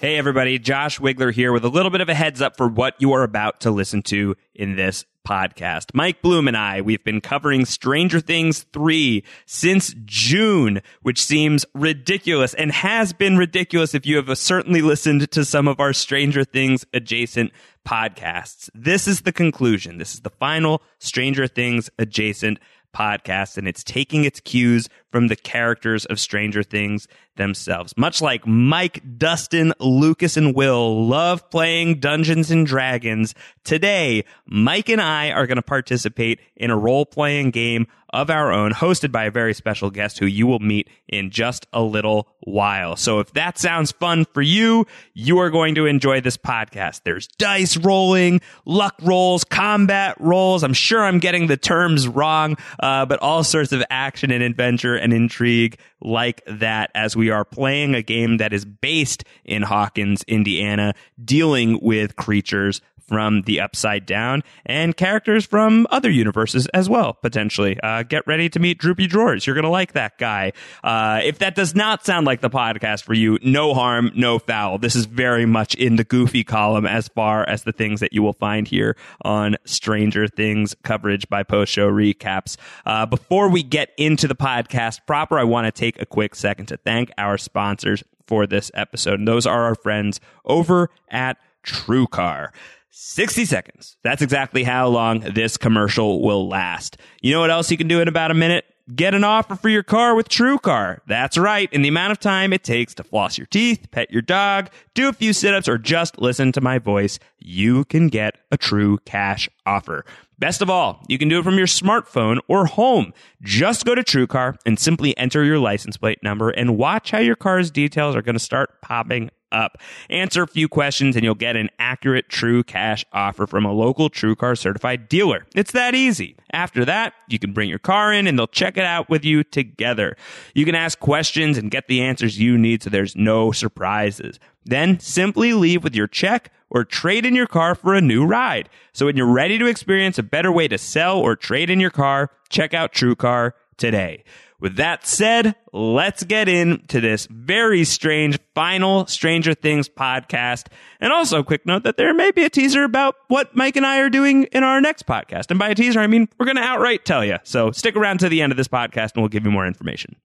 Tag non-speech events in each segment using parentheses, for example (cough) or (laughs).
Hey, everybody. Josh Wigler here with a little bit of a heads up for what you are about to listen to in this podcast. Mike Bloom and I, we've been covering Stranger Things 3 since June, which seems ridiculous and has been ridiculous if you have certainly listened to some of our Stranger Things adjacent podcasts. This is the conclusion. This is the final Stranger Things adjacent podcast, and it's taking its cues from the characters of Stranger Things themselves. Much like Mike, Dustin, Lucas, and Will love playing Dungeons and Dragons, today, Mike and I are going to participate in a role playing game of our own, hosted by a very special guest who you will meet in just a little while. So if that sounds fun for you, you are going to enjoy this podcast. There's dice rolling, luck rolls, combat rolls. I'm sure I'm getting the terms wrong, uh, but all sorts of action and adventure and intrigue like that as we are playing a game that is based in Hawkins, Indiana, dealing with creatures from the Upside Down and characters from other universes as well, potentially. Uh, get ready to meet Droopy Drawers. You're going to like that guy. Uh, if that does not sound like the podcast for you, no harm, no foul. This is very much in the goofy column as far as the things that you will find here on Stranger Things coverage by post show recaps. Uh, before we get into the podcast proper, I want to take a quick second to thank our sponsors for this episode. And those are our friends over at TrueCar. 60 seconds. That's exactly how long this commercial will last. You know what else you can do in about a minute? Get an offer for your car with TrueCar. That's right. In the amount of time it takes to floss your teeth, pet your dog, do a few sit-ups, or just listen to my voice, you can get a true cash offer. Best of all, you can do it from your smartphone or home. Just go to TrueCar and simply enter your license plate number and watch how your car's details are going to start popping up. Answer a few questions and you'll get an accurate true cash offer from a local TrueCar certified dealer. It's that easy. After that, you can bring your car in and they'll check it out with you together. You can ask questions and get the answers you need so there's no surprises. Then simply leave with your check or trade in your car for a new ride. So when you're ready to experience a better way to sell or trade in your car, check out TrueCar today. With that said, let's get into this very strange final Stranger Things podcast. And also, quick note that there may be a teaser about what Mike and I are doing in our next podcast. And by a teaser, I mean we're going to outright tell you. So stick around to the end of this podcast and we'll give you more information.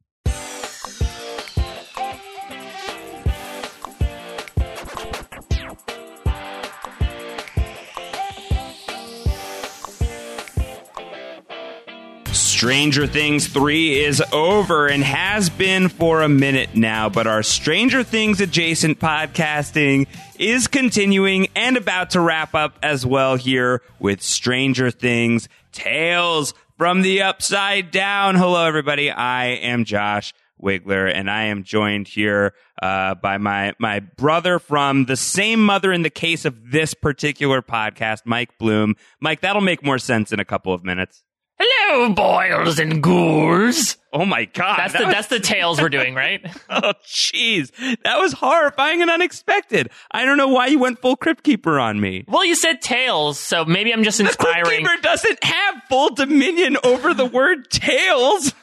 Stranger Things 3 is over and has been for a minute now, but our Stranger Things adjacent podcasting is continuing and about to wrap up as well here with Stranger Things Tales from the Upside Down. Hello, everybody. I am Josh. Wigler, and I am joined here uh, by my my brother from the same mother in the case of this particular podcast, Mike Bloom. Mike, that'll make more sense in a couple of minutes. Hello, boils and ghouls. Oh my god, that's that the was... that's the tales we're doing, right? (laughs) oh jeez, that was horrifying and unexpected. I don't know why you went full Crypt Keeper on me. Well, you said tails, so maybe I'm just inspiring. The Crypt Keeper doesn't have full dominion over the word tails.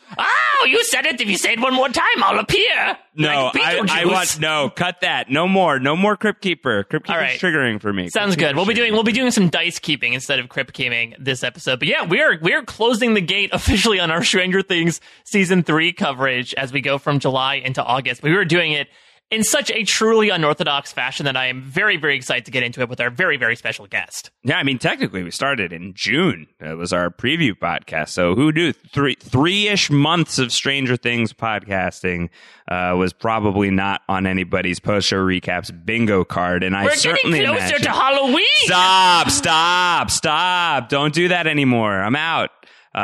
Oh, you said it. If you say it one more time, I'll appear. No, like I, I, want no. Cut that. No more. No more Crypt Keeper. Crypt Keeper right. triggering for me. Sounds good. We'll be doing we'll be doing some dice keeping instead of Crypt keeping this episode. But yeah, we are we are closing the gate (laughs) officially on our Stranger Things season three coverage as we go from July into August. But we were doing it in such a truly unorthodox fashion that I am very, very excited to get into it with our very, very special guest. Yeah, I mean, technically, we started in June. It was our preview podcast. So who knew three three ish months of Stranger Things podcasting uh, was probably not on anybody's post show recaps bingo card. And I We're certainly getting closer imagine, to Halloween. Stop! Stop! Stop! Don't do that anymore. I'm out. Uh,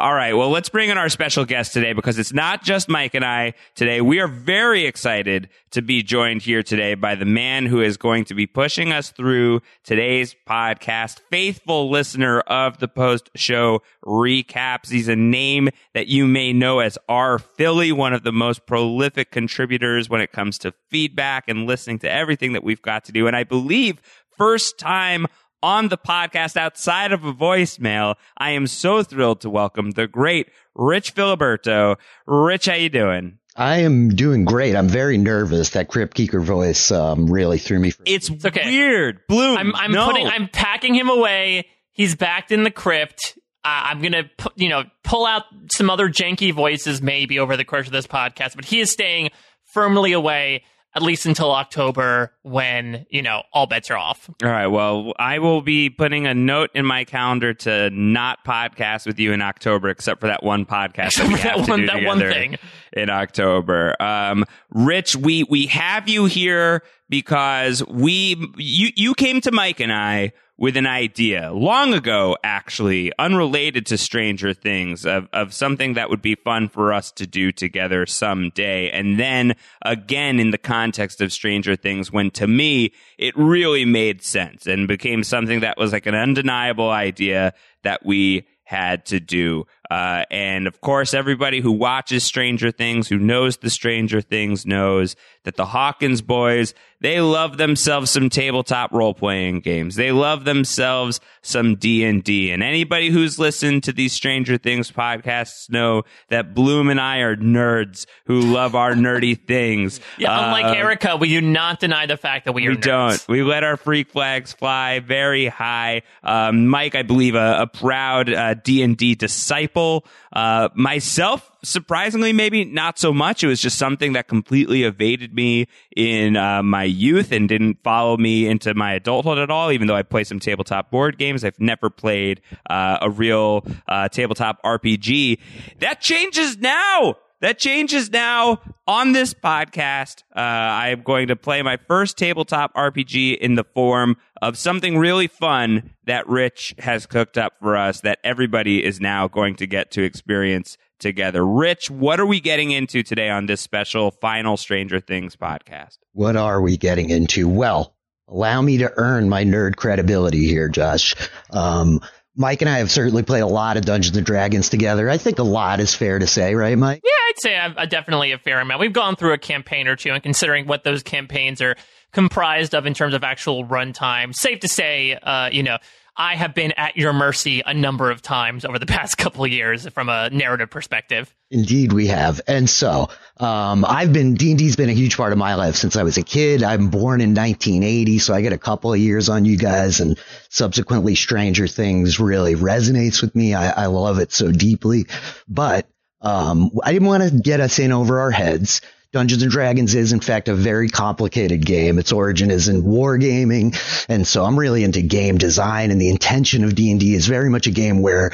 all right. Well, let's bring in our special guest today because it's not just Mike and I today. We are very excited to be joined here today by the man who is going to be pushing us through today's podcast. Faithful listener of the post show recaps. He's a name that you may know as R. Philly, one of the most prolific contributors when it comes to feedback and listening to everything that we've got to do. And I believe first time on the podcast outside of a voicemail. I am so thrilled to welcome the great Rich Filiberto. Rich, how you doing? I am doing great. I'm very nervous. That Crypt Keeper voice um, really threw me. For- It's, It's okay. weird. Bloom. I'm, I'm no. putting, I'm packing him away. He's backed in the crypt. Uh, I'm gonna, pu- you know, pull out some other janky voices maybe over the course of this podcast, but he is staying firmly away at least until October when you know all bets are off. All right. Well, I will be putting a note in my calendar to not podcast with you in October, except for that one podcast that we (laughs) that have to one- do that one thing. in October. Um, Rich, we we have you here because we you you came to Mike and I with an idea long ago, actually, unrelated to Stranger Things, of, of something that would be fun for us to do together someday. And then again, in the context of Stranger Things, when to me, it really made sense and became something that was like an undeniable idea that we had to do. Uh, and of course, everybody who watches Stranger Things, who knows the Stranger Things, knows that the Hawkins boys, they love themselves some tabletop role playing games. They love themselves some D and D. And anybody who's listened to these Stranger Things podcasts know that Bloom and I are nerds who love our nerdy (laughs) things. Yeah, unlike Uh, Erica, we do not deny the fact that we are we nerds. don't. We let our freak flags fly very high. Um, Mike, I believe, a, a proud uh, D and D disciple. Uh, myself, surprisingly, maybe not so much. It was just something that completely evaded me in uh, my youth and didn't follow me into my adulthood at all. Even though I play some tabletop board games, I've never played uh, a real uh, tabletop RPG. That changes now. That changes now on this podcast. Uh, I am going to play my first tabletop RPG in the form of something really fun that Rich has cooked up for us that everybody is now going to get to experience together. Rich, what are we getting into today on this special final Stranger Things podcast? what are we getting into? Well, allow me to earn my nerd credibility here, Josh. Um, Mike and I have certainly played a lot of Dungeons and Dragons together. I think a lot is fair to say, right, Mike? Yeah, I'd say I've, uh, definitely a fair amount. We've gone through a campaign or two, and considering what those campaigns are comprised of in terms of actual runtime, safe to say, uh, you know, I have been at your mercy a number of times over the (laughs) past couple of years from a narrative perspective. Indeed, we have. And so, um, I've been, D&D's been a huge part of my life since I was a kid. I'm born in 1980, so I get a couple of years on you guys and subsequently Stranger Things really resonates with me. I, I love it so deeply, but, um, I didn't want to get us in over our heads. Dungeons and Dragons is in fact a very complicated game. Its origin is in wargaming. And so I'm really into game design and the intention of D&D is very much a game where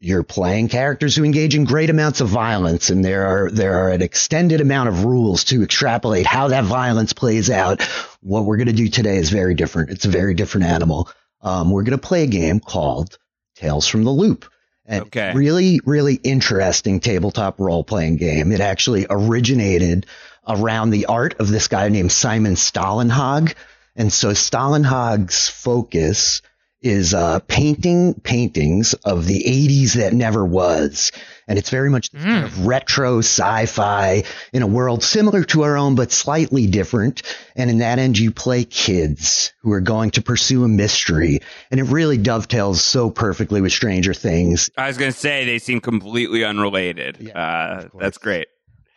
you're playing characters who engage in great amounts of violence and there are there are an extended amount of rules to extrapolate how that violence plays out. What we're going to do today is very different. It's a very different animal. Um, we're going to play a game called Tales from the Loop. And Okay. really, really interesting tabletop role playing game. It actually originated around the art of this guy named Simon Stalenhag. And so Stalenhag's focus is uh, painting paintings of the 80s that never was. And it's very much this kind of retro sci-fi in a world similar to our own, but slightly different. And in that end, you play kids who are going to pursue a mystery. And it really dovetails so perfectly with Stranger Things. I was going to say they seem completely unrelated. Yeah, uh, that's great.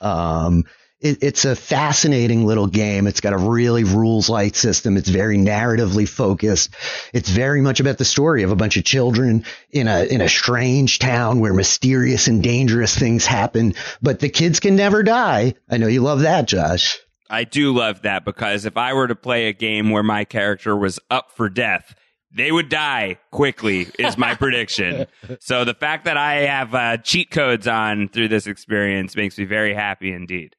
Um, it, it's a fascinating little game. It's got a really rules light system. It's very narratively focused. It's very much about the story of a bunch of children in a in a strange town where mysterious and dangerous things happen, but the kids can never die. I know you love that, Josh. I do love that because if I were to play a game where my character was up for death, they would die quickly, is my (laughs) prediction. So the fact that I have uh, cheat codes on through this experience makes me very happy indeed.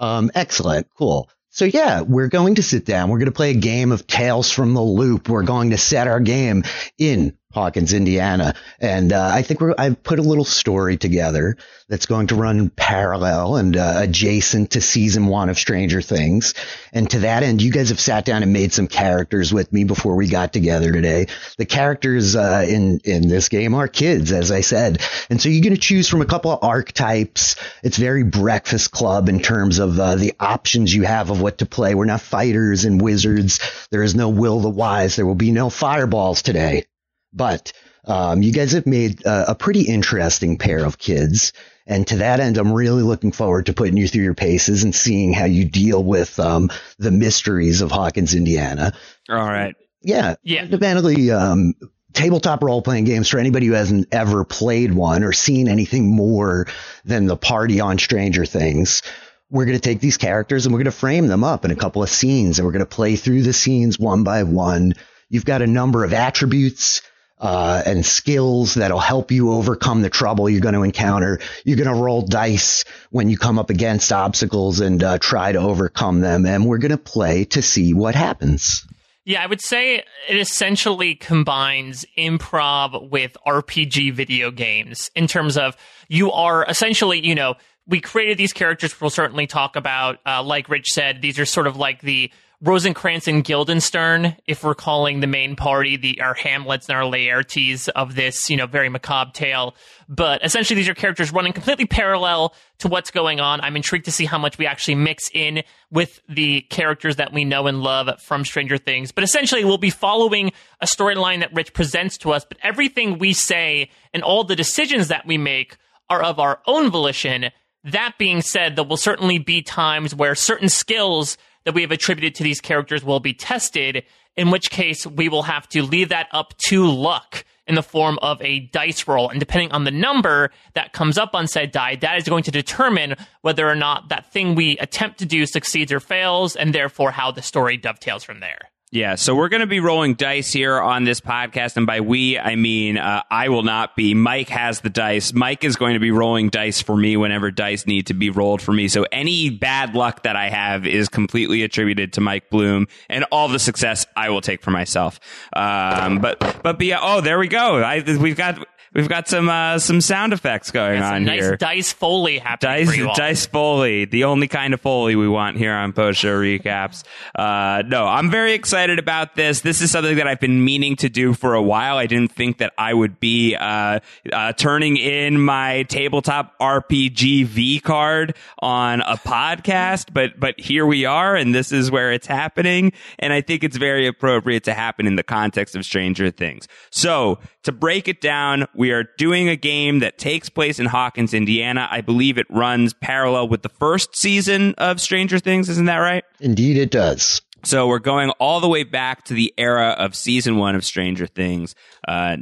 Um, excellent. Cool. So yeah, we're going to sit down. We're going to play a game of Tales from the Loop. We're going to set our game in Hawkins, Indiana. And, uh, I think we're, I've put a little story together that's going to run parallel and, uh, adjacent to season one of Stranger Things. And to that end, you guys have sat down and made some characters with me before we got together today. The characters, uh, in, in this game are kids, as I said. And so you're going to choose from a couple of archetypes. It's very Breakfast Club in terms of, uh, the options you have of what to play. We're not fighters and wizards. There is no will the wise. There will be no fireballs today. But Um, you guys have made a pretty interesting pair of kids. And to that end, I'm really looking forward to putting you through your paces and seeing how you deal with um, the mysteries of Hawkins, Indiana. All right. Yeah. Yeah. Fundamentally, um, tabletop role playing games for anybody who hasn't ever played one or seen anything more than the party on Stranger Things. We're going to take these characters and we're going to frame them up in a couple of scenes and we're going to play through the scenes one by one. You've got a number of attributes uh, and skills that'll help you overcome the trouble you're going to encounter. You're going to roll dice when you come up against obstacles and uh, try to overcome them. And we're going to play to see what happens. Yeah, I would say it essentially combines improv with RPG video games in terms of you are essentially, you know, we created these characters we'll certainly talk about. Uh, like Rich said, these are sort of like the Rosencrantz and Guildenstern, if we're calling the main party the our Hamlets and our Laertes of this, you know, very macabre tale. But essentially, these are characters running completely parallel to what's going on. I'm intrigued to see how much we actually mix in with the characters that we know and love from Stranger Things. But essentially, we'll be following a storyline that Rich presents to us. But everything we say and all the decisions that we make are of our own volition. That being said, there will certainly be times where certain skills that we have attributed to these characters will be tested, in which case we will have to leave that up to luck in the form of a dice roll. And depending on the number that comes up on said die, that is going to determine whether or not that thing we attempt to do succeeds or fails, and therefore how the story dovetails from there. Yeah, so we're going to be rolling dice here on this podcast, and by we I mean uh, I will not be. Mike has the dice. Mike is going to be rolling dice for me whenever dice need to be rolled for me. So any bad luck that I have is completely attributed to Mike Bloom, and all the success I will take for myself. Um, but but yeah, oh there we go. I, we've got we've got some uh, some sound effects going on nice here. dice foley happening Dice, for you all. dice Foley, the only kind of Foley we want here on post show recaps. Uh, no, I'm very excited about this. This is something that I've been meaning to do for a while. I didn't think that I would be uh, uh, turning in my tabletop RPG V card on a podcast, but but here we are, and this is where it's happening. And I think it's very appropriate to happen in the context of Stranger Things. So to break it down, we are doing a game that takes place in Hawkins, Indiana. I believe it runs parallel with the first season of Stranger Things. Isn't that right? Indeed, it does. So we're going all the way back to the era of season one of Stranger Things, uh,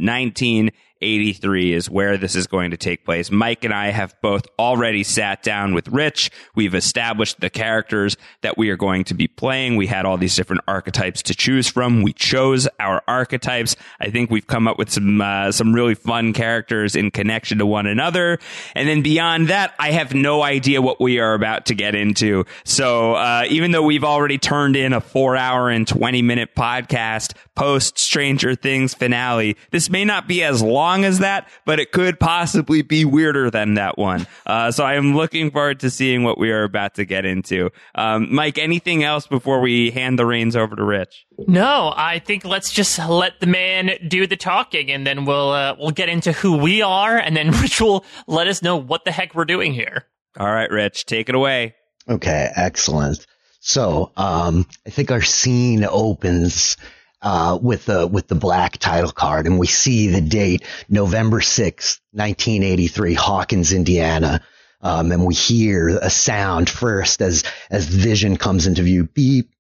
1983 is where this is going to take place. Mike and I have both already sat down with Rich. We've established the characters that we are going to be playing. We had all these different archetypes to choose from. We chose our archetypes. I think we've come up with some uh, some really fun characters in connection to one another. And then beyond that, I have no idea what we are about to get into. So uh, even though we've already turned in a four hour and 20 minute podcast post Stranger Things finale, this may not be as long as that, but it could possibly be weirder than that one. Uh, so I am looking forward to seeing what we are about to get into. Um, Mike, anything else before we hand the reins over to Rich? No, I think let's just let the man do the talking, and then we'll uh, we'll get into who we are, and then (laughs) Rich will let us know what the heck we're doing here. All right, Rich, take it away. Okay, excellent. So, um, I think our scene opens uh, with the with the black title card, and we see the date November sixth, nineteen eighty three, Hawkins, Indiana. Um, and we hear a sound first as as Vision comes into view. Beep,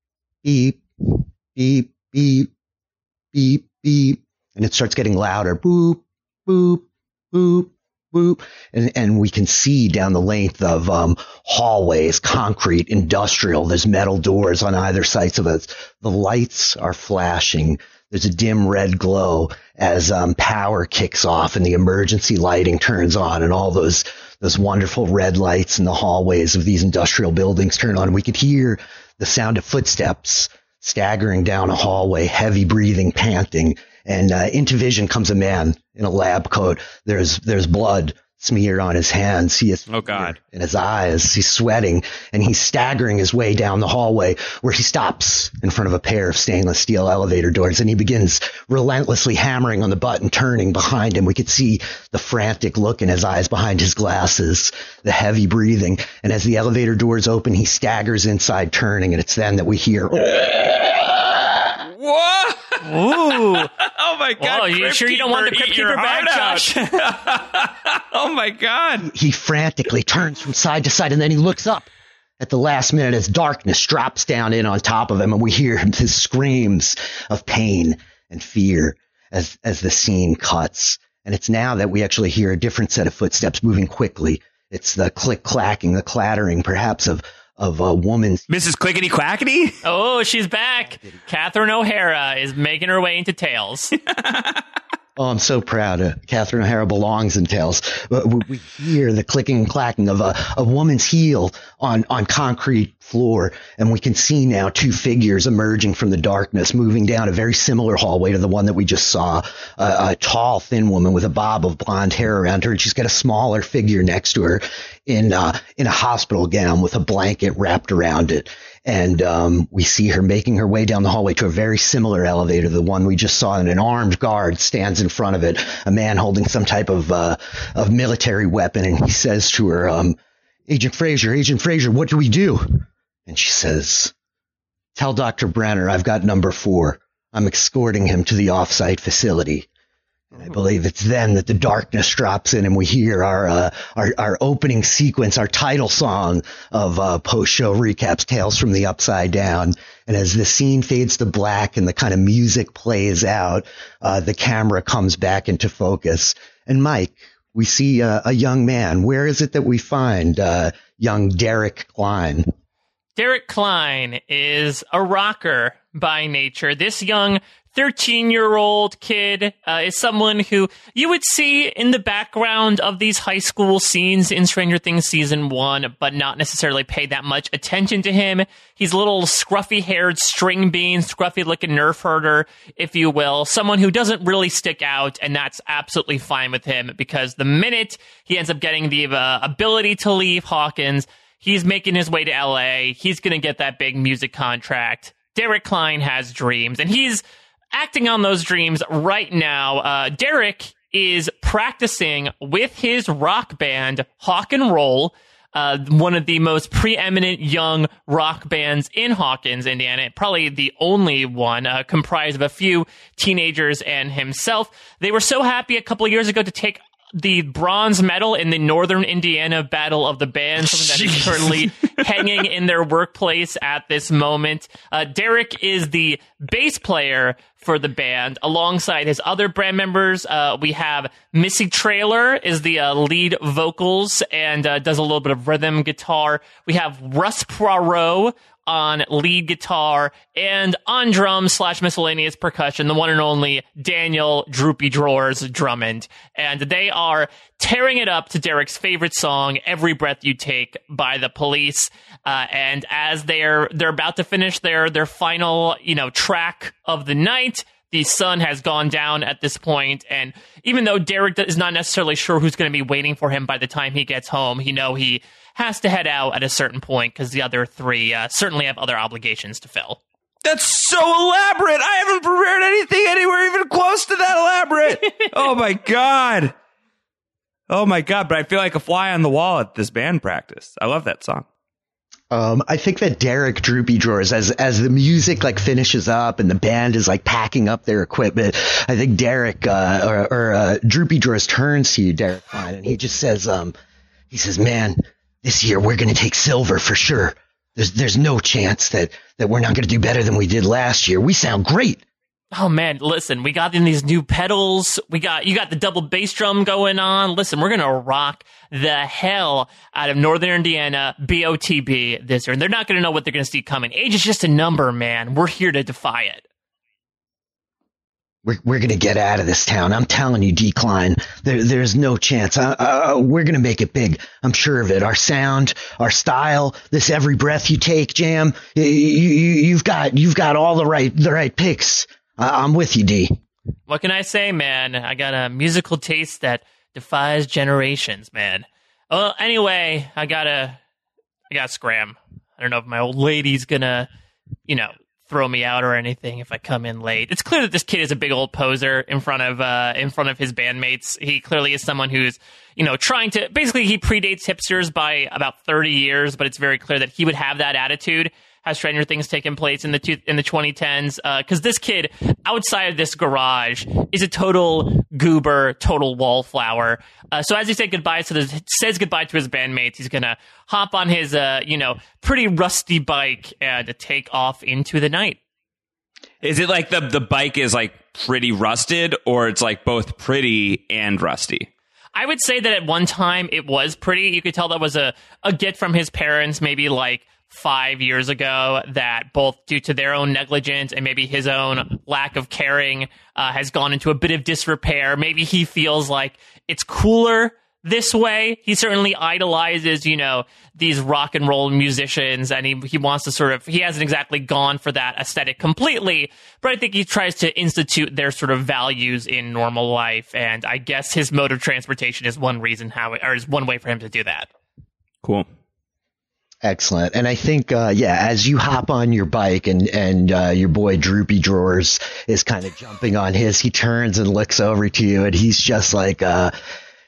beep, beep, beep, beep, beep, and it starts getting louder. Boop, boop, boop, boop, and and we can see down the length of um, hallways, concrete, industrial. There's metal doors on either sides of us. The lights are flashing. There's a dim red glow as um, power kicks off and the emergency lighting turns on, and all those those wonderful red lights in the hallways of these industrial buildings turn on. We could hear the sound of footsteps staggering down a hallway, heavy breathing, panting, and uh, into vision comes a man in a lab coat. There's there's blood smeared on his hands. He has Oh, God. in his eyes. He's sweating and he's staggering his way down the hallway where he stops in front of a pair of stainless steel elevator doors and he begins relentlessly hammering on the button, turning behind him. We could see the frantic look in his eyes behind his glasses, the heavy breathing. And as the elevator doors open, he staggers inside turning and it's then that we hear (laughs) What? Ooh, Oh my god! Oh, you sure you don't want the Crypt Crypt Keeper Keeper back, heart out. (laughs) (laughs) oh my god! He frantically turns from side to side and then he looks up at the last minute as darkness drops down in on top of him and we hear his screams of pain and fear as, as the scene cuts. And it's now that we actually hear a different set of footsteps moving quickly. It's the click clacking, the clattering, perhaps of, of a woman's. Mrs. Clickety Quackety. Oh, she's back. Catherine O'Hara is making her way into Tails. (laughs) Oh, I'm so proud. Uh, Catherine O'Hara belongs in Tales. We, we hear the clicking and clacking of a, a woman's heel on, on concrete floor, and we can see now two figures emerging from the darkness, moving down a very similar hallway to the one that we just saw. Uh, a tall, thin woman with a bob of blonde hair around her, and she's got a smaller figure next to her in uh, in a hospital gown with a blanket wrapped around it and um, we see her making her way down the hallway to a very similar elevator, the one we just saw, and an armed guard stands in front of it, a man holding some type of uh, of military weapon, and he says to her, um, "Agent Fraser, Agent Fraser, what do we do?" And she says, "Tell Doctor Brenner I've got number four. I'm escorting him to the off-site facility." And I believe it's then that the darkness drops in and we hear our, uh, our, our opening sequence, our title song of, uh, post-show recaps, Tales from the Upside Down. And as the scene fades to black and the kind of music plays out, uh, the camera comes back into focus. And Mike, we see a young man. Where is it that we find, uh, young Derek Klein? Derek Klein is a rocker by nature. This young 13 year old kid uh, is someone who you would see in the background of these high school scenes in Stranger Things season one, but not necessarily pay that much attention to him. He's a little scruffy haired string bean, scruffy looking nerf herder, if you will. Someone who doesn't really stick out, and that's absolutely fine with him because the minute he ends up getting the uh, ability to leave Hawkins, he's making his way to LA. He's going to get that big music contract. Derek Klein has dreams, and he's acting on those dreams right now. Uh, Derek is practicing with his rock band, Hawk and Roll. Uh, one of the most preeminent young rock bands in Hawkins, Indiana, probably the only one, uh, comprised of a few teenagers and himself. They were so happy a couple years ago to take the bronze medal in the Northern Indiana Battle of the Bands, something (laughs) that is currently hanging in their workplace at this moment. Uh, Derek is the bass player for the band alongside his other band members. Uh, we have Missy Trailer is the uh, lead vocals and uh, does a little bit of rhythm guitar. We have Russ Poirot on lead guitar and on drums slash miscellaneous percussion, the one and only Daniel Droopy Drawers Drummond. And they are tearing it up to Derek's favorite song, Every Breath You Take by the police. Uh, and as they're, they're about to finish their, their final, you know, track of the night, the sun has gone down at this point, and even though Derek is not necessarily sure who's going to be waiting for him by the time he gets home, he know he has to head out at a certain point because the other three uh, certainly have other obligations to fill. That's so elaborate. I haven't prepared anything anywhere even close to that elaborate. (laughs) oh my god. Oh my god, but I feel like a fly on the wall at this band practice. I love that song. Um, I think that Derek Droopy Drawers, as as the music like finishes up and the band is like packing up their equipment, I think Derek uh, or, or uh, Droopy Drawers turns to you, Derek and he just says, um, he says, "Man, this year we're going to take silver for sure. There's there's no chance that that we're not going to do better than we did last year. We sound great." Oh man, listen, we got in these new pedals. We got you got the double bass drum going on. Listen, we're gonna rock the hell out of Northern Indiana BOTB this year. And they're not gonna know what they're gonna see coming. Age is just a number, man. We're here to defy it. We're, we're going to get out of this town. I'm telling you, Decline. There, there's no chance. Uh, uh, we're going to make it big. I'm sure of it. Our sound, our style, this every breath you take, Jam. You, you, you've got, you've got all the right, the right picks. I'm with you, D. What can I say, man? I got a musical taste that defies generations, man. Well, anyway, I gotta, I got scram. I don't know if my old lady's gonna, you know, throw me out or anything if I come in late. It's clear that this kid is a big old poser in front of uh, in front of his bandmates. He clearly is someone who's you know trying to basically he predates hipsters by about 30 years, but it's very clear that he would have that attitude has Stranger Things taken place in the two, in the 2010s? Because uh, this kid outside of this garage is a total goober, total wallflower. Uh, so as he said goodbye to the, says goodbye to his bandmates, he's gonna hop on his uh, you know pretty rusty bike and take off into the night. Is it like the the bike is like pretty rusted, or it's like both pretty and rusty? I would say that at one time it was pretty. You could tell that was a, a gift from his parents, maybe like five years ago, that both due to their own negligence and maybe his own lack of caring uh, has gone into a bit of disrepair. Maybe he feels like it's cooler this way. He certainly idolizes, you know, these rock and roll musicians and he, he wants to sort of, he hasn't exactly gone for that aesthetic completely, but I think he tries to institute their sort of values in normal life. And I guess his mode of transportation is one reason how, it, or is one way for him to do that. Cool. Excellent. And I think, uh, yeah, as you hop on your bike and, and, uh, your boy Droopy Drawers is kind of jumping on his, he turns and looks over to you and he's just like, uh,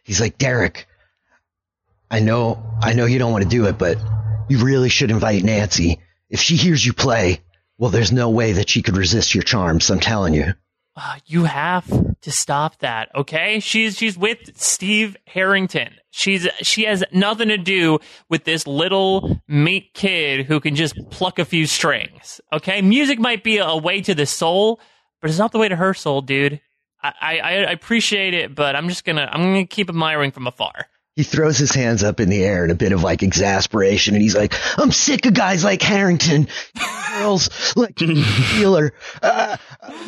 he's like, Derek, I know, I know you don't want to do it, but you really should invite Nancy. If she hears you play, well, there's no way that she could resist your charms. I'm telling you. Uh, you have to stop that, okay? She's she's with Steve Harrington. She's she has nothing to do with this little meat kid who can just pluck a few strings. Okay, music might be a way to the soul, but it's not the way to her soul, dude. I, I, I appreciate it, but I'm just gonna I'm gonna keep admiring from afar. He throws his hands up in the air in a bit of like exasperation, and he's like, "I'm sick of guys like Harrington, (laughs) girls like (laughs) Wheeler. Uh,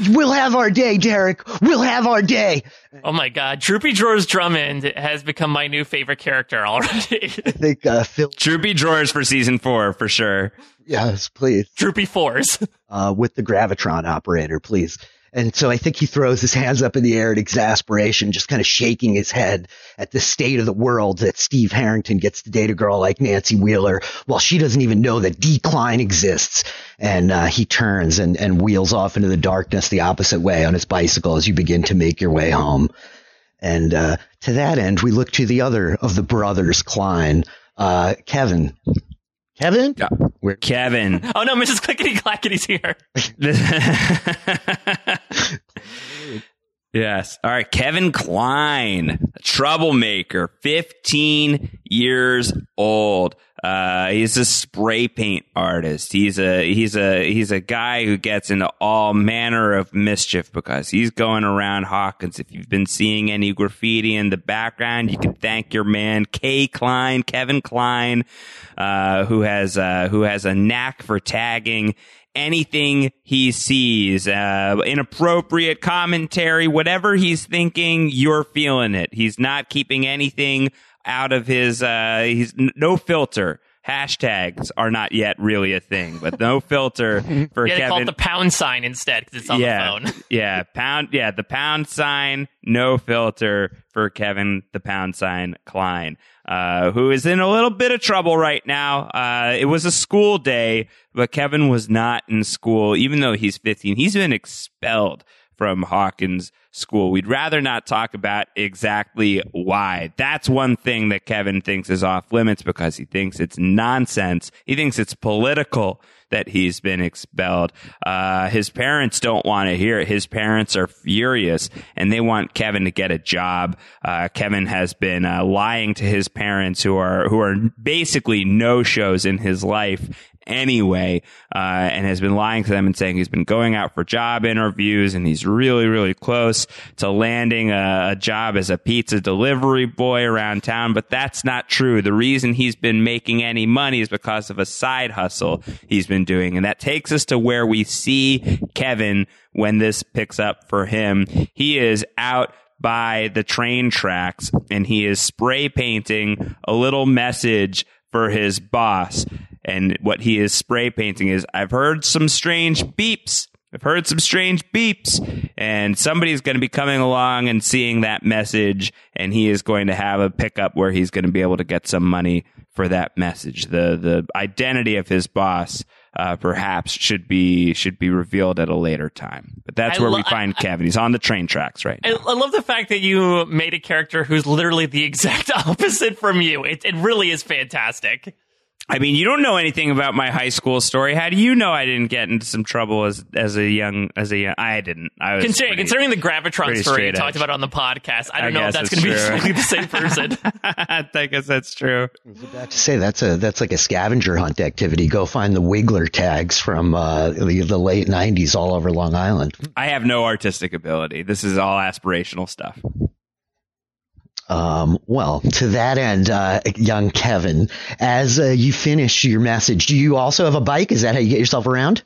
we'll have our day, Derek. We'll have our day." Oh my God, Droopy Drawers Drummond has become my new favorite character already. I think uh, Phil. Droopy Drawers for season four for sure. Yes, please. Droopy Fours. Uh, with the gravitron operator, please. And so I think he throws his hands up in the air in exasperation, just kind of shaking his head at the state of the world that Steve Harrington gets to date a girl like Nancy Wheeler while she doesn't even know that decline exists. And uh, he turns and, and wheels off into the darkness the opposite way on his bicycle as you begin to make your way home. And uh, to that end, we look to the other of the brothers Klein, uh, Kevin. Kevin? Yeah. We're Kevin. (laughs) oh no, Mrs. Clickety Clackety's here. (laughs) yes. All right. Kevin Klein, troublemaker, 15 years old. Uh, he's a spray paint artist. He's a he's a he's a guy who gets into all manner of mischief because he's going around Hawkins. If you've been seeing any graffiti in the background, you can thank your man K Klein, Kevin Klein, uh, who has uh, who has a knack for tagging anything he sees, uh, inappropriate commentary, whatever he's thinking, you're feeling it. He's not keeping anything out of his uh he's no filter hashtags are not yet really a thing, but no filter (laughs) for yeah, Kevin. call it the pound sign instead because it's on yeah, the phone. (laughs) yeah, pound. Yeah, the pound sign, no filter for Kevin the pound sign Klein, uh, who is in a little bit of trouble right now. Uh, it was a school day, but Kevin was not in school, even though he's 15. He's been expelled from Hawkins school. We'd rather not talk about exactly why. That's one thing that Kevin thinks is off limits because he thinks it's nonsense. He thinks it's political that he's been expelled. Uh, his parents don't want to hear it. His parents are furious and they want Kevin to get a job. Uh, Kevin has been uh, lying to his parents who are, who are basically no shows in his life anyway, uh, and has been lying to them and saying he's been going out for job interviews and he's really, really close to landing a, a, job as a pizza delivery boy around town. But that's not true. The reason he's been making any money is because of a side hustle he's been doing. And that takes us to where we see Kevin when this picks up for him. He is out by the train tracks and he is spray painting a little message for his boss. And what he is spray painting is, I've heard some strange beeps. I've heard some strange beeps and somebody's going to be coming along and seeing that message and he is going to have a pickup where he's going to be able to get some money for that message. The, the identity of his boss, uh, perhaps should be, should be revealed at a later time. But that's I where lo- we find I, Kevin. He's on the train tracks right I, I, love the fact that you made a character who's literally the exact (laughs) opposite from you. It, it really is fantastic. I mean, you don't know anything about my high school story. How do you know I didn't get into some trouble as as a young as a young? I didn't. I was considering, pretty, considering the Gravitron pretty story you straight talked edge. about on the podcast. I I don't know if that's going to be exactly (laughs) the same person. (laughs) I guess that's true. I was about to say that's a that's like a scavenger hunt activity. Go find the Wigler tags from uh, the, the late '90s all over Long Island. I have no artistic ability. This is all aspirational stuff. Um, well, to that end, uh, young Kevin, as uh, you finish your message, do you also have a bike? Is that how you get yourself around?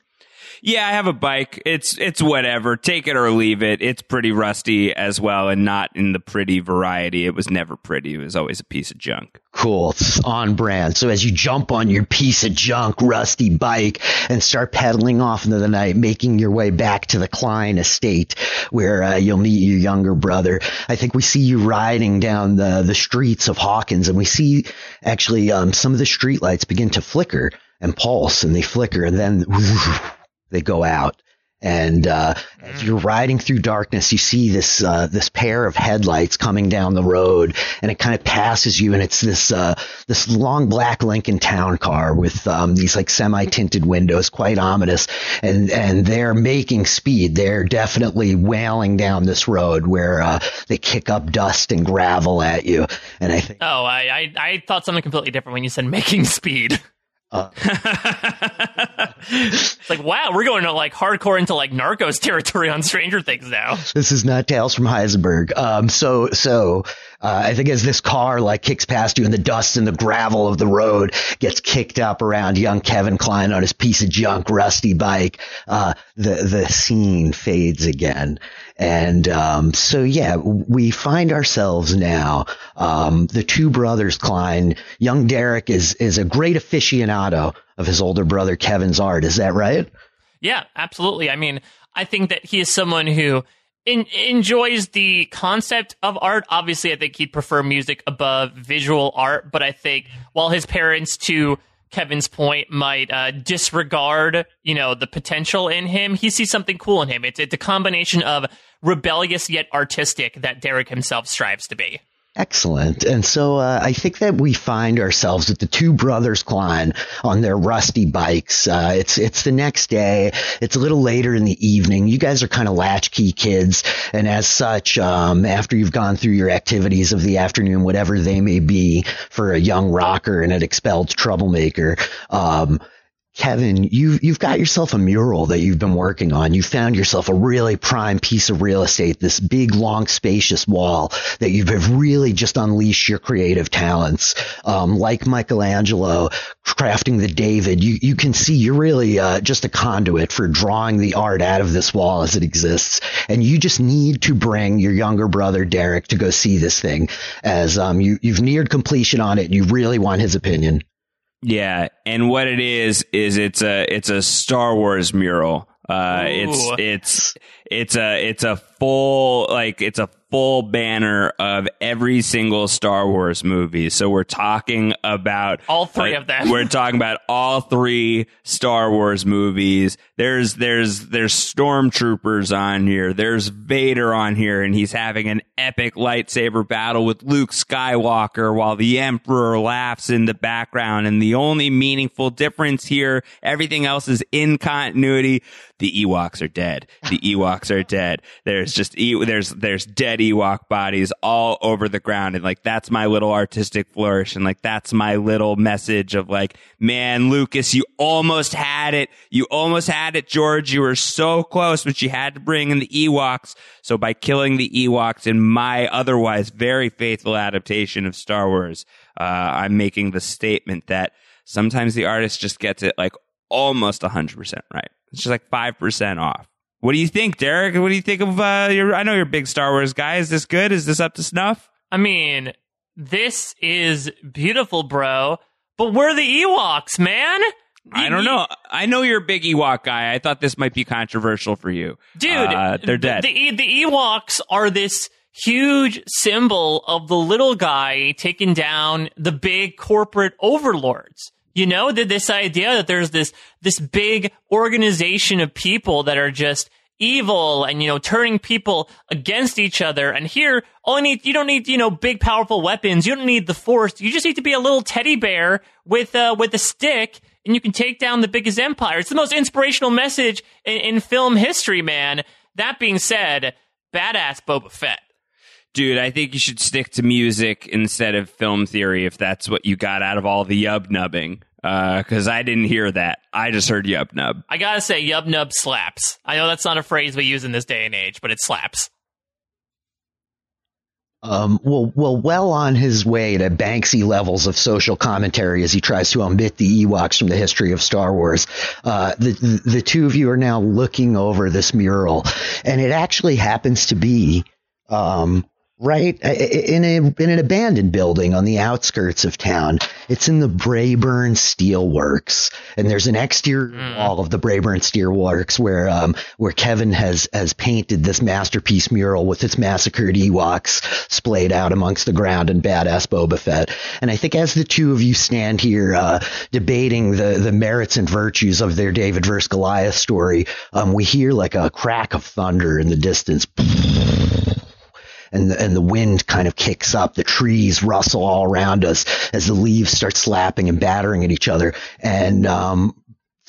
Yeah, I have a bike. It's it's whatever. Take it or leave it. It's pretty rusty as well, and not in the pretty variety. It was never pretty. It was always a piece of junk. Cool. It's on brand. So as you jump on your piece of junk, rusty bike and start pedaling off into the night, making your way back to the Klein estate where uh, you'll meet your younger brother, I think we see you riding down the, the streets of Hawkins and we see actually um, some of the streetlights begin to flicker and pulse and they flicker and then (laughs) they go out. And uh, as you're riding through darkness, you see this uh, this pair of headlights coming down the road, and it kind of passes you, and it's this uh, this long black Lincoln Town car with um, these like semi tinted windows, quite ominous, and and they're making speed. They're definitely wailing down this road where uh, they kick up dust and gravel at you, and I think. oh, I, I I thought something completely different when you said making speed. (laughs) Uh, (laughs) It's like, wow, we're going to like hardcore into like Narcos territory on Stranger Things now. this is not Tales from Heisenberg. Um, so, so, uh, I think as this car like kicks past you and the dust and the gravel of the road gets kicked up around young Kevin Klein on his piece of junk rusty bike, uh, the, the scene fades again. And, um, so yeah, we find ourselves now, um, the two brothers Klein, young Derek is, is a great aficionado of his older brother Kevin's art. Is that right? Yeah, absolutely. I mean, I think that he is someone who in, enjoys the concept of art. Obviously, I think he'd prefer music above visual art, but I think while his parents, to Kevin's point, might uh, disregard, you know, the potential in him, he sees something cool in him. It's it's a combination of rebellious yet artistic that Derek himself strives to be. Excellent. And so uh, I think that we find ourselves with the two brothers Klein on their rusty bikes. Uh, it's it's the next day. It's a little later in the evening. You guys are kind of latchkey kids, and as such, um, after you've gone through your activities of the afternoon, whatever they may be, for a young rocker and an expelled troublemaker. Um, Kevin, you've, you've got yourself a mural that you've been working on. You found yourself a really prime piece of real estate, this big, long, spacious wall that you've really just unleashed your creative talents. Um, like Michelangelo crafting the David, you, you can see you're really, uh, just a conduit for drawing the art out of this wall as it exists. And you just need to bring your younger brother, Derek, to go see this thing as, um, you, you've neared completion on it and you really want his opinion. Yeah, and what it is is it's a it's a Star Wars mural. Uh, it's it's it's a it's a full like it's a full banner of every single Star Wars movie. So we're talking about All three uh, of them. We're talking about all three Star Wars movies. There's there's there's stormtroopers on here. There's Vader on here, and he's having an epic lightsaber battle with Luke Skywalker while the Emperor laughs in the background. And the only meaningful difference here, everything else is in continuity. The Ewoks are dead. The Ewoks are dead. There's just e- there's there's dead Ewok bodies all over the ground, and like that's my little artistic flourish, and like that's my little message of like, man, Lucas, you almost had it. You almost had it, George. You were so close, but you had to bring in the Ewoks. So by killing the Ewoks in my otherwise very faithful adaptation of Star Wars, uh, I'm making the statement that sometimes the artist just gets it like almost 100% right. It's just like 5% off. What do you think, Derek? What do you think of uh your I know you're a big Star Wars guy. Is this good? Is this up to snuff? I mean, this is beautiful, bro. But we're the Ewoks, man. I don't know. I know you're a big Ewok guy. I thought this might be controversial for you. dude. Uh, they're the- dead. The, the Ewoks are this huge symbol of the little guy taking down the big corporate overlords. You know, that this idea that there's this this big organization of people that are just evil and you know turning people against each other. And here only need you don't need you know big powerful weapons. You don't need the force. You just need to be a little teddy bear with uh with a stick and you can take down the biggest empire. It's the most inspirational message in, in film history man. That being said badass boba fett. Dude, I think you should stick to music instead of film theory if that's what you got out of all the yub nubbing. Because uh, I didn't hear that. I just heard yub nub. I gotta say, yub nub slaps. I know that's not a phrase we use in this day and age, but it slaps. Um, well, well, well on his way to Banksy levels of social commentary as he tries to omit the Ewoks from the history of Star Wars. Uh, the, the, the two of you are now looking over this mural, and it actually happens to be um, right in a in an abandoned building on the outskirts of town. It's in the Braeburn Steelworks, and there's an exterior mm. wall of the Braeburn Steelworks where um, where Kevin has has painted this masterpiece mural with its massacred Ewoks splayed out amongst the ground and badass Boba Fett. And I think as the two of you stand here uh, debating the the merits and virtues of their David versus Goliath story, um, we hear like a crack of thunder in the distance (laughs) and the, and the wind kind of kicks up. The trees rustle all around us as the leaves start slapping and battering at each other. And, um,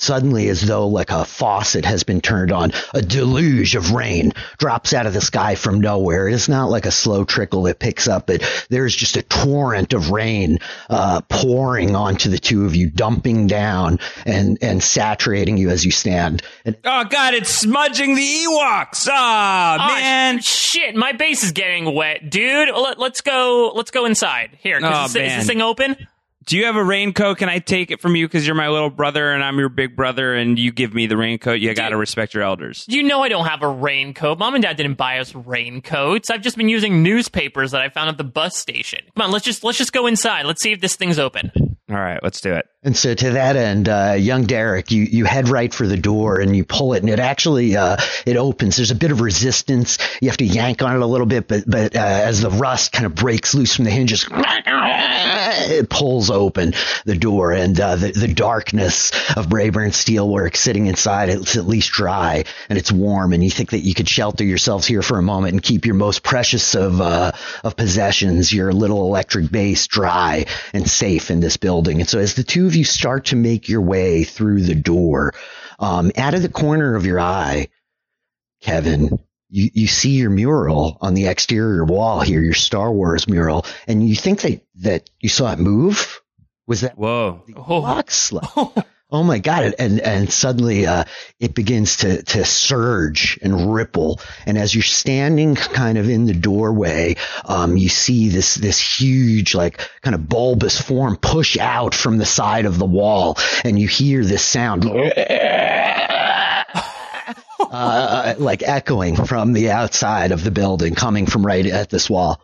Suddenly, as though like a faucet has been turned on, a deluge of rain drops out of the sky from nowhere. It's not like a slow trickle that picks up, but there's just a torrent of rain uh, pouring onto the two of you, dumping down and and saturating you as you stand. And, oh God, it's smudging the Ewoks! Oh, oh man, shit, my base is getting wet, dude. Let, us go. Let's go inside. Here, oh, is, is this thing open? Do you have a raincoat? Can I take it from you because you're my little brother and I'm your big brother and you give me the raincoat? You got to respect your elders. You know I don't have a raincoat. Mom and dad didn't buy us raincoats. I've just been using newspapers that I found at the bus station. Come on, let's just let's just go inside. Let's see if this thing's open. All right, let's do it. And so to that end, uh, young Derek, you, you head right for the door and you pull it and it actually, uh, it opens. There's a bit of resistance. You have to yank on it a little bit, but, but, uh, as the rust kind of breaks loose from the hinges, it pulls open the door and, uh, the, the darkness of Braeburn Steelwork sitting inside, it's at least dry and it's warm and you think that you could shelter yourselves here for a moment and keep your most precious of, uh, of possessions, your little electric base dry and safe in this building. And so as the two you start to make your way through the door, um, out of the corner of your eye, Kevin, you, you see your mural on the exterior wall here, your Star Wars mural, and you think that, that you saw it move? Was that whoa? The oh. (laughs) Oh my God. And, and suddenly, uh, it begins to, to surge and ripple. And as you're standing kind of in the doorway, um, you see this, this huge, like kind of bulbous form push out from the side of the wall and you hear this sound. (laughs) Uh, like echoing from the outside of the building coming from right at this wall.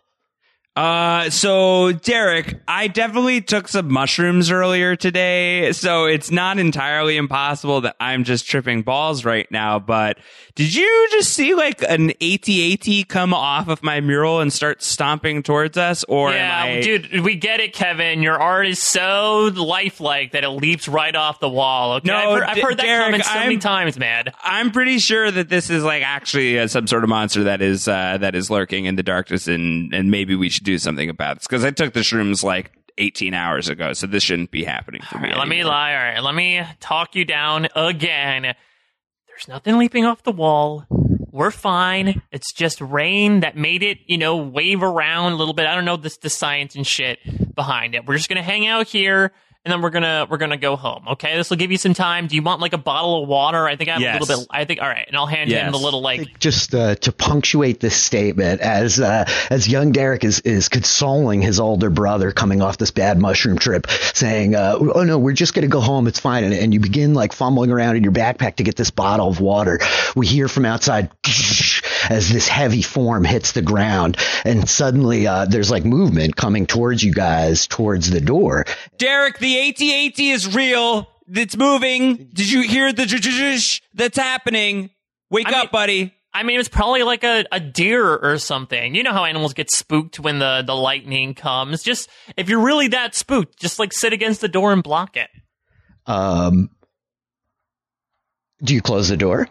Uh, so Derek, I definitely took some mushrooms earlier today, so it's not entirely impossible that I'm just tripping balls right now, but did you just see like an AT-AT come off of my mural and start stomping towards us? Or yeah, I... dude, we get it, Kevin. Your art is so lifelike that it leaps right off the wall. Okay? No, I've heard, I've heard that Derek, comment so I'm, many times, man. I'm pretty sure that this is like actually uh, some sort of monster that is uh, that is lurking in the darkness, and and maybe we should do something about this because I took the shrooms like 18 hours ago, so this shouldn't be happening for me. Right, let me lie. All right, let me talk you down again. There's nothing leaping off the wall. We're fine. It's just rain that made it, you know, wave around a little bit. I don't know this the science and shit behind it. We're just gonna hang out here and then we're gonna we're gonna go home. Okay, this will give you some time. Do you want like a bottle of water? I think I have yes. a little bit. I think all right, and I'll hand yes. him the little like just uh, to punctuate this statement as uh, as young Derek is is consoling his older brother coming off this bad mushroom trip, saying, uh, "Oh no, we're just gonna go home. It's fine." And, and you begin like fumbling around in your backpack to get this bottle of water. We hear from outside as this heavy form hits the ground, and suddenly uh, there's like movement coming towards you guys towards the door. Derek, the AT-AT is real. It's moving. Did you hear the that's happening? Wake I up, mean, buddy. I mean, it's probably like a, a deer or something. You know how animals get spooked when the, the lightning comes. Just, if you're really that spooked, just like sit against the door and block it. Um, do you close the door?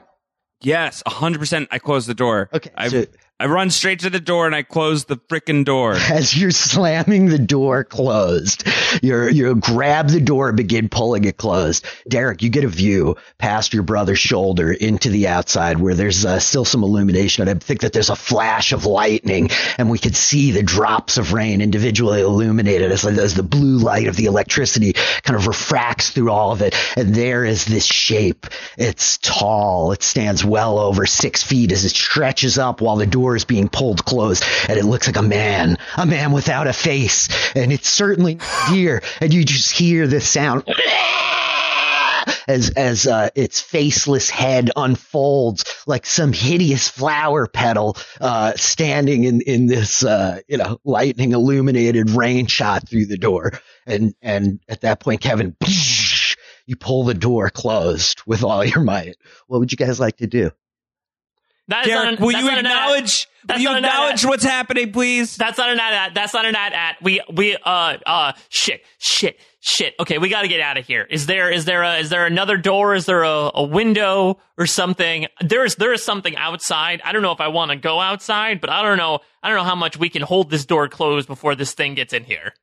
Yes, hundred percent. I close the door. Okay, I so- I run straight to the door and I close the frickin' door. (laughs) as you're slamming the door closed, you're you grab the door, and begin pulling it closed. Derek, you get a view past your brother's shoulder into the outside where there's uh, still some illumination. I think that there's a flash of lightning, and we could see the drops of rain individually illuminated as, as the blue light of the electricity kind of refracts through all of it. And there is this shape. It's tall. It stands well over six feet as it stretches up while the door is being pulled closed, and it looks like a man, a man without a face, and it's certainly deer, and you just hear the sound. As as uh, its faceless head unfolds like some hideous flower petal, uh, standing in in this uh, you know lightning illuminated rain shot through the door, and and at that point, Kevin, (laughs) you pull the door closed with all your might. What would you guys like to do? That is not Derek, an- will you not acknowledge? Will That's you not an ad. acknowledge what's happening, please? That's not an ad. That's not an ad. Ad. We we uh uh shit shit shit. Okay, we got to get out of here. Is there is there a is there another door? Is there a, a window or something? There is there is something outside. I don't know if I want to go outside, but I don't know. I don't know how much we can hold this door closed before this thing gets in here.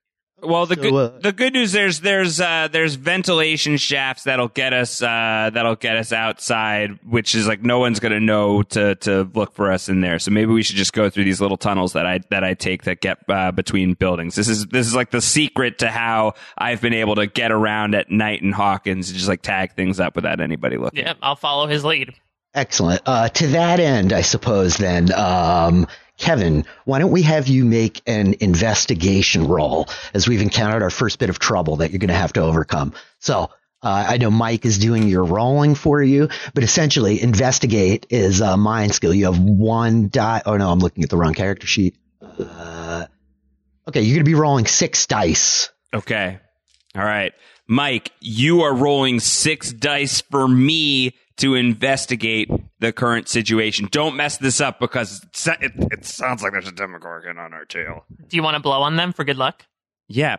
Well, the So, good uh, the good news there's there's uh, there's ventilation shafts that'll get us uh, that'll get us outside, which is like no one's gonna know to to look for us in there. So maybe we should just go through these little tunnels that I that I take that get uh, between buildings. This is this is like the secret to how I've been able to get around at night in Hawkins and just like tag things up without anybody looking. Yeah, I'll follow his lead. Excellent. Uh, to that end, I suppose then, um, Kevin, why don't we have you make an investigation roll as we've encountered our first bit of trouble that you're going to have to overcome. So, uh, I know Mike is doing your rolling for you, but essentially, investigate is a mind skill. You have one die. Oh no, I'm looking at the wrong character sheet. Uh, okay, you're going to be rolling six dice. Okay. All right. Mike, you are rolling six dice for me to investigate the current situation. Don't mess this up because it, it it sounds like there's a demogorgon on our tail. Do you want to blow on them for good luck? Yeah.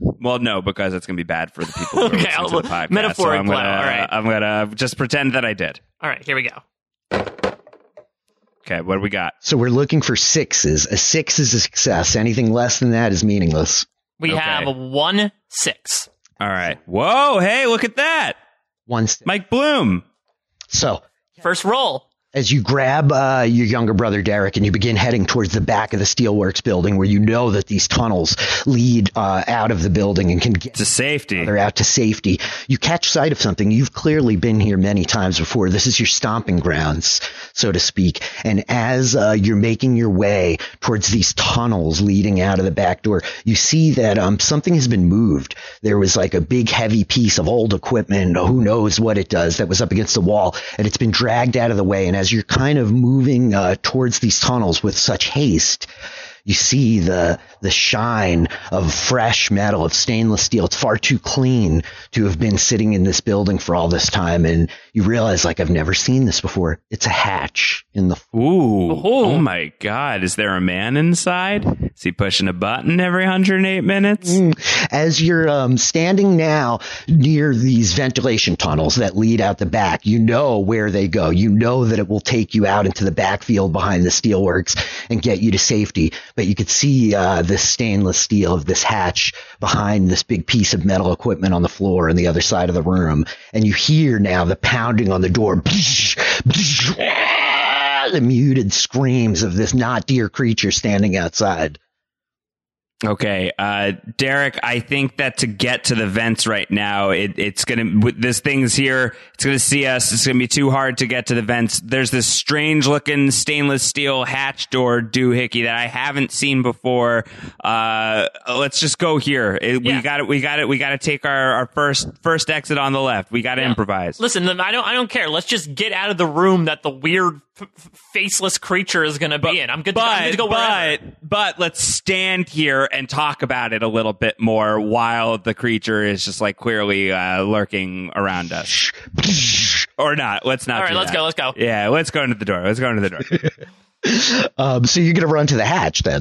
Well, no, because it's going to be bad for the people who are (laughs) Okay, listening I'll- to the podcast. metaphoric so I'm gonna, all right. I'm going to just pretend that I did. All right, here we go. Okay, what do we got? So we're looking for sixes. A six is a success. Anything less than that is meaningless. We Okay. have a one six. All right. Whoa, hey, look at that. One. St- Mike Bloom. so First roll. As you grab uh, your younger brother Derek and you begin heading towards the back of the steelworks building where you know that these tunnels lead uh, out of the building and can get To safety. they're out to safety. You catch sight of something. You've clearly been here many times before. This is your stomping grounds, so to speak. And as uh, you're making your way towards these tunnels leading out of the back door, you see that um, something has been moved. There was like a big heavy piece of old equipment, who knows what it does, that was up against the wall, and it's been dragged out of the way. And as you're kind of moving uh, towards these tunnels with such haste, you see the the shine of fresh metal of stainless steel. It's far too clean to have been sitting in this building for all this time, and you realize like I've never seen this before. It's a hatch in the Ooh. Ooh. Oh my God. Is there a man inside? Is he pushing a button every 108 minutes? as you're um, standing now near these ventilation tunnels that lead out the back, you know where they go. You know that it will take you out into the backfield behind the steelworks and get you to safety. But you could see uh, this stainless steel of this hatch behind this big piece of metal equipment on the floor on the other side of the room. And you hear now the pounding on the door. The muted screams of this not deer creature standing outside. Okay, uh, Derek, I think that to get to the vents right now, it, it's gonna, with this thing's here, it's gonna see us, it's gonna be too hard to get to the vents. There's this strange looking stainless steel hatch door doohickey that I haven't seen before. Uh, let's just go here. It, Yeah. We got it, we got it, we gotta take our, our first, first exit on the left. We gotta Yeah. improvise. Listen, I don't. I don't care. Let's just get out of the room that the weird, f- f- faceless creature is going to be in. I'm good. To, I'm good to go wherever. but, but let's stand here and talk about it a little bit more while the creature is just like clearly uh, lurking around us. Or not. Let's not. All right, do let's that. go. Let's go. Yeah, let's go into the door. Let's go into the door. (laughs) Um, so you're going to run to the hatch then.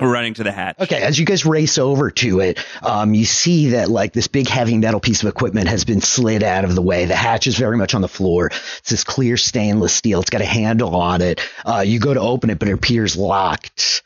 We're running to the hatch. Okay, as you guys race over to it, um, you see that like this big heavy metal piece of equipment has been slid out of the way. The hatch is very much on the floor. It's this clear stainless steel. It's got a handle on it. Uh, you go to open it, but it appears locked.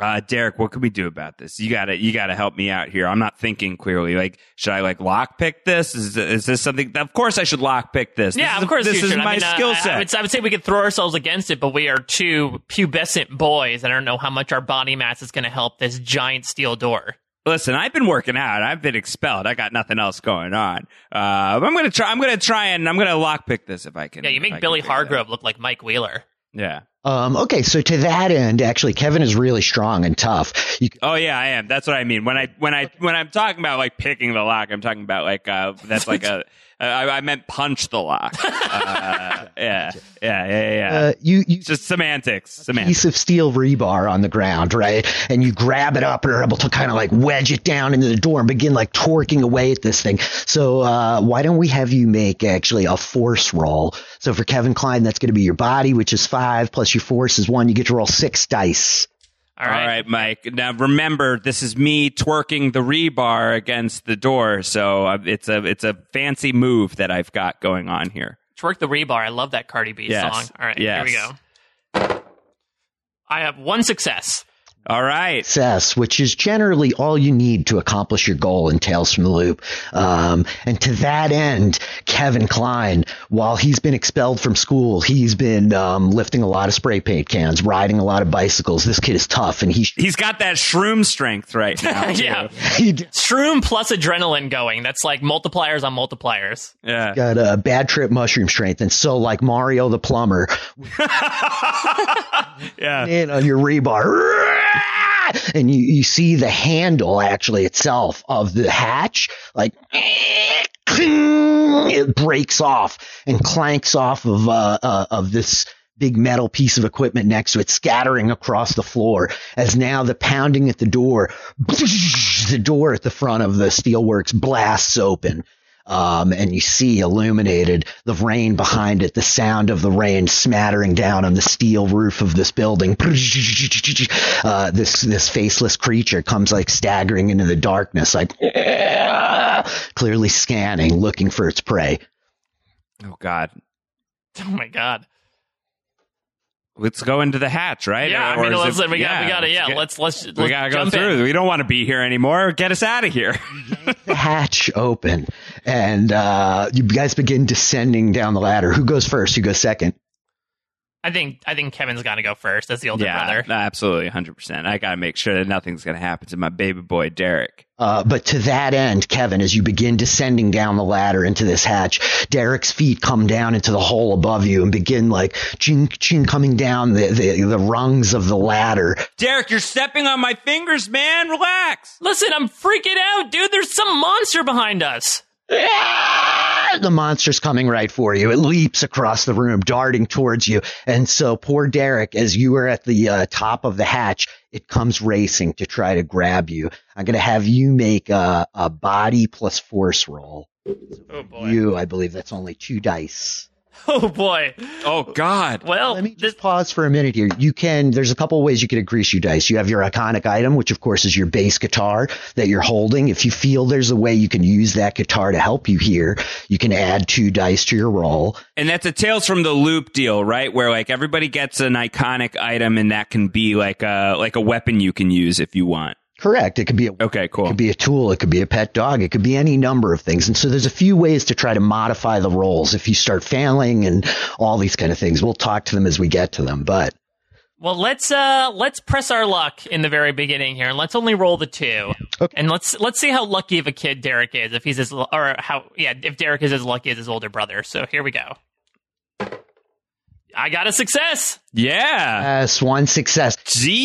Uh, Derek, what can we do about this? You gotta, you gotta help me out here. I'm not thinking clearly. Like, should I like lockpick this? Is, is this something? Of course, I should lockpick this. Yeah, this of is, course This is should. I my mean, uh, skill I- set. I would, I would say we could throw ourselves against it, but we are two pubescent boys. I don't know how much our body mass is going to help this giant steel door. Listen, I've been working out. I've been expelled. I got nothing else going on. Uh, I'm gonna try. I'm gonna try and I'm gonna lockpick this if I can. Yeah, you make Billy Hargrove look like Mike Wheeler. Yeah. Um, okay, so to that end, actually, Kevin is really strong and tough. You, Oh yeah, I am. That's what I mean. When I when I when I'm talking about like picking the lock, I'm talking about like uh that's like a I, I meant punch the lock. Uh, yeah, yeah, yeah, yeah. uh, you, you just semantics. Semantics. piece of steel rebar on the ground, right? And you grab it up and are able to kind of like wedge it down into the door and begin like torquing away at this thing. So, uh, why don't we have you make actually a force roll? So for Kevin Klein, that's going to be your body, which is five plus your force is one. You get to roll six dice. All right. All right, Mike. Now remember, this is me twerking the rebar against the door, so uh, it's a it's a fancy move that I've got going on here. Twerk the rebar. I love that Cardi B Yes. song. All right, Yes. here we go. I have one success. All right. Success, which is generally all you need to accomplish your goal in Tales from the Loop. Um, and to that end, Kevin Klein, while he's been expelled from school, he's been um, lifting a lot of spray paint cans, riding a lot of bicycles. This kid is tough, and he He's got that shroom strength right now. (laughs) yeah. he Shroom plus adrenaline going. That's like multipliers on multipliers. Yeah. got a bad trip mushroom strength, and so like Mario the plumber, (laughs) Yeah. (laughs) in on your rebar. And you, you see the handle actually itself of the hatch, like (clears throat) it breaks off and clanks off of uh, uh, of this big metal piece of equipment next to it, scattering across the floor. As now the pounding at the door, (laughs) the door at the front of the steelworks blasts open. Um, and you see illuminated the rain behind it, the sound of the rain smattering down on the steel roof of this building. (laughs) Uh, this this faceless creature comes like staggering into the darkness, like (laughs) clearly scanning, looking for its prey. Oh God. (laughs) Oh my god. Let's go into the hatch, right? Yeah, I mean, is let's, it- we got, we got to, yeah. get- let's let's we let's gotta go through. In. We don't want to be here anymore. Get us out of here. (laughs) The hatch open, and uh, you guys begin descending down the ladder. Who goes first? Who goes second? I think I think Kevin's got to go first as the older brother. yeah, brother. absolutely, hundred percent. I gotta make sure that nothing's gonna happen to my baby boy Derek. Uh, but to that end, Kevin, as you begin descending down the ladder into this hatch, Derek's feet come down into the hole above you and begin like ching ching coming down the, the, the rungs of the ladder. Derek, you're stepping on my fingers, man. Relax. Listen, I'm freaking out, dude. There's some monster behind us. Ah! The monster's coming right for you. It leaps across the room, darting towards you. And so poor Derek, as you are at the uh, top of the hatch, it comes racing to try to grab you. I'm going to have you make a, a body plus force roll. Oh boy. You, I believe that's only two dice. (laughs) Oh boy. Oh God. Well, Let me this, just pause for a minute here. You can, there's a couple ways you can increase your dice. You have your iconic item, which of course is your bass guitar that you're holding. If you feel there's a way you can use that guitar to help you here, you can add two dice to your roll. And that's a Tales from the Loop deal, right? Where like everybody gets an iconic item, and that can be like a like a weapon you can use if you want. Correct. It could be a Okay, cool. It could be a tool. It could be a pet dog. It could be any number of things. And so there's a few ways to try to modify the rolls. If you start failing and all these kind of things, we'll talk to them as we get to them. But well, let's uh let's press our luck in the very beginning here, and let's only roll the two, Okay. and let's let's see how lucky of a kid Derek is. If he's as or how yeah, if Derek is as lucky as his older brother. So here we go. I got a success. Yeah. yes, one success.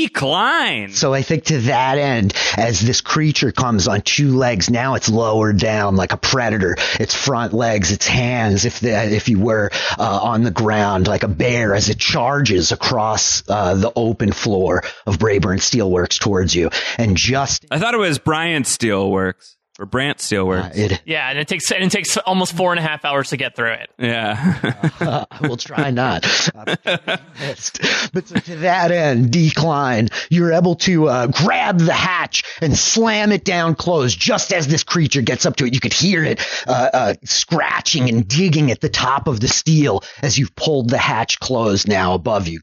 Klein. So I think to that end, as this creature comes on two legs, now it's lower down like a predator. Its front legs, its hands, if the, if you were uh, on the ground like a bear, as it charges across uh, the open floor of Braeburn Steelworks towards you, and just I thought it was Brian Steelworks. For Brant Steelworks. Uh, it, Yeah, and it takes and it takes almost four and a half hours to get through it. yeah. (laughs) uh, we'll try not. (laughs) But so to that end, D Klein, you're able to uh, grab the hatch and slam it down closed just as this creature gets up to it. You could hear it uh, uh, scratching and digging at the top of the steel as you've pulled the hatch closed now above you.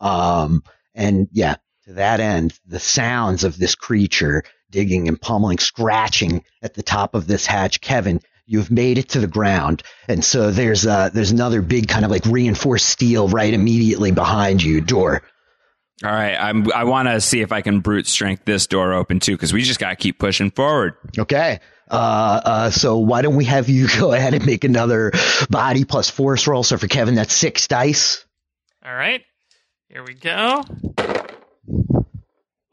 Um, and yeah, to that end, the sounds of this creature digging and pummeling, scratching at the top of this hatch, Kevin, you've made it to the ground. And so there's uh there's another big kind of like reinforced steel right immediately behind you, door. All right. I'm, I want to see if I can brute strength this door open too, because we just got to keep pushing forward. Okay. Uh, uh, so why don't we have you (laughs) go ahead and make another body plus force roll? So for Kevin, that's six dice. All right, here we go.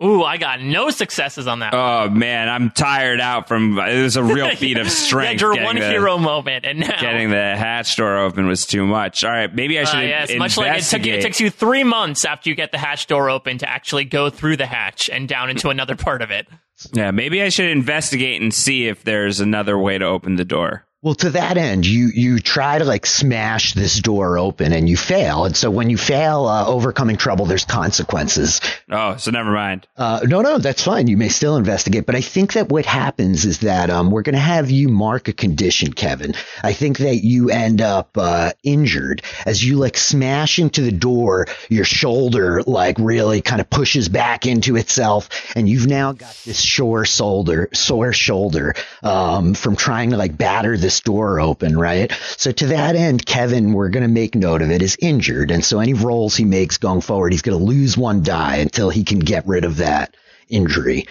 Ooh, I got no successes on that. Oh man, I'm tired out from. It was a real (laughs) feat of yeah, strength. your one the- hero moment, and now Getting the hatch door open was too much. All right, maybe I should Uh, yes, much like it, took, investigate. it takes you three months after you get the hatch door open to actually go through the hatch and down into another part of it. yeah, maybe I should investigate and see if there's another way to open the door. Well, to that end, you you try to like smash this door open and you fail. And so when you fail, uh, overcoming trouble, there's consequences. Oh, so never mind. Uh, no, no, that's fine. You may still investigate, but I think that what happens is that um, we're going to have you mark a condition, Kevin. I think that you end up uh, injured as you like smash into the door. Your shoulder like really kind of pushes back into itself, and you've now got this sore shoulder, sore shoulder um, from trying to like batter this door open, right? So to that end, Kevin, we're going to make note of it, is injured, and so any rolls he makes going forward, he's going to lose one die until he can get rid of that injury.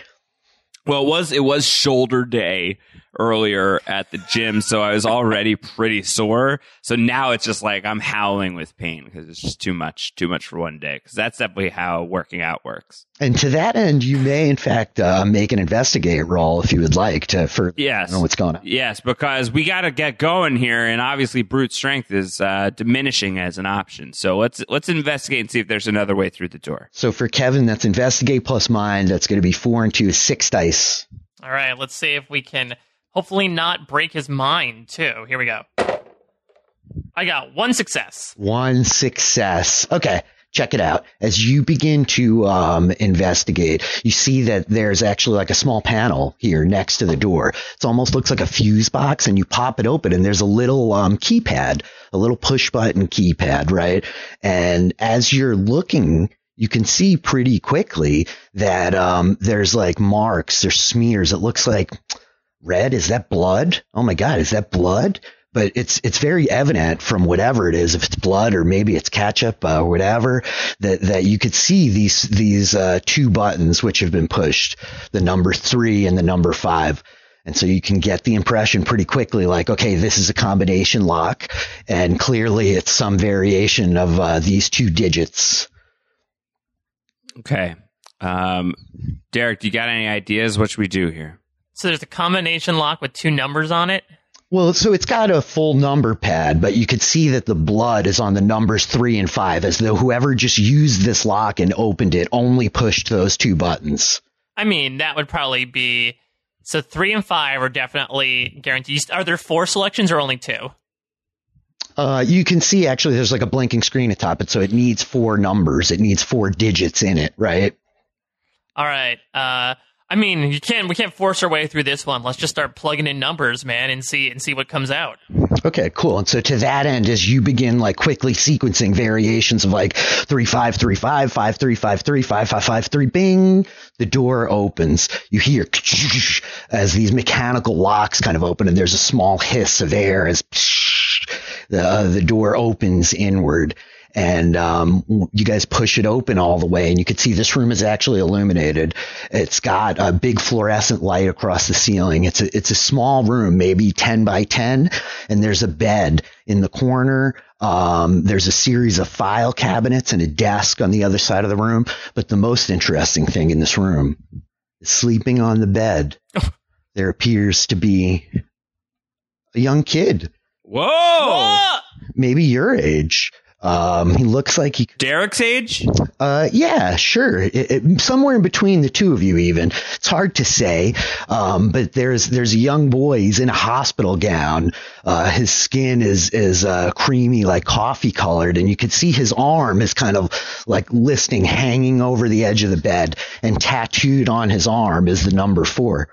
Well, it was it was shoulder day earlier at the gym, so I was already pretty sore. So now it's just like I'm howling with pain because it's just too much, too much for one day. Because that's definitely how working out works. And to that end, you may in fact uh, make an investigate roll if you would like to for Yes. know what's going on. Yes, because we got to get going here, and obviously brute strength is uh, diminishing as an option. So let's let's investigate and see if there's another way through the door. So for Kevin, that's investigate plus mind. That's going to be four and two, six dice. All right, let's see if we can hopefully not break his mind too. Here we go. I got one success. One success. Okay. Check it out. As you begin to um, investigate, you see that there's actually like a small panel here next to the door. It almost looks like a fuse box, and you pop it open, and there's a little um, keypad, a little push button keypad, right? And as you're looking, you can see pretty quickly that um, there's like marks, there's smears. It looks like red. Is that blood? Oh my God, is that blood? But it's it's very evident from whatever it is, if it's blood or maybe it's ketchup uh, or whatever, that that you could see these these uh, two buttons which have been pushed, the number three and the number five. And so you can get the impression pretty quickly, like, okay, this is a combination lock, and clearly it's some variation of uh, these two digits. Okay, um, Derek, do you got any ideas? What should we do here? So there's a combination lock with two numbers on it. Well, so it's got a full number pad, but you could see that the blood is on the numbers three and five, as though whoever just used this lock and opened it only pushed those two buttons. I mean, that would probably be so three and five are definitely guaranteed. Are there four selections or only two? Uh, you can see actually there's like a blinking screen atop it, so it needs four numbers. It needs four digits in it, right? All right. Uh, I mean, you can't. We can't force our way through this one. Let's just start plugging in numbers, man, and see and see what comes out. Okay, cool. And so to that end, as you begin like quickly sequencing variations of like three five three five five three five three five five five three, bing, the door opens. You hear (laughs) as these mechanical locks kind of open, and there's a small hiss of air as (laughs) the uh, the door opens inward. And um, you guys push it open all the way, and you can see this room is actually illuminated. It's got a big fluorescent light across the ceiling. It's a it's a small room, maybe ten by ten, and there's a bed in the corner. Um, there's a series of file cabinets and a desk on the other side of the room. But the most interesting thing in this room is sleeping on the bed. (laughs) there appears to be a young kid, Whoa! Whoa! maybe your age. Um, he looks like he Derek's age? Uh, yeah, sure. It, it, somewhere in between the two of you, even. It's hard to say. Um, but there's there's a young boy. He's in a hospital gown. Uh, his skin is is uh, creamy, like coffee colored, and you can see his arm is kind of like listing, hanging over the edge of the bed, and tattooed on his arm is the number four.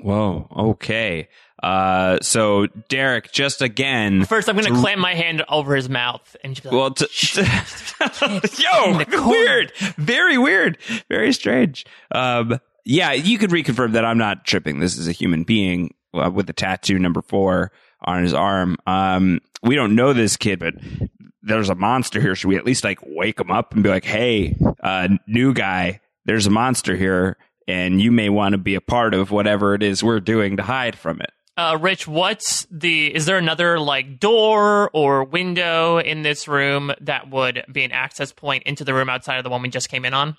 Whoa. Okay. Uh, so Derek, just again. First, I'm going to clamp my hand over his mouth and just like, Well, t- t- (laughs) (laughs) yo, (laughs) weird, very weird, very strange. Um, yeah, you could reconfirm that I'm not tripping. This is a human being uh, with a tattoo number four on his arm. Um, we don't know this kid, but there's a monster here. Should we at least like wake him up and be like, "Hey, uh, new guy, there's a monster here." And you may want to be a part of whatever it is we're doing to hide from it. Uh, Rich, what's the? Is there another like door or window in this room that would be an access point into the room outside of the one we just came in on?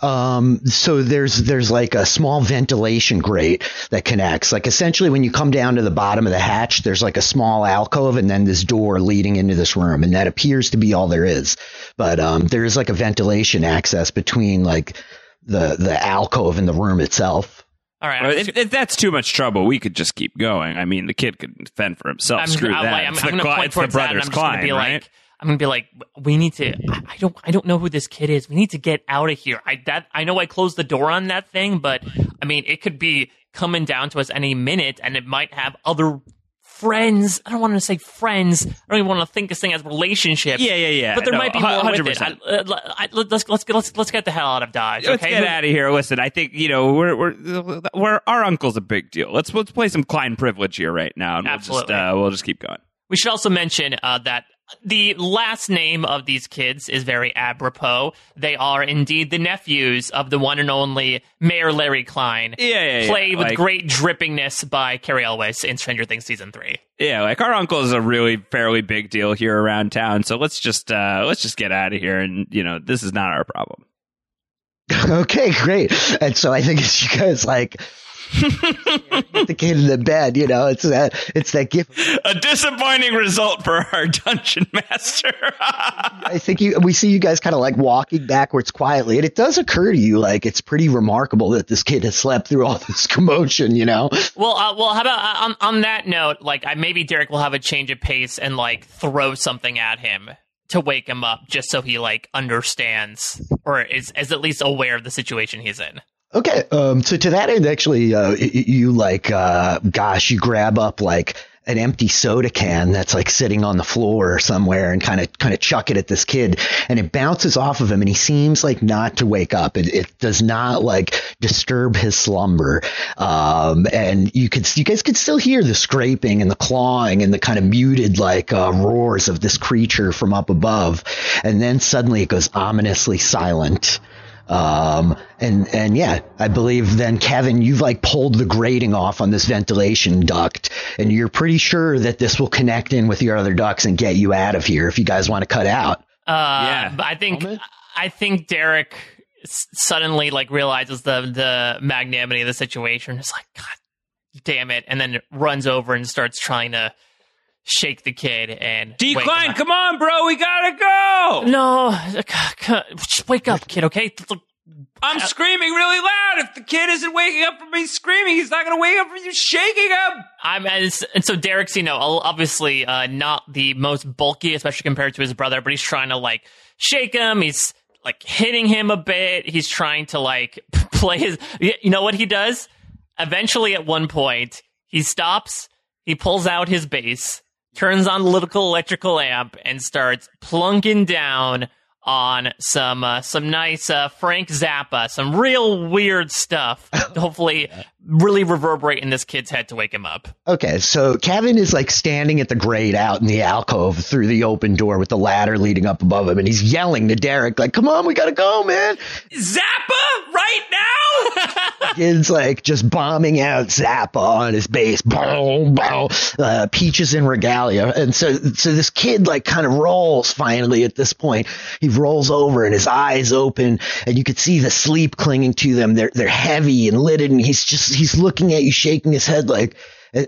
Um, so there's there's like a small ventilation grate that connects. Like essentially, when you come down to the bottom of the hatch, there's like a small alcove and then this door leading into this room, and that appears to be all there is. But um, there is like a ventilation access between like the the alcove and the room itself. All right. Well, if, if that's too much trouble, we could just keep going. I mean, the kid could fend for himself. I'm, Screw I'm, that. I'm, It's I'm the going to point it's the towards that, and I'm brothers just going to Klein, be right? like, I'm going to be like, we need to. I, I don't. I don't know who this kid is. We need to get out of here. I that I know I closed the door on that thing, but I mean, it could be coming down to us any minute, and it might have other friends. I don't want to say friends. I don't even want to think this thing as relationships. Yeah, yeah, yeah. But there No, might be more with it. 100%. I, uh, I, let's let's let's let's get the hell out of Dodge. Let's get out of here. Listen, I think you know we're we're we're our uncle's a big deal. Let's let's play some Klein privilege here right now, and we'll just uh, we'll just keep going. We should also mention uh, that the last name of these kids is very apropos. They are indeed the nephews of the one and only Mayor Larry Klein. Yeah, yeah, yeah. Played with Like- great drippingness by Cary Elwes in Stranger Things season three. Yeah, like our uncle is a really fairly big deal here around town. So let's just uh let's just get out of here, and you know this is not our problem. (laughs) okay, great. And so I think it's you guys like get (laughs) the kid in the bed. You know, it's that it's that gift. A disappointing result for our dungeon master. I think you we see you guys kind of like walking backwards quietly, and it does occur to you like it's pretty remarkable that this kid has slept through all this commotion. You know, Well, uh, well, how about uh, on on that note? Like, I, maybe Derek will have a change of pace and like throw something at him to wake him up, just so he like understands or is is at least aware of the situation he's in. Okay, um, so to that end, actually, uh, you like, uh, gosh, you grab up like an empty soda can that's like sitting on the floor somewhere and kind of, kind of chuck it at this kid and it bounces off of him and he seems like not to wake up. It, it does not like disturb his slumber. Um, and you could, you guys could still hear the scraping and the clawing and the kind of muted like, uh, roars of this creature from up above. And then suddenly it goes ominously silent. Um, and, and yeah, I believe then Kevin, you've like pulled the grating off on this ventilation duct and you're pretty sure that this will connect in with your other ducts and get you out of here if you guys want to cut out. Uh, Yeah. but I think I think Derek suddenly like realizes the the magnanimity of the situation. It's like God damn it, and then runs over and starts trying to shake the kid and Decline, come on, bro, we gotta go. No, just wake up, kid. Okay. I'm screaming really loud. If the kid isn't waking up from me screaming, he's not gonna wake up from you shaking him. I'm as and so Derek's you know obviously uh, not the most bulky, especially compared to his brother, but he's trying to like shake him. He's like hitting him a bit. He's trying to like (laughs) play his. You know what he does? Eventually, at one point, he stops. He pulls out his bass, turns on the little electrical amp, and starts plunking down on some uh, some nice uh, Frank Zappa, some real weird stuff. (laughs) hopefully, really reverberate in this kid's head to wake him up. Okay, so Kevin is like standing at the grate out in the alcove through the open door with the ladder leading up above him, and he's yelling to Derek, like, come on, we gotta go, man. Zappa, right now. (laughs) Kid's like just bombing out Zappa on his bass, boom, boom, uh, Peaches en Regalia. And so, so this kid like kind of rolls finally at this point. He rolls over and his eyes open and you could see the sleep clinging to them. They're, they're heavy and lidded and he's just, he's looking at you, shaking his head like,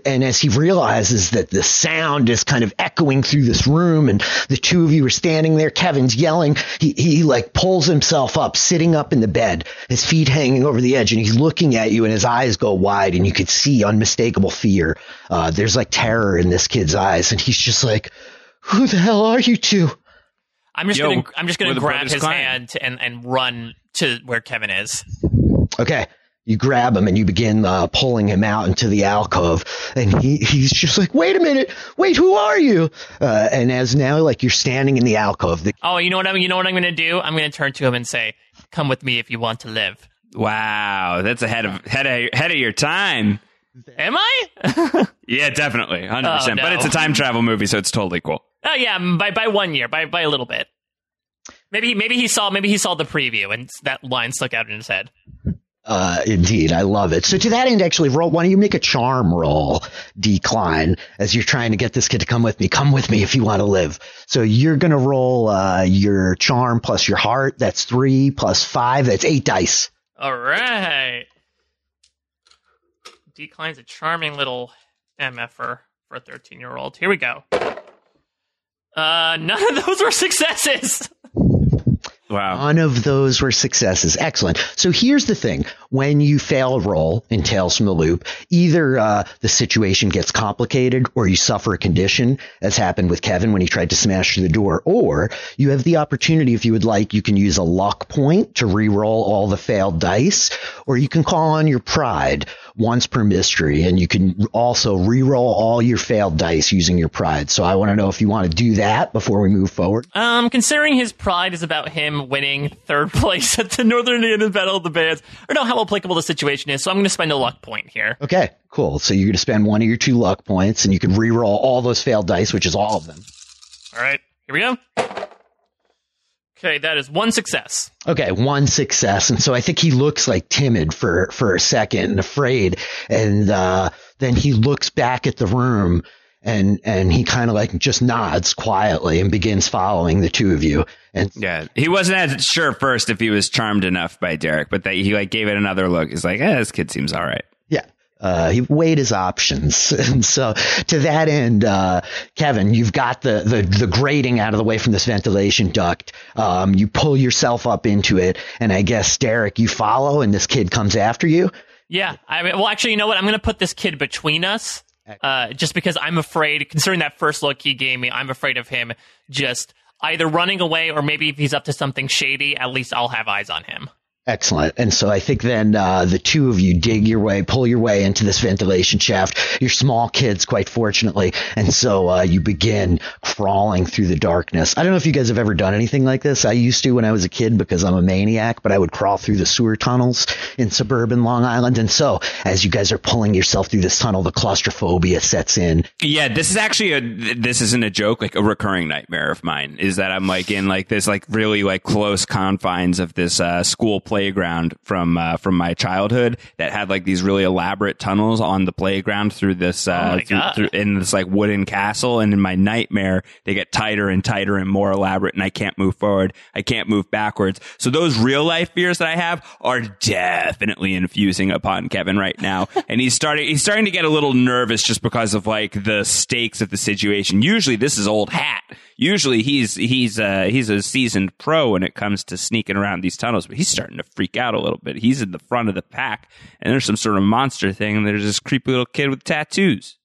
And as he realizes that the sound is kind of echoing through this room and the two of you are standing there, Kevin's yelling, he, he like pulls himself up, sitting up in the bed, his feet hanging over the edge and he's looking at you and his eyes go wide and you could see unmistakable fear. Uh, there's like terror in this kid's eyes and he's just like, who the hell are you two? I'm just Yo, gonna I'm just gonna grab his Klein. hand and and run to where Kevin is. Okay. You grab him and you begin uh, pulling him out into the alcove, and he, he's just like, "Wait a minute, wait, who are you?" Uh, and as now, like you're standing in the alcove, the Oh, you know what I'm you know what I'm gonna do? I'm gonna turn to him and say, "Come with me if you want to live." Wow, that's ahead of head of, head of your time. Am I? (laughs) Yeah, definitely, hundred percent. Oh, But it's a time travel movie, so it's totally cool. oh yeah, by by one year, by by a little bit. Maybe maybe he saw maybe he saw the preview and that line stuck out in his head. Uh, indeed, I love it. So to that end, actually, roll. Why don't you make a charm roll, D Klein, as you're trying to get this kid to come with me. Come with me if you want to live. So you're gonna roll uh, your charm plus your heart. That's three plus five. That's eight dice. All right. D Klein's a charming little MFer for a 13 year old. Here we go. Uh, none of those were (laughs) successes. Wow. None of those were successes. Excellent. So here's the thing. When you fail a roll in Tales from the Loop, either uh, the situation gets complicated or you suffer a condition, as happened with Kevin when he tried to smash through the door, or you have the opportunity, if you would like, you can use a luck point to re-roll all the failed dice, or you can call on your pride once per mystery, and you can also re-roll all your failed dice using your pride. So I want to know if you want to do that before we move forward. Um, considering his pride is about him winning third (laughs) place at the Northern Indian Battle of the Bands, I don't know how applicable the situation is, so I'm going to spend a luck point here. Okay, cool. So you're going to spend one of your two luck points, and you can re-roll all those failed dice, which is all of them. All right, here we go. Okay, that is one success. Okay, one success, and so I think he looks like timid for for a second, and afraid, and uh, then he looks back at the room, and and he kind of like just nods quietly and begins following the two of you. And Yeah, he wasn't as sure first if he was charmed enough by Derek, but that he like gave it another look. He's like, eh, this kid seems all right. Yeah. Uh, he weighed his options. (laughs) And so to that end, uh, Kevin, you've got the, the, the grating out of the way from this ventilation duct. Um, you pull yourself up into it. And I guess, Derek, you follow and this kid comes after you. Yeah, I mean, well, actually, you know what? I'm going to put this kid between us, uh, just because I'm afraid. Considering that first look he gave me, I'm afraid of him just either running away or maybe if he's up to something shady, at least I'll have eyes on him. Excellent. And so I think then uh, the two of you dig your way, pull your way into this ventilation shaft. You're small kids, quite fortunately. And so uh, you begin crawling through the darkness. I don't know if you guys have ever done anything like this. I used to when I was a kid because I'm a maniac, but I would crawl through the sewer tunnels in suburban Long Island. And so as you guys are pulling yourself through this tunnel, the claustrophobia sets in. Yeah, this is actually a this isn't a joke, like a recurring nightmare of mine is that I'm like in like this like really like close confines of this uh, school playground from uh, from my childhood that had like these really elaborate tunnels on the playground through this uh, Oh through- through- in this like wooden castle. And in my nightmare they get tighter and tighter and more elaborate and I can't move forward. I can't move backwards. So those real life fears that I have are definitely infusing upon Kevin right now. (laughs) And he's starting he's starting to get a little nervous just because of like the stakes of the situation. Usually this is old hat usually he's he's uh he's a seasoned pro when it comes to sneaking around these tunnels but he's starting to freak out a little bit. He's in the front of the pack and there's some sort of monster thing and there's this creepy little kid with tattoos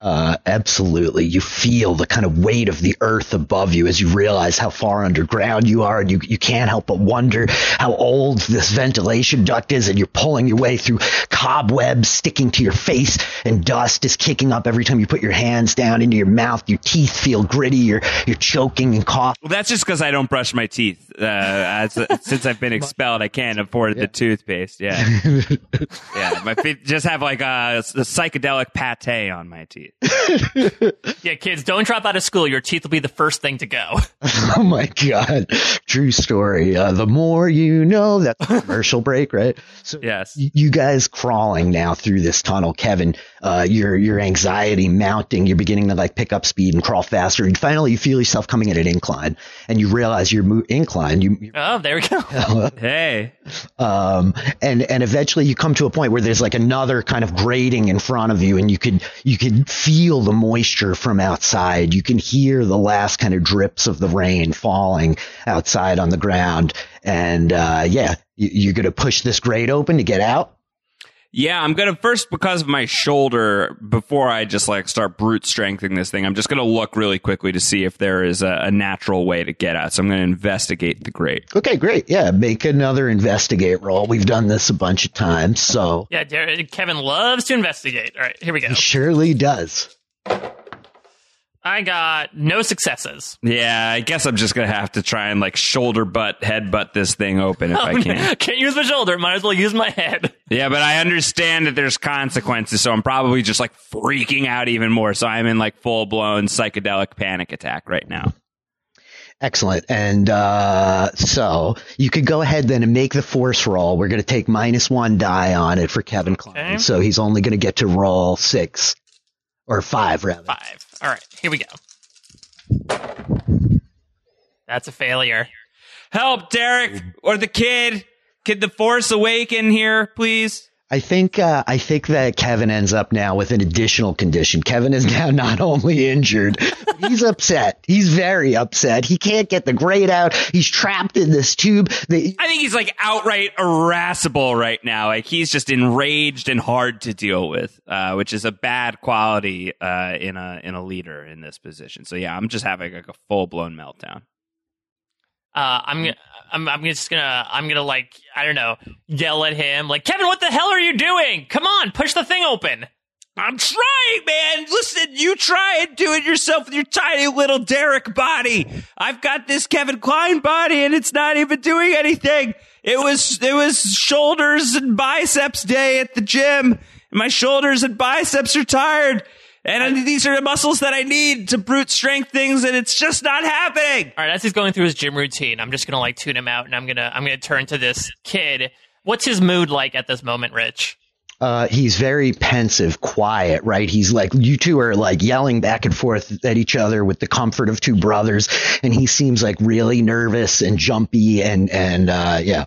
Uh, absolutely. You feel the kind of weight of the earth above you as you realize how far underground you are, and you, you can't help but wonder how old this ventilation duct is, and you're pulling your way through cobwebs sticking to your face, and dust is kicking up every time you put your hands down into your mouth. Your teeth feel gritty, you're, you're choking and coughing. Well, that's just because I don't brush my teeth. Uh, as, since I've been (laughs) expelled, I can't afford the toothpaste. Yeah, (laughs) yeah. My feet just have like a, a psychedelic pate on my teeth. (laughs) Yeah, kids, don't drop out of school. Your teeth will be the first thing to go. (laughs) Oh my God. True story. Uh, the more you know, that's commercial break, right? So (laughs) Yes. you guys crawling now through this tunnel, Kevin, uh, your your anxiety mounting. You're beginning to like pick up speed and crawl faster. And finally, you feel yourself coming at an incline, and you realize you're mo- incline. You, oh, there we go. (laughs) hey, um, and and eventually you come to a point where there's like another kind of grating in front of you, and you could you could feel the moisture from outside. You can hear the last kind of drips of the rain falling outside on the ground, and uh, yeah, you, you're gonna push this grate open to get out. Yeah, I'm gonna first because of my shoulder. Before I just like start brute strengthening this thing, I'm just gonna look really quickly to see if there is a, a natural way to get out. So I'm gonna investigate the grate. Okay, great. Yeah, make another investigate roll. We've done this a bunch of times, so Yeah, Dar- Kevin loves to investigate. All right, here we go. he surely does. I got no successes. Yeah, I guess I'm just gonna have to try and like shoulder butt, head butt this thing open if (laughs) I can. Can't use my shoulder. Might as well use my head. (laughs) Yeah, but I understand that there's consequences, so I'm probably just like freaking out even more. So I'm in like full blown psychedelic panic attack right now. Excellent. And uh, so you could go ahead then and make the force roll. We're going to take minus one die on it for Kevin Klein. Okay. So he's only going to get to roll six or five, rather. Five. All right, here we go. That's a failure. Help, Derek, or the kid. Could the force awaken here, please? I think uh, I think that Kevin ends up now with an additional condition. Kevin is now not only injured, he's upset. He's very upset. He can't get the grade out. He's trapped in this tube. I think he's like outright irascible right now. Like he's just enraged and hard to deal with, uh, which is a bad quality uh, in a in a leader in this position. So yeah, I'm just having like a full blown meltdown. Uh, I'm gonna, I'm, I'm just gonna, I'm gonna like, I don't know, yell at him, like, Kevin, what the hell are you doing? Come on, push the thing open. I'm trying, man. Listen, you try and do it yourself with your tiny little Derek body. I've got this Kevin Klein body and it's not even doing anything. It was, it was shoulders and biceps day at the gym. My shoulders and biceps are tired. And these are the muscles that I need to brute strength things and it's just not happening. All right, as he's going through his gym routine, I'm just gonna like tune him out, and I'm gonna, I'm gonna turn to this kid. What's his mood like at this moment, Rich? uh, he's very pensive, quiet, right? He's like, you two are like yelling back and forth at each other with the comfort of two brothers. And he seems like really nervous and jumpy and, and, uh, yeah.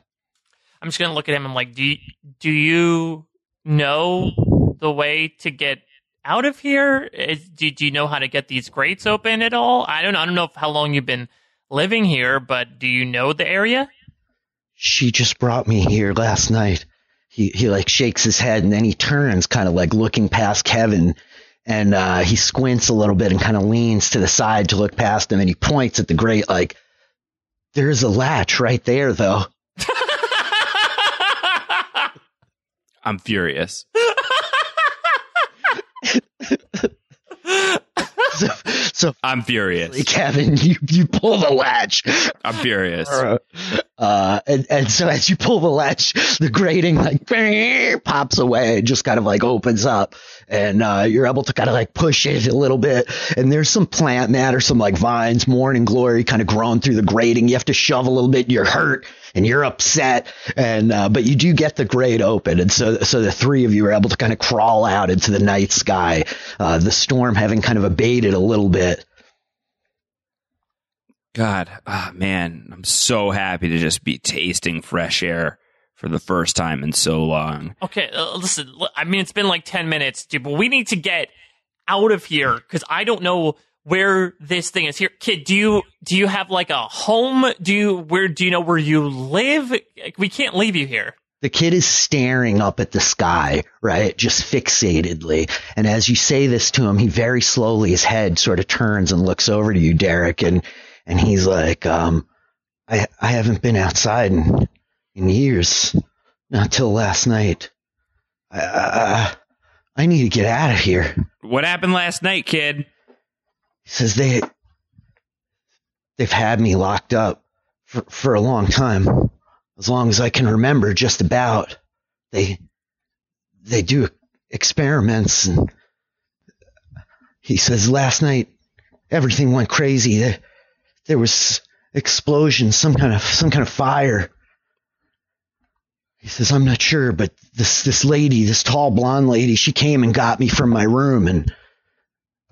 I'm just gonna look at him. I'm like, do you, do you know the way to get out of here? Is, do, do you know how to get these grates open at all? I don't know. I don't know if, how long you've been living here, but do you know the area? She just brought me here last night. He, he like shakes his head and then he turns kind of like looking past Kevin and, uh, he squints a little bit and kind of leans to the side to look past him and he points at the grate like, there's a latch right there though. (laughs) (laughs) I'm furious. (laughs) (laughs) (laughs) So, so I'm furious. (laughs) Kevin, you, you pull the latch. I'm furious. Uh, and, and so as you pull the latch, the grating like (laughs) pops away and just kind of like opens up and, uh, you're able to kind of like push it a little bit. And there's some plant matter, some like vines, morning glory kind of growing through the grating. You have to shove a little bit. You're hurt and you're upset. And, uh, but you do get the grate open. And so, so the three of you are able to kind of crawl out into the night sky, uh, the storm having kind of abated a little bit. God, ah, man, I'm so happy to just be tasting fresh air for the first time in so long. Okay, uh, listen. I mean, it's been like ten minutes, dude, but we need to get out of here because I don't know where this thing is. Here, kid, do you do you have like a home? Do you where do you know where you live? Like, We can't leave you here. The kid is staring up at the sky, right? Just fixatedly. And as you say this to him, he very slowly, his head sort of turns and looks over to you, Derek. And, and he's like, um, I, I haven't been outside in, in years. Not till last night. I, I, I need to get out of here. What happened last night, kid? He says they, they've had me locked up for, for a long time. As long as I can remember, just about. They, they do experiments and he says last night everything went crazy. There, there was explosions, some kind of, some kind of fire. He says, I'm not sure, but this, this lady, this tall blonde lady, she came and got me from my room and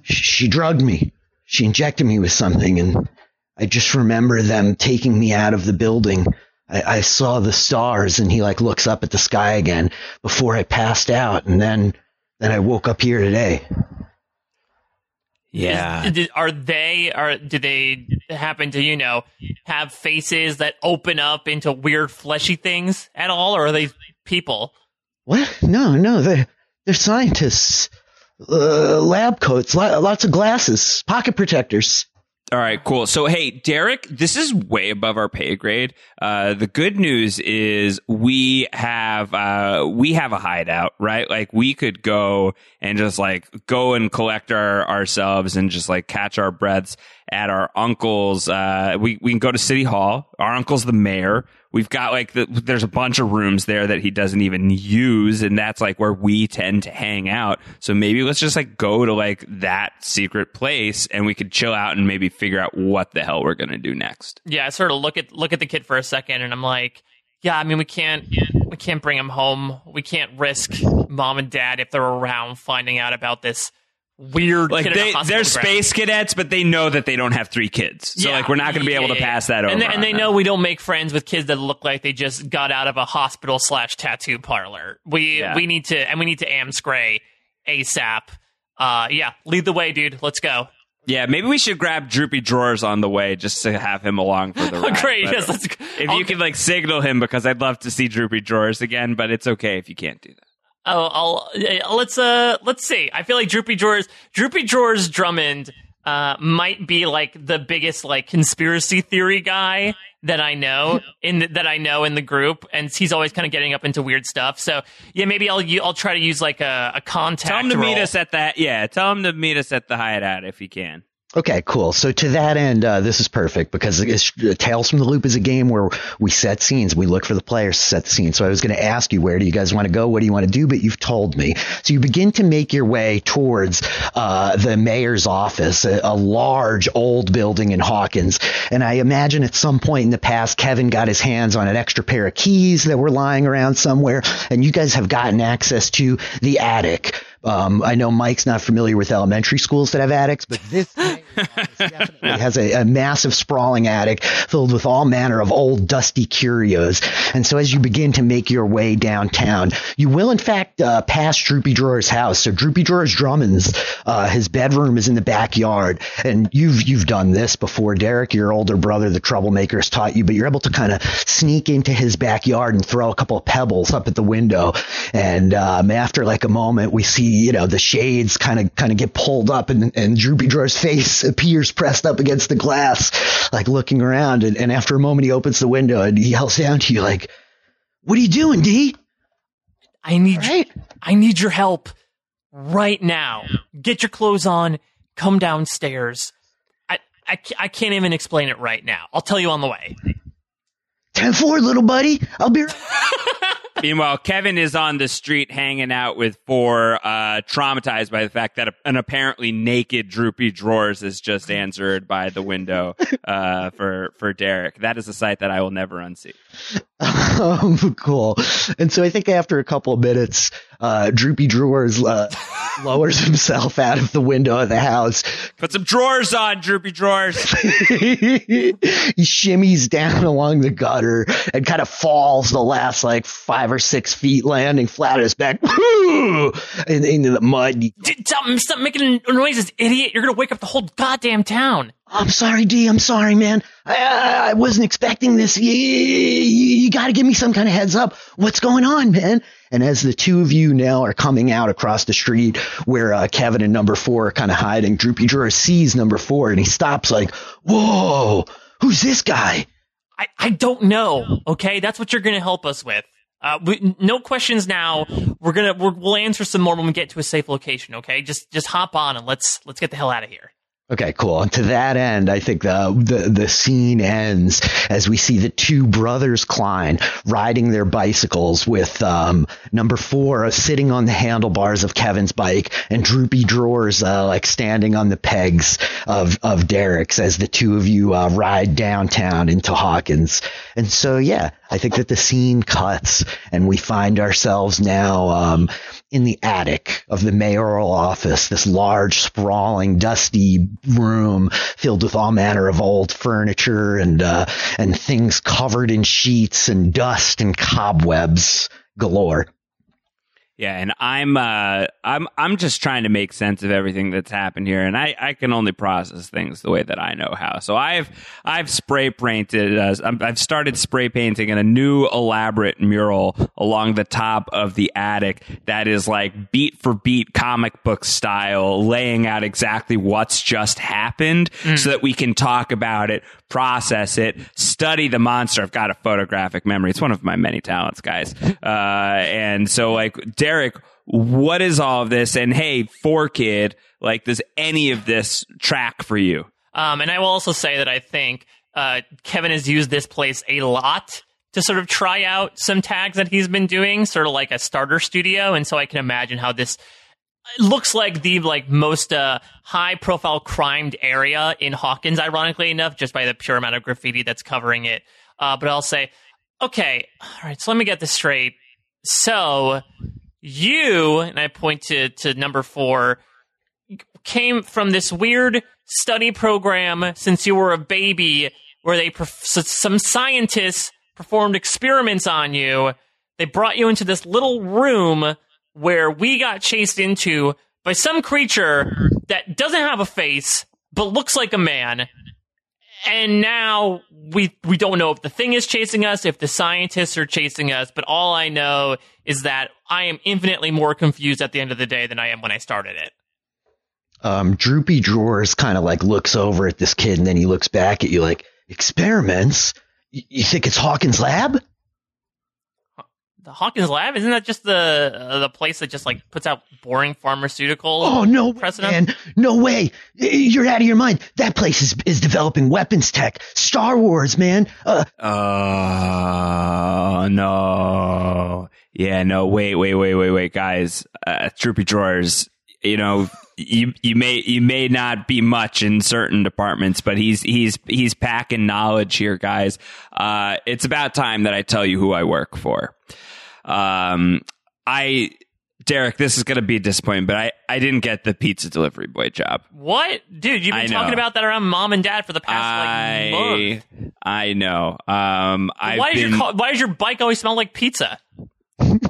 she, she drugged me. She injected me with something and I just remember them taking me out of the building. I, I saw the stars and he like looks up at the sky again before I passed out. And then, then I woke up here today. Yeah. Is- are they are do they happen to you know have faces that open up into weird fleshy things at all, or are they people? What? No, no, they're, they're scientists. Uh, lab coats, lo- lots of glasses, pocket protectors. All right, cool. So, hey, Derek, this is way above our pay grade. Uh, the good news is we have uh, we have a hideout, right? Like we could go and just like go and collect our ourselves and just like catch our breaths at our uncle's. Uh, we we can go to City Hall. Our uncle's the mayor. We've got like the, there's a bunch of rooms there that he doesn't even use, and that's like where we tend to hang out. So maybe let's just like go to like that secret place, and we could chill out and maybe figure out what the hell we're gonna do next. Yeah, I sort of look at look at the kid for a second, and I'm like, yeah, I mean, we can't we can't bring him home. We can't risk mom and dad if they're around finding out about this weird Like kid in a they, they're space cadets, but they know that they don't have three kids. So Yeah. like we're not gonna be able to pass that over. And they, and they know we don't make friends with kids that look like they just got out of a hospital slash tattoo parlor. We Yeah. we need to and we need to amscray ASAP. Uh, yeah, lead the way, dude. Let's go. Yeah, maybe we should grab Droopy Drawers on the way just to have him along for the (laughs) ride. Great. Yes, let's. If I'll- you could like signal him, because I'd love to see Droopy Drawers again, but it's okay if you can't do that. Oh, I'll uh, let's uh let's see. I feel like Droopy Drawers, Droopy Drawers Drummond, uh, might be like the biggest like conspiracy theory guy that I know in the, that I know in the group, and he's always kind of getting up into weird stuff. So yeah, maybe I'll I'll try to use like a, a contact. Tell him to meet us at that. Yeah, tell him to meet us at the hideout if he can. Okay, cool. So to that end, uh, this is perfect because uh, Tales from the Loop is a game where we set scenes. We look for the players to set the scene. So I was going to ask you, where do you guys want to go? What do you want to do? But you've told me. So you begin to make your way towards uh, the mayor's office, a, a large old building in Hawkins. And I imagine at some point in the past, Kevin got his hands on an extra pair of keys that were lying around somewhere, and you guys have gotten access to the attic. Um, I know Mike's not familiar with elementary schools that have attics, but this (laughs) (laughs) definitely has a, a massive sprawling attic filled with all manner of old dusty curios. And so as you begin to make your way downtown, you will in fact uh, pass Droopy Drawer's house. So Droopy Drawer's Drummond's uh, his bedroom is in the backyard, and you've you've done this before, Derek. Your older brother, the troublemaker, has taught you, but you're able to kind of sneak into his backyard and throw a couple of pebbles up at the window. And um, after like a moment, we see you know the shades kind of kind of get pulled up, and and Droopy Drawer's face appears pressed up against the glass, like looking around. And, and after a moment, he opens the window and he yells down to you like, "What are you doing, D? I need Right? I need your help right now. Get your clothes on. Come downstairs. I, I, I can't even explain it right now. I'll tell you on the way. Ten four, little buddy. I'll be. Right- (laughs) Meanwhile, Kevin is on the street hanging out with four, uh, traumatized by the fact that an apparently naked Droopy Drawers is just answered by the window (laughs) uh, for for Derek. That is a sight that I will never unsee. (laughs) um, cool. And so I think after a couple of minutes, uh, Droopy Drawers uh, (laughs) lowers himself out of the window of the house. Put some drawers on, Droopy Drawers. (laughs) he shimmies down along the gutter and kind of falls the last like five or six feet, landing flat on his back (laughs) in, into the mud. Stop, stop making noises, idiot. You're going to wake up the whole goddamn town. I'm sorry, D. I'm sorry, man. I, I, I wasn't expecting this. You, you, you got to give me some kind of heads up. What's going on, man? And as the two of you now are coming out across the street where uh, Kevin and number four are kind of hiding, Droopy Drawer sees number four and he stops like, whoa, who's this guy? I, I don't know. Okay, that's what you're going to help us with. Uh, we, no questions now. We're gonna we're, we'll answer some more when we get to a safe location. Okay, just just hop on and let's let's get the hell out of here. Okay, cool. And to that end, I think the, the the scene ends as we see the two brothers Klein riding their bicycles with um, number four sitting on the handlebars of Kevin's bike and droopy drawers uh, like standing on the pegs of of Derek's as the two of you uh, ride downtown into Hawkins. And so, yeah, I think that the scene cuts and we find ourselves now um, in the attic of the mayoral office, this large, sprawling, dusty room filled with all manner of old furniture and uh, and things covered in sheets and dust and cobwebs galore. Yeah, and I'm uh, I'm I'm just trying to make sense of everything that's happened here, and I, I can only process things the way that I know how. So I've I've spray painted uh, I've started spray painting in a new elaborate mural along the top of the attic that is like beat for beat comic book style, laying out exactly what's just happened, mm. so that we can talk about it, process it, study the monster. I've got a photographic memory; it's one of my many talents, guys. Uh, and so like. Derek, what is all of this? And hey, four kid, like, does any of this track for you? Um, and I will also say that I think uh, Kevin has used this place a lot to sort of try out some tags that he's been doing, sort of like a starter studio. And so I can imagine how this looks like the like most uh, high profile crimed area in Hawkins, ironically enough, just by the pure amount of graffiti that's covering it. Uh, but I'll say, okay, all right, so let me get this straight. So you, and I point to, to number four, came from this weird study program since you were a baby where they, some scientists performed experiments on you. They brought you into this little room where we got chased into by some creature that doesn't have a face, but looks like a man and now we we don't know if the thing is chasing us, if the scientists are chasing us, but all I know is that I am infinitely more confused at the end of the day than I am when I started it. Um, Droopy Drawers kind of like looks over at this kid and then he looks back at you like, experiments? you think it's Hawkins' lab? The Hawkins Lab isn't that just the uh, the place that just like puts out boring pharmaceuticals? Oh no, man, no way! You're out of your mind. That place is is developing weapons tech, Star Wars, man. Uh, uh no, yeah, no, wait, wait, wait, wait, wait, guys, uh, Droopy Drawers. You know, you you may you may not be much in certain departments, but he's he's he's packing knowledge here, guys. Uh, it's about time that I tell you who I work for. Um, I Derek, this is going to be a disappointment, but I, I didn't get the pizza delivery boy job. What? Dude, you've been talking about that around mom and dad for the past I, like month. I know. Um, why, been, does your, why does your bike always smell like pizza?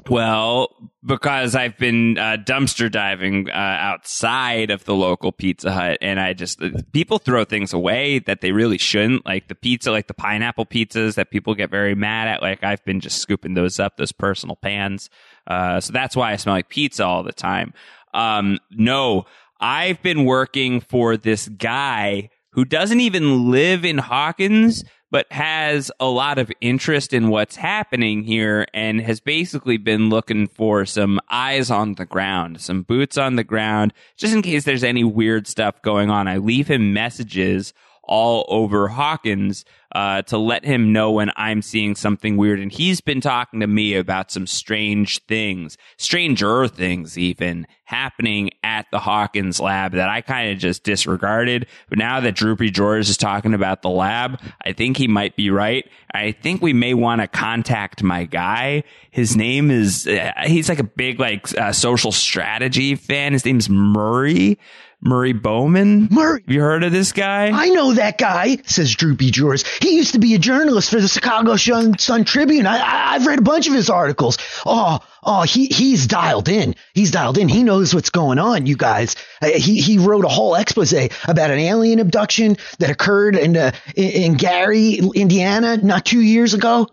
Well, because I've been uh, dumpster diving uh, outside of the local Pizza Hut, and I just people throw things away that they really shouldn't, like the pizza, like the pineapple pizzas that people get very mad at. Like I've been just scooping those up, those personal pans. Uh, so that's why I smell like pizza all the time. Um, no, I've been working for this guy who doesn't even live in Hawkins but has a lot of interest in what's happening here and has basically been looking for some eyes on the ground, some boots on the ground, just in case there's any weird stuff going on. I leave him messages all over Hawkins uh, to let him know when I'm seeing something weird. And he's been talking to me about some strange things, stranger things even happening at the Hawkins lab that I kind of just disregarded. But now that Droopy Drawers is talking about the lab, I think he might be right. I think we may want to contact my guy. His name is, uh, he's like a big like uh, social strategy fan. His name's Murray. Murray Bauman. Murray. Have you heard of this guy? I know that guy, says Droopy Drawers. He used to be a journalist for the Chicago Sun Tribune. I, have read a bunch of his articles. Oh, oh, he, he's dialed in. He's dialed in. He knows what's going on, you guys. Uh, he, he wrote a whole expose about an alien abduction that occurred in, uh, in, in Gary, Indiana, not two years ago.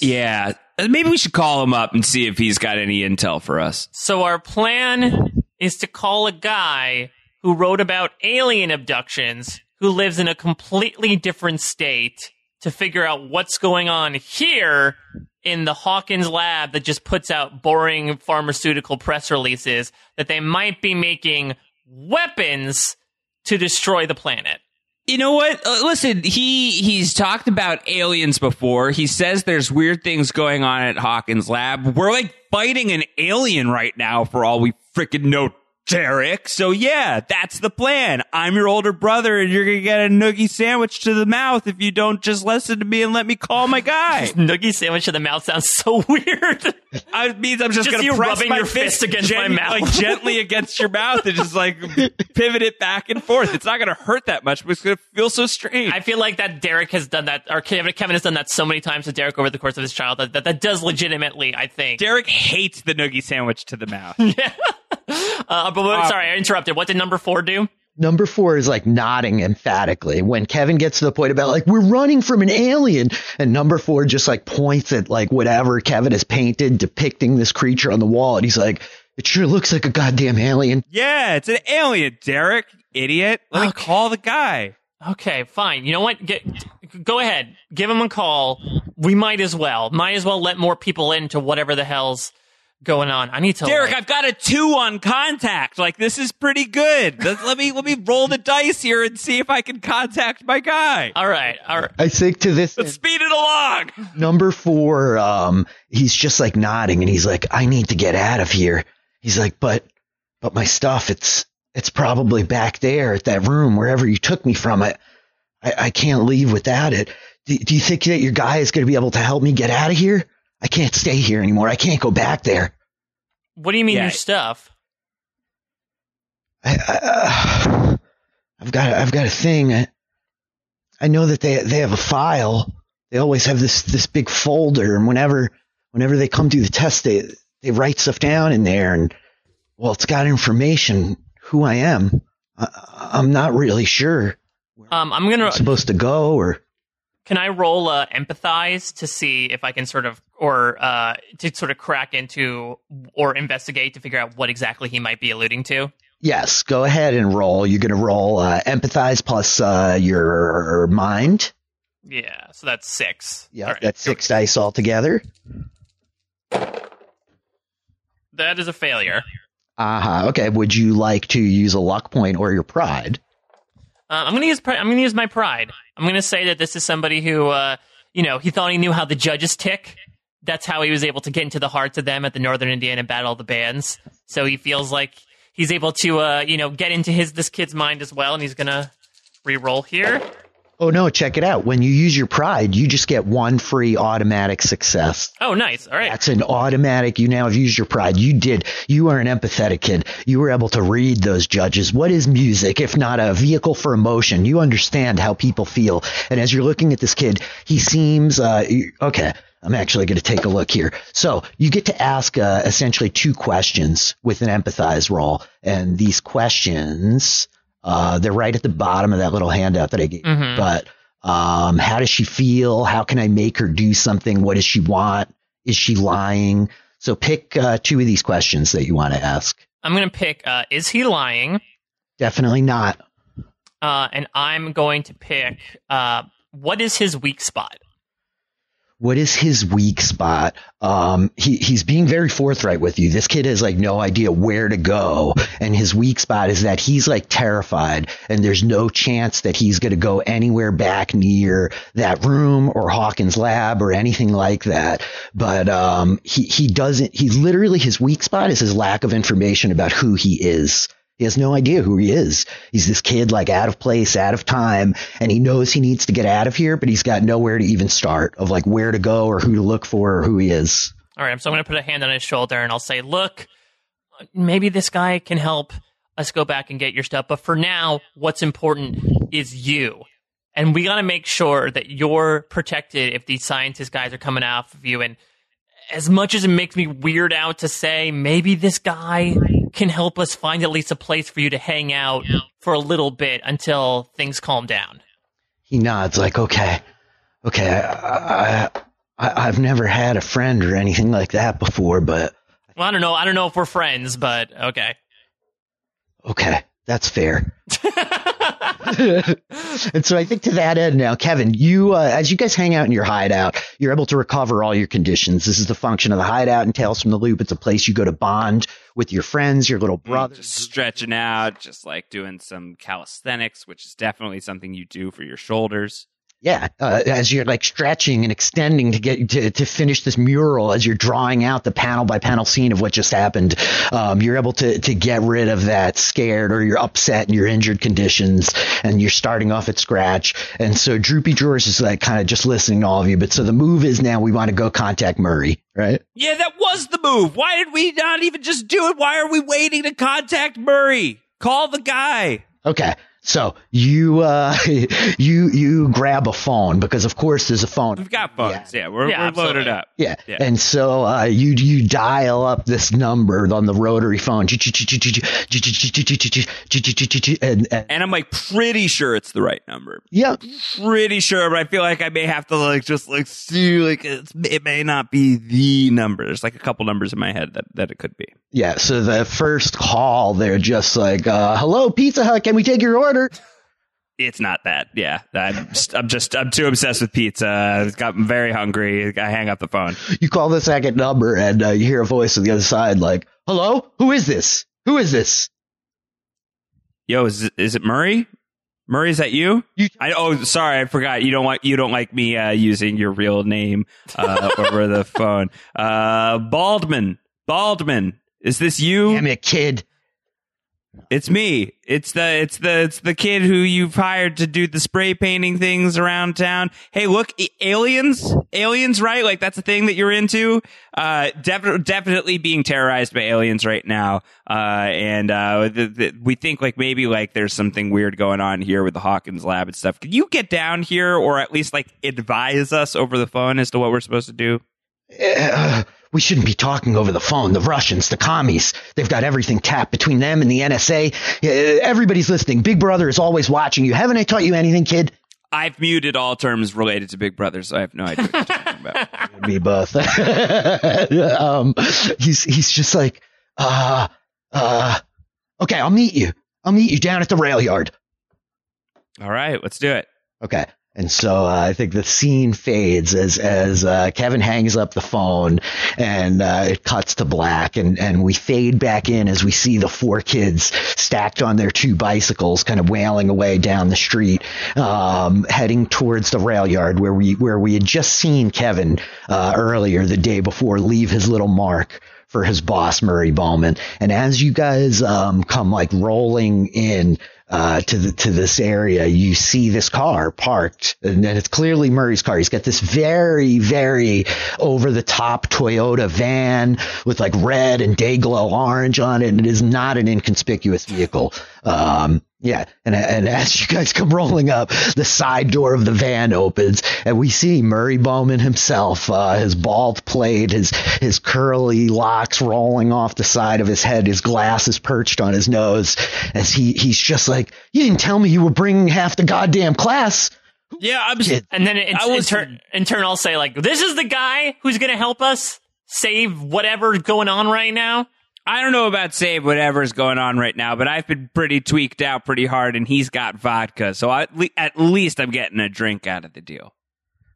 Yeah. Maybe we should call him up and see if he's got any intel for us. So our plan is to call a guy who wrote about alien abductions who lives in a completely different state to figure out what's going on here in the Hawkins lab that just puts out boring pharmaceutical press releases that they might be making weapons to destroy the planet. You know what? Uh, listen, he he's talked about aliens before. He says there's weird things going on at Hawkins Lab. We're like fighting an alien right now for all we freaking know, Derek. So yeah, that's the plan. I'm your older brother and you're going to get a noogie sandwich to the mouth if you don't just listen to me and let me call my guy. (laughs) noogie sandwich to the mouth sounds so (laughs) weird. I means I'm just, Just going to press rubbing my your fist fist against my mouth. like gently (laughs) against your mouth and just like pivot it back and forth. It's not going to hurt that much, but it's going to feel so strange. I feel like that Derek has done that, or Kevin, Kevin has done that so many times to Derek over the course of his childhood that that does legitimately, I think. Derek hates the noogie sandwich to the mouth. Uh, but what- sorry, I interrupted. What did number four do? Number four is like nodding emphatically when Kevin gets to the point about like, we're running from an alien. And number four just like points at like whatever Kevin has painted depicting this creature on the wall. And he's like, it sure looks like a goddamn alien. Yeah, it's an alien, Derek, idiot. Let me call the guy. Okay, fine. You know what? Get, go ahead. Give him a call. We might as well. Might as well let more people into whatever the hell's going on. I need to. Derek, like- I've got a two on contact. Like this is pretty good. Let, (laughs) let me let me roll the dice here and see if I can contact my guy. all right. All right. I think to this Let's speed it along. number four, um, he's just like nodding and he's like, I need to get out of here. He's like, but, but my stuff, it's, it's probably back there at that room, wherever you took me from. I, I, I can't leave without it. Do, do you think that your guy is going to be able to help me get out of here? I can't stay here anymore. I can't go back there. What do you mean Yeah. your stuff? I, I, uh, I've got, I've got a thing. I, I know that they, they have a file. They always have this, this big folder, and whenever, whenever they come through the test, they, they write stuff down in there, and well, it's got information who I am. I, I'm not really sure Um, I'm gonna. I'm supposed to go, or Can I roll uh, empathize to see if I can sort of, or uh, to sort of crack into or investigate to figure out what exactly he might be alluding to? yes, go ahead and roll. You're gonna roll uh, empathize plus uh, your mind. Yeah. So that's six. Yeah, right. that's six dice altogether. That is a failure. Uh huh. Okay. Would you like to use a luck point or your pride? Uh, I'm gonna use. pri- I'm gonna use my pride. I'm gonna say that this is somebody who, uh, you know, he thought he knew how the judges tick. That's how he was able to get into the hearts of them at the Northern Indiana Battle of the Bands. So he feels like he's able to, uh, you know, get into his this kid's mind as well, and he's gonna re-roll here. Oh no, check it out. When you use your pride, you just get one free automatic success. Oh, nice. All right. That's an automatic. You now have used your pride. You did. You are an empathetic kid. You were able to read those judges. What is music if not a vehicle for emotion? You understand how people feel. And as you're looking at this kid, he seems, uh, okay. I'm actually going to take a look here. So you get to ask uh, essentially two questions with an empathize role, and these questions uh, they're right at the bottom of that little handout that I gave. Mhm. But um, how does she feel? How can I make her do something? What does she want? Is she lying? So pick uh, two of these questions that you want to ask. I'm gonna pick. Uh, is he lying? Definitely not. Uh, and I'm going to pick. Uh, what is his weak spot? What is his weak spot? Um, he, he's being very forthright with you. This kid has like no idea where to go. And his weak spot is that he's like terrified and there's no chance that he's going to go anywhere back near that room or Hawkins lab or anything like that. But, um, he, he doesn't, he literally, his weak spot is his lack of information about who he is. He has no idea who he is. He's this kid like out of place, out of time, and he knows he needs to get out of here, but he's got nowhere to even start of like where to go or who to look for or who he is. All right, so I'm going to put a hand on his shoulder and I'll say, "Look, maybe this guy can help us go back and get your stuff, but for now, what's important is you. And we got to make sure that you're protected if these scientist guys are coming off of you and as much as it makes me weird out to say, maybe this guy can help us find at least a place for you to hang out for a little bit until things calm down. He nods like, okay, okay, I, I, I, I've never had a friend or anything like that before, but Well, I don't know. I don't know if we're friends, but okay. okay, that's fair. (laughs) (laughs) and so I think to that end now, Kevin, you, uh, as you guys hang out in your hideout, you're able to recover all your conditions. This is the function of the hideout and Tales from the Loop. It's a place you go to bond with your friends, your little brothers. Just stretching out, just like doing some calisthenics, which is definitely something you do for your shoulders. Yeah, uh, as you're like stretching and extending to get to, to finish this mural, as you're drawing out the panel by panel scene of what just happened, um, you're able to to get rid of that scared or you're upset and your injured conditions, and you're starting off at scratch. And so Droopy Drawers is like kind of just listening to all of you. But so the move is now we want to go contact Murray, right? Yeah, that was the move. Why did we not even just do it? Why are we waiting to contact Murray? Call the guy. Okay. So you uh, you you grab a phone because of course there's a phone. We've got phones. Yeah, Yeah, we're, we're loaded up. Yeah. Yeah. And so uh, you you dial up this number on the rotary phone, and, and And I'm like pretty sure it's the right number. yeah, Pretty sure, but I feel like I may have to like just like see like it's, it may not be the number. There's like a couple numbers in my head that, that it could be. yeah. So the first call, they're just like, uh, "Hello, Pizza Hut, can we take your order?" It's not that. Yeah, I'm just, I'm just I'm too obsessed with pizza. I've gotten very hungry. I hang up the phone. You call the second number, and uh, you hear a voice on the other side, like, "Hello, who is this? Who is this?" Yo, is it, is it Murray? Murray, is that you? You- I oh, sorry, I forgot. You don't want you don't like me uh, using your real name uh, (laughs) over the phone. Uh, Baldman, Baldman, is this you? Damn it, kid. It's me. It's the it's the it's the kid who you've hired to do the spray painting things around town. Hey, look, aliens, aliens, right? Like that's a thing that you're into. Uh, definitely, definitely being terrorized by aliens right now. Uh, and uh, the, the, we think like maybe like there's something weird going on here with the Hawkins lab and stuff. Can you get down here or at least like advise us over the phone as to what we're supposed to do? We shouldn't be talking over the phone. The Russians, the commies, they've got everything tapped between them and the NSA. Everybody's listening. Big Brother is always watching you. Haven't I taught you anything, kid? I've muted all terms related to Big Brother, so I have no idea what you're talking about. (laughs) Me both. (laughs) um, he's he's just like, uh, uh, okay, I'll meet you. I'll meet you down at the rail yard. All right, let's do it. Okay. And so uh, I think the scene fades as as uh, Kevin hangs up the phone, and uh, it cuts to black, and and we fade back in as we see the four kids stacked on their two bicycles, kind of wailing away down the street, um, heading towards the rail yard where we where we had just seen Kevin uh, earlier the day before leave his little mark for his boss Murray Bauman. And as you guys um, come like rolling in uh, to the to this area, you see this car parked, and, and it's clearly Murray's car. He's got this very very over the top Toyota van with like red and day glow orange on it. And it is not an inconspicuous vehicle. Um, yeah, and and as you guys come rolling up, the side door of the van opens, and we see Murray Bauman himself, uh, his bald plate, his his curly locks rolling off the side of his head, his glasses perched on his nose, as he he's just like, "You didn't tell me you were bringing half the goddamn class." Yeah, I'm. just, Kid. And then in, I was- in, turn, in turn, I'll say like, "This is the guy who's going to help us save whatever's going on right now." I don't know about save whatever's going on right now, but I've been pretty tweaked out pretty hard, and he's got vodka, so at, at least I'm getting a drink out of the deal.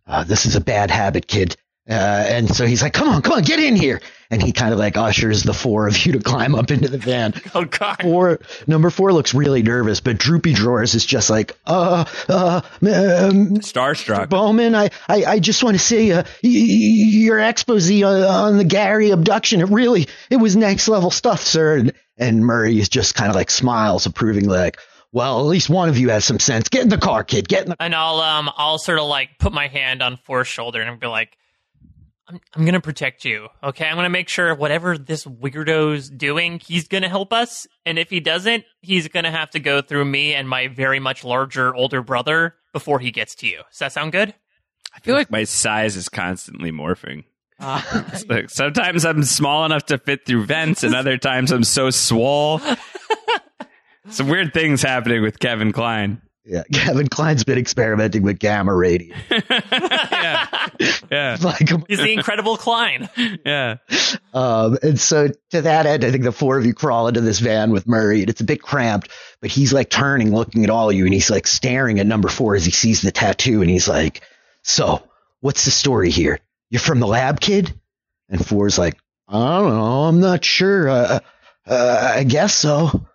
uh, this is a bad habit, kid. Uh, and so he's like, come on, come on, get in here. And he kind of like ushers the four of you to climb up into the van. (laughs) Oh God! Four, number four looks really nervous, but Droopy Drawers is just like, uh, uh, um, Starstruck. Bauman, I, I, I just want to say, uh, y- y- your expose on, on the Gary abduction, it really, it was next level stuff, sir. And, and Murray is just kind of like smiles approvingly, like, well, at least one of you has some sense. Get in the car, kid. Get in the And I'll um I'll sort of like put my hand on Four's shoulder and be like, I'm I'm gonna protect you. Okay, I'm gonna make sure whatever this weirdo's doing, he's gonna help us. And if he doesn't, he's gonna have to go through me and my very much larger older brother before he gets to you. Does that sound good? I feel like my size is constantly morphing. Ah. (laughs) It's like sometimes I'm small enough to fit through vents, and other times I'm so swole. (laughs) Some weird things happening with Kevin Klein. Yeah, (laughs) Kevin Klein's been experimenting with gamma radiation. (laughs) yeah, yeah, (laughs) like, He's the incredible Klein. yeah. um, and so to that end, I think the four of you crawl into this van with Murray, and it's a bit cramped, but he's like turning, looking at all of you, and he's like staring at number four as he sees the tattoo, and he's like, "So, what's the story here? You're from the lab, kid?" And four's like, "I don't know, I'm not sure. Uh, uh, I guess so."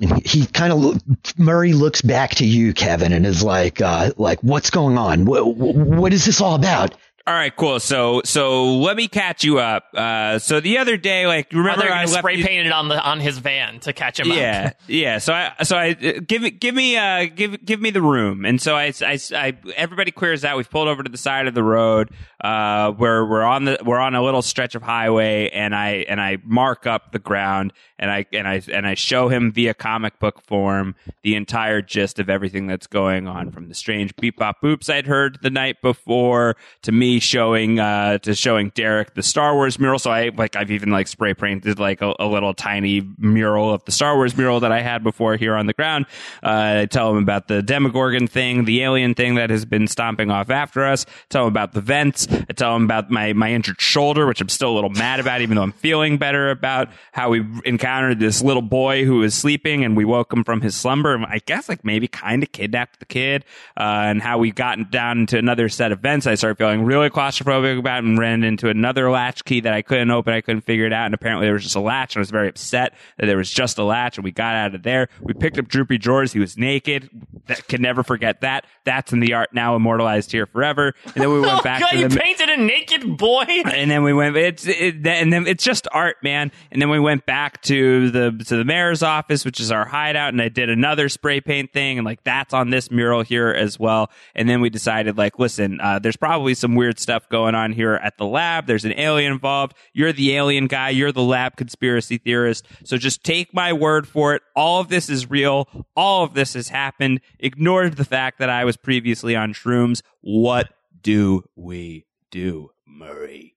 And he, he kind of Murray looks back to you, Kevin, and is like, uh, "Like, what's going on? What, what is this all about?" All right, cool. So, so let me catch you up. Uh, so the other day, like, remember They're I left spray you- painted on the on his van to catch him yeah, up. yeah. So I, so I uh, give it, give me, uh, give, give me the room. And so I, I, I, everybody clears out. We've pulled over to the side of the road. Uh, where we're on the, we're on a little stretch of highway, and I, and I mark up the ground, and I, and I, and I show him via comic book form the entire gist of everything that's going on, from the strange beep bop boops I'd heard the night before to me showing, uh, to showing Derek the Star Wars mural. So I, like, I've even like spray painted like a, a little tiny mural of the Star Wars mural that I had before here on the ground. Uh, I tell him about the Demogorgon thing, the alien thing that has been stomping off after us. I Tell him about the vents. I tell him about my, my injured shoulder, which I'm still a little mad about, even though I'm feeling better about how we encountered this little boy who was sleeping and we woke him from his slumber. And I guess like maybe kind of kidnapped the kid, uh, and how we gotten down into another set of vents. I started feeling really claustrophobic about it and ran into another latch key that I couldn't open. I couldn't figure it out. And apparently there was just a latch and I was very upset that there was just a latch and we got out of there. We picked up Droopy Drawers. He was naked. That, can never forget that. That's in the art now immortalized here forever. And then we went (laughs) Oh back god, to you painted a naked boy. (laughs) and then we went it's it, and then it's just art man. And then we went back to the to the mayor's office which is our hideout and i did another spray paint thing and like that's on this mural here as well. And then we decided like listen uh, there's probably some weird stuff going on here at the lab. There's an alien involved. You're the alien guy. You're the lab conspiracy theorist. So just take my word for it. All of this is real. All of this has happened ignored the fact that i was previously on shrooms what do we do murray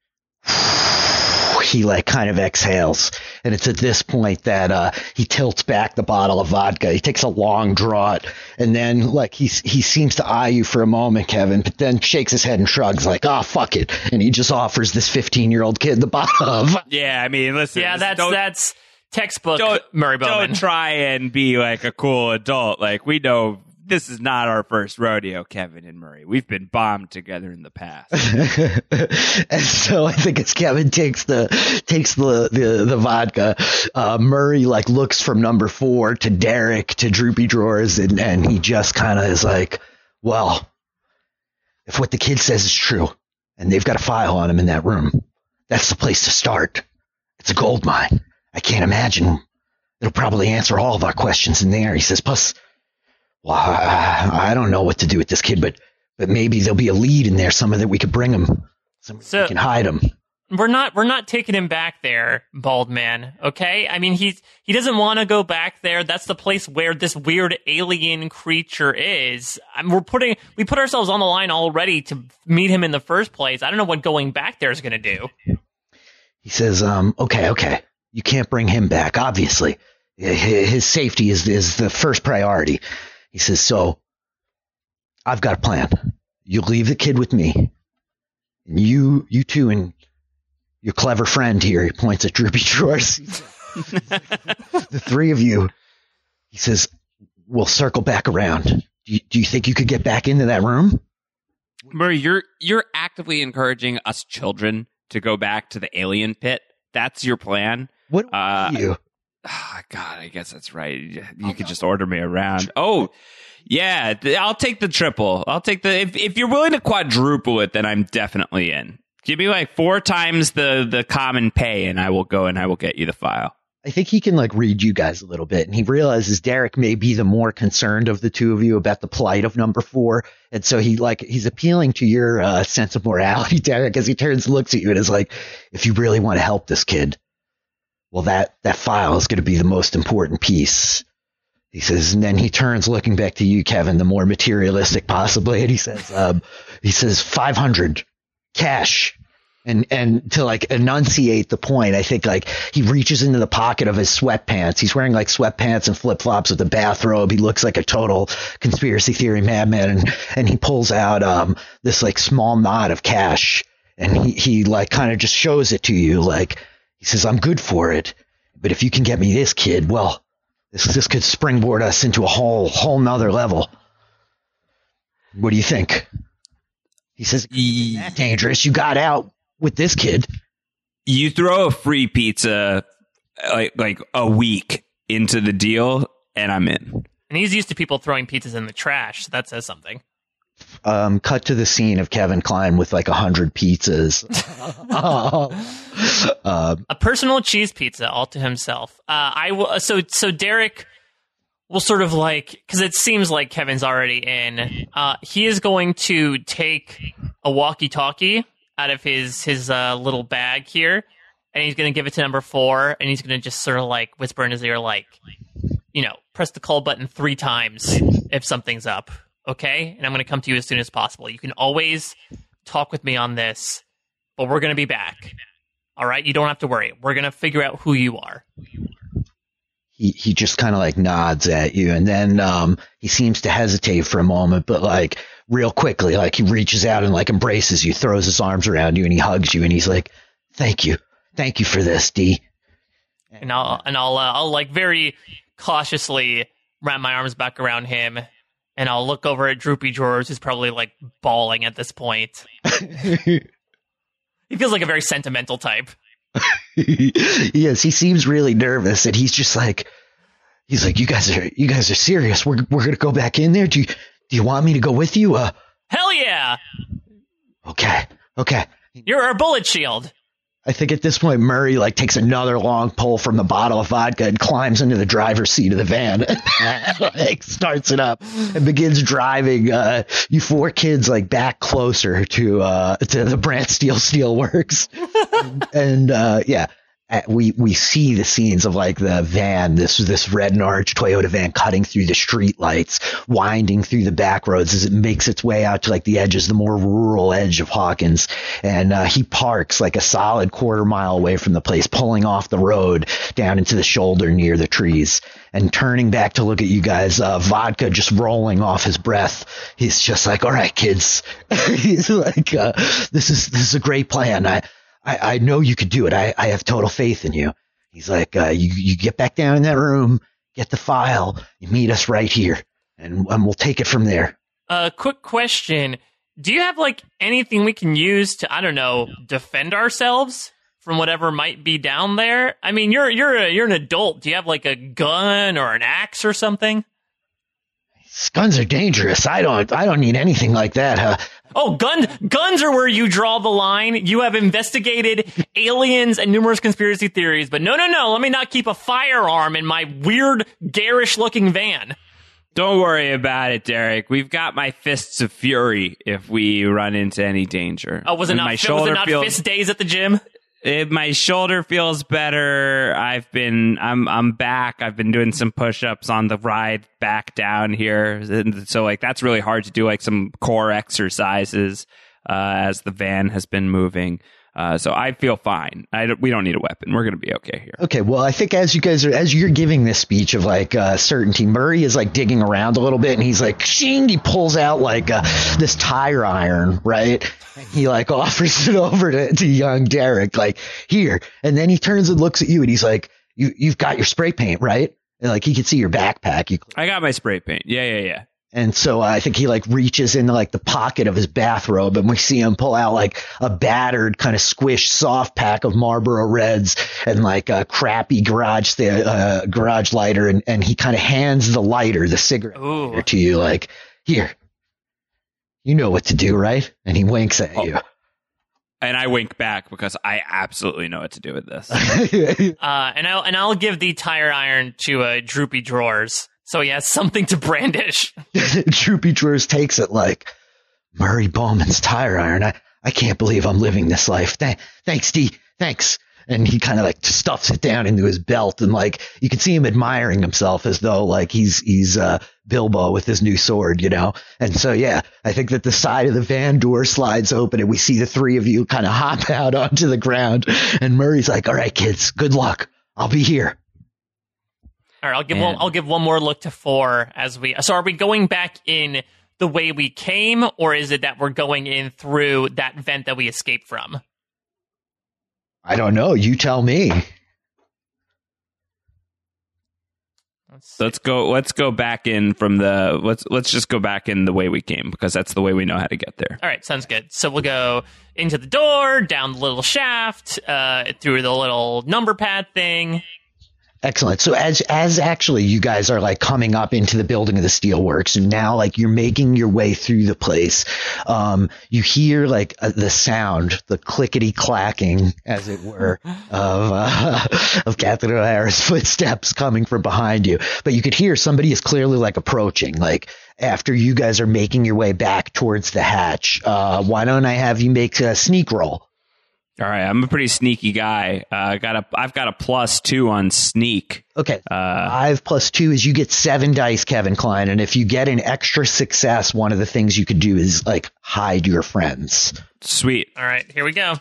he like kind of exhales and it's at this point that uh he tilts back the bottle of vodka he takes a long draught and then like he he seems to eye you for a moment kevin but then shakes his head and shrugs like oh fuck it and he just offers this 15 year old kid the bottle of (laughs) Yeah, I mean, listen. yeah, that's that's textbook don't, Murray Bauman. Don't try and be like a cool adult. Like we know this is not our first rodeo, Kevin and Murray. We've been bombed together in the past. (laughs) and so I think as Kevin takes the takes the the, the vodka, uh, Murray like looks from number four to Derek to Droopy Drawers, and and he just kind of is like, well, if what the kid says is true, and they've got a file on him in that room, that's the place to start. It's a gold mine. I can't imagine. It'll probably answer all of our questions in there. He says, plus, well, I, I don't know what to do with this kid, but but maybe there'll be a lead in there somewhere that we could bring him. Somewhere So- we can hide him. we're not we're not taking him back there, bald man. Okay, I mean he's he doesn't want to go back there. That's the place where this weird alien creature is. I mean, we're putting we put ourselves on the line already to meet him in the first place. I don't know what going back there is going to do. He says, um, okay, okay. You can't bring him back, obviously. His safety is, is the first priority. He says, so I've got a plan. You leave the kid with me. And you, you two and your clever friend here, he points at Droopy (laughs) Drawers. (laughs) the three of you, he says, we'll circle back around. Do you, do you think you could get back into that room? Murray, you're you're actively encouraging us children to go back to the alien pit. That's your plan. What Uh, you? Ah, God, I guess that's right. You could just order me around. Oh, yeah, th- I'll take the triple. I'll take the if if you're willing to quadruple it, then I'm definitely in. Give me like four times the the common pay, and I will go and I will get you the file. I think he can like read you guys a little bit and he realizes Derek may be the more concerned of the two of you about the plight of number four. And so he like, he's appealing to your uh, sense of morality, (laughs) Derek, as he turns looks at you and is like, if you really want to help this kid, well, that, that file is going to be the most important piece. He says, and then he turns looking back to you, Kevin, the more materialistic possibly. And he says, um, he says, 500 cash. And, and to like enunciate the point, I think like he reaches into the pocket of his sweatpants. He's wearing like sweatpants and flip flops with a bathrobe. He looks like a total conspiracy theory madman. And, and he pulls out, um, this like small knot of cash and he, he like kind of just shows it to you. Like he says, I'm good for it. But if you can get me this kid, well, this, this could springboard us into a whole, whole nother level. What do you think? He says, that dangerous. You got out with this kid. You throw a free pizza uh, like like a week into the deal, and I'm in. And he's used to people throwing pizzas in the trash, so that says something. Um, cut to the scene of Kevin Klein with like a hundred pizzas. (laughs) (laughs) uh, a personal cheese pizza all to himself. Uh, I will. So so Derek will sort of like because it seems like Kevin's already in. Uh, he is going to take a walkie-talkie out of his his uh, little bag here, and he's going to give it to number four, and he's going to just sort of like whisper in his ear, like, you know, press the call button three times if something's up, okay? And I'm going to come to you as soon as possible. You can always talk with me on this, but we're going to be back. All right, you don't have to worry. We're going to figure out who you are. He he just kind of like nods at you, and then um, he seems to hesitate for a moment, but like real quickly, like he reaches out and like embraces you, throws his arms around you, and he hugs you, and he's like, "Thank you, thank you for this, D." And I'll and I'll uh, I'll like very cautiously wrap my arms back around him, and I'll look over at Droopy Drawers, who's probably like bawling at this point. (laughs) he feels like a very sentimental type. (laughs) yes, he seems really nervous, and he's just like, he's like, "You guys are, you guys are serious. We're we're gonna go back in there. Do you do you want me to go with you?" Uh, hell yeah. Okay, okay. You're our bullet shield. I think at this point Murray like takes another long pull from the bottle of vodka and climbs into the driver's seat of the van, (laughs) like starts it up and begins driving uh, you four kids like back closer to uh, to the Braeburn Steel Steelworks, (laughs) and, uh, yeah, we we see the scenes of like the van, this this red and orange Toyota van cutting through the street lights, winding through the back roads as it makes its way out to like the edges, the more rural edge of Hawkins. And uh, he parks like a solid quarter mile away from the place, pulling off the road down into the shoulder near the trees. And turning back to look at you guys, uh, vodka just rolling off his breath. He's just like, "All right, kids." (laughs) He's like, uh, "This is this is a great plan." I I, I know you could do it. I, I have total faith in you. He's like, uh, you, you get back down in that room, get the file, you meet us right here, and, and we'll take it from there. A uh, quick question. Do you have like anything we can use to, I don't know, defend ourselves from whatever might be down there? I mean, you're, you're, a, you're an adult. Do you have like a gun or an axe or something? Guns are dangerous. I don't. I don't need anything like that. Huh? Oh, guns! Guns are where you draw the line. You have investigated aliens and numerous conspiracy theories, but no, no, no. Let me not keep a firearm in my weird, garish-looking van. Don't worry about it, Derek. We've got my fists of fury if we run into any danger. Oh, was it not? My shoulder was it not feels, fist days at the gym? It, my shoulder feels better. I've been, I'm, I'm back. I've been doing some push-ups on the ride back down here. So like, that's really hard to do, like some core exercises, uh, as the van has been moving. Uh, so I feel fine. I don't, we don't need a weapon. We're going to be okay here. Okay. Well, I think as you guys are, as you're giving this speech of like uh, certainty, Murray is like digging around a little bit and he's like, shing, he pulls out like uh, this tire iron, right? he like (laughs) offers it over to, to young Derek, like here. And then he turns and looks at you and he's like, you, you've got your spray paint, right? And like he can see your backpack. You, I got my spray paint. Yeah, yeah, yeah. And so I think he like reaches into like the pocket of his bathrobe and we see him pull out like a battered kind of squished soft pack of Marlboro Reds and like a crappy garage th- uh, garage lighter and, and he kind of hands the lighter, the cigarette lighter to you like, here, you know what to do, right? And he winks at oh. you. And I wink back because I absolutely know what to do with this. (laughs) uh, and I'll and I'll give the tire iron to uh, Droopy Drawers so he has something to brandish. (laughs) Droopy Drawers takes it like Murray Bauman's tire iron. I, I can't believe I'm living this life. Th- thanks, D. Thanks. and he kind of like stuffs it down into his belt and like you can see him admiring himself as though like he's he's uh Bilbo with his new sword, you know? And so yeah, I think that the side of the van door slides open and we see the three of you kind of hop out (laughs) onto the ground and Murray's like, "All right, kids, good luck. I'll be here." All right, I'll give one, I'll give one more look to 4 as we So are we going back in the way we came or is it that we're going in through that vent that we escaped from? I don't know. You tell me. Let's, let's go. Let's go back in from the. Let's let's just go back in the way we came because that's the way we know how to get there. All right, sounds good. So we'll go into the door, down the little shaft, uh, through the little number pad thing, Excellent. So as as actually you guys are like coming up into the building of the steelworks, and now like you're making your way through the place, um, you hear like uh, the sound, the clickety clacking, as it were, (laughs) of uh, of Catherine O'Hara's footsteps coming from behind you. But you could hear somebody is clearly like approaching, like after you guys are making your way back towards the hatch. Uh, why don't I have you make a sneak roll? All right, I'm a pretty sneaky guy. Uh, I got a, I've got a plus two on sneak. Okay, uh, five plus two is you get seven dice, Kevin Klein, and if you get an extra success, one of the things you could do is like hide your friends. Sweet. All right, here we go.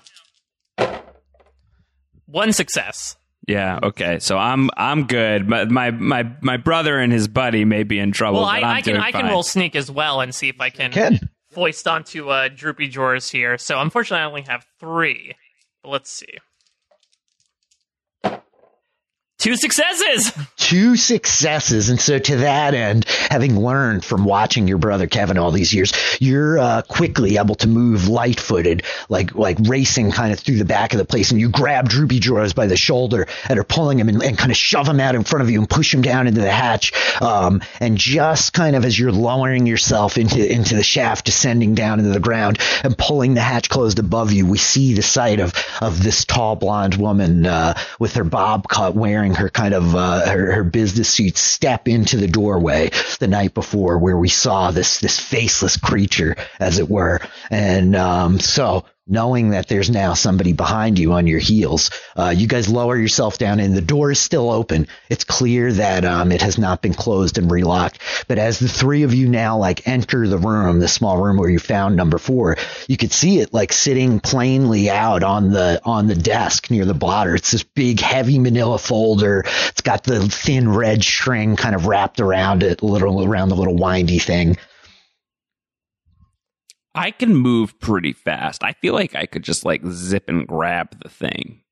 One success. Yeah. Okay. So I'm I'm good. My my my, my brother and his buddy may be in trouble. Well, I, I can I can roll sneak as well and see if I can, can. foist onto uh, droopy drawers here. So unfortunately, I only have three. Let's see. Two successes. Two successes, and so to that end, having learned from watching your brother Kevin all these years, you're uh, quickly able to move light-footed, like like racing kind of through the back of the place, and you grab Droopy Drawers by the shoulder and are pulling him and, and, kind of shove him out in front of you and push him down into the hatch. Um, and just kind of as you're lowering yourself into into the shaft, descending down into the ground and pulling the hatch closed above you, we see the sight of of this tall blonde woman uh, with her bob cut wearing wearing her kind of uh, her, her business suit step into the doorway the night before where we saw this this faceless creature as it were. And um, so knowing that there's now somebody behind you on your heels. Uh, you guys lower yourself down and the door is still open. It's clear that um, it has not been closed and relocked. But as the three of you now like enter the room, the small room where you found number four, you could see it like sitting plainly out on the on the desk near the blotter. It's this big heavy manila folder. It's got the thin red string kind of wrapped around it, a little around the little windy thing. I can move pretty fast. I feel like I could just like zip and grab the thing.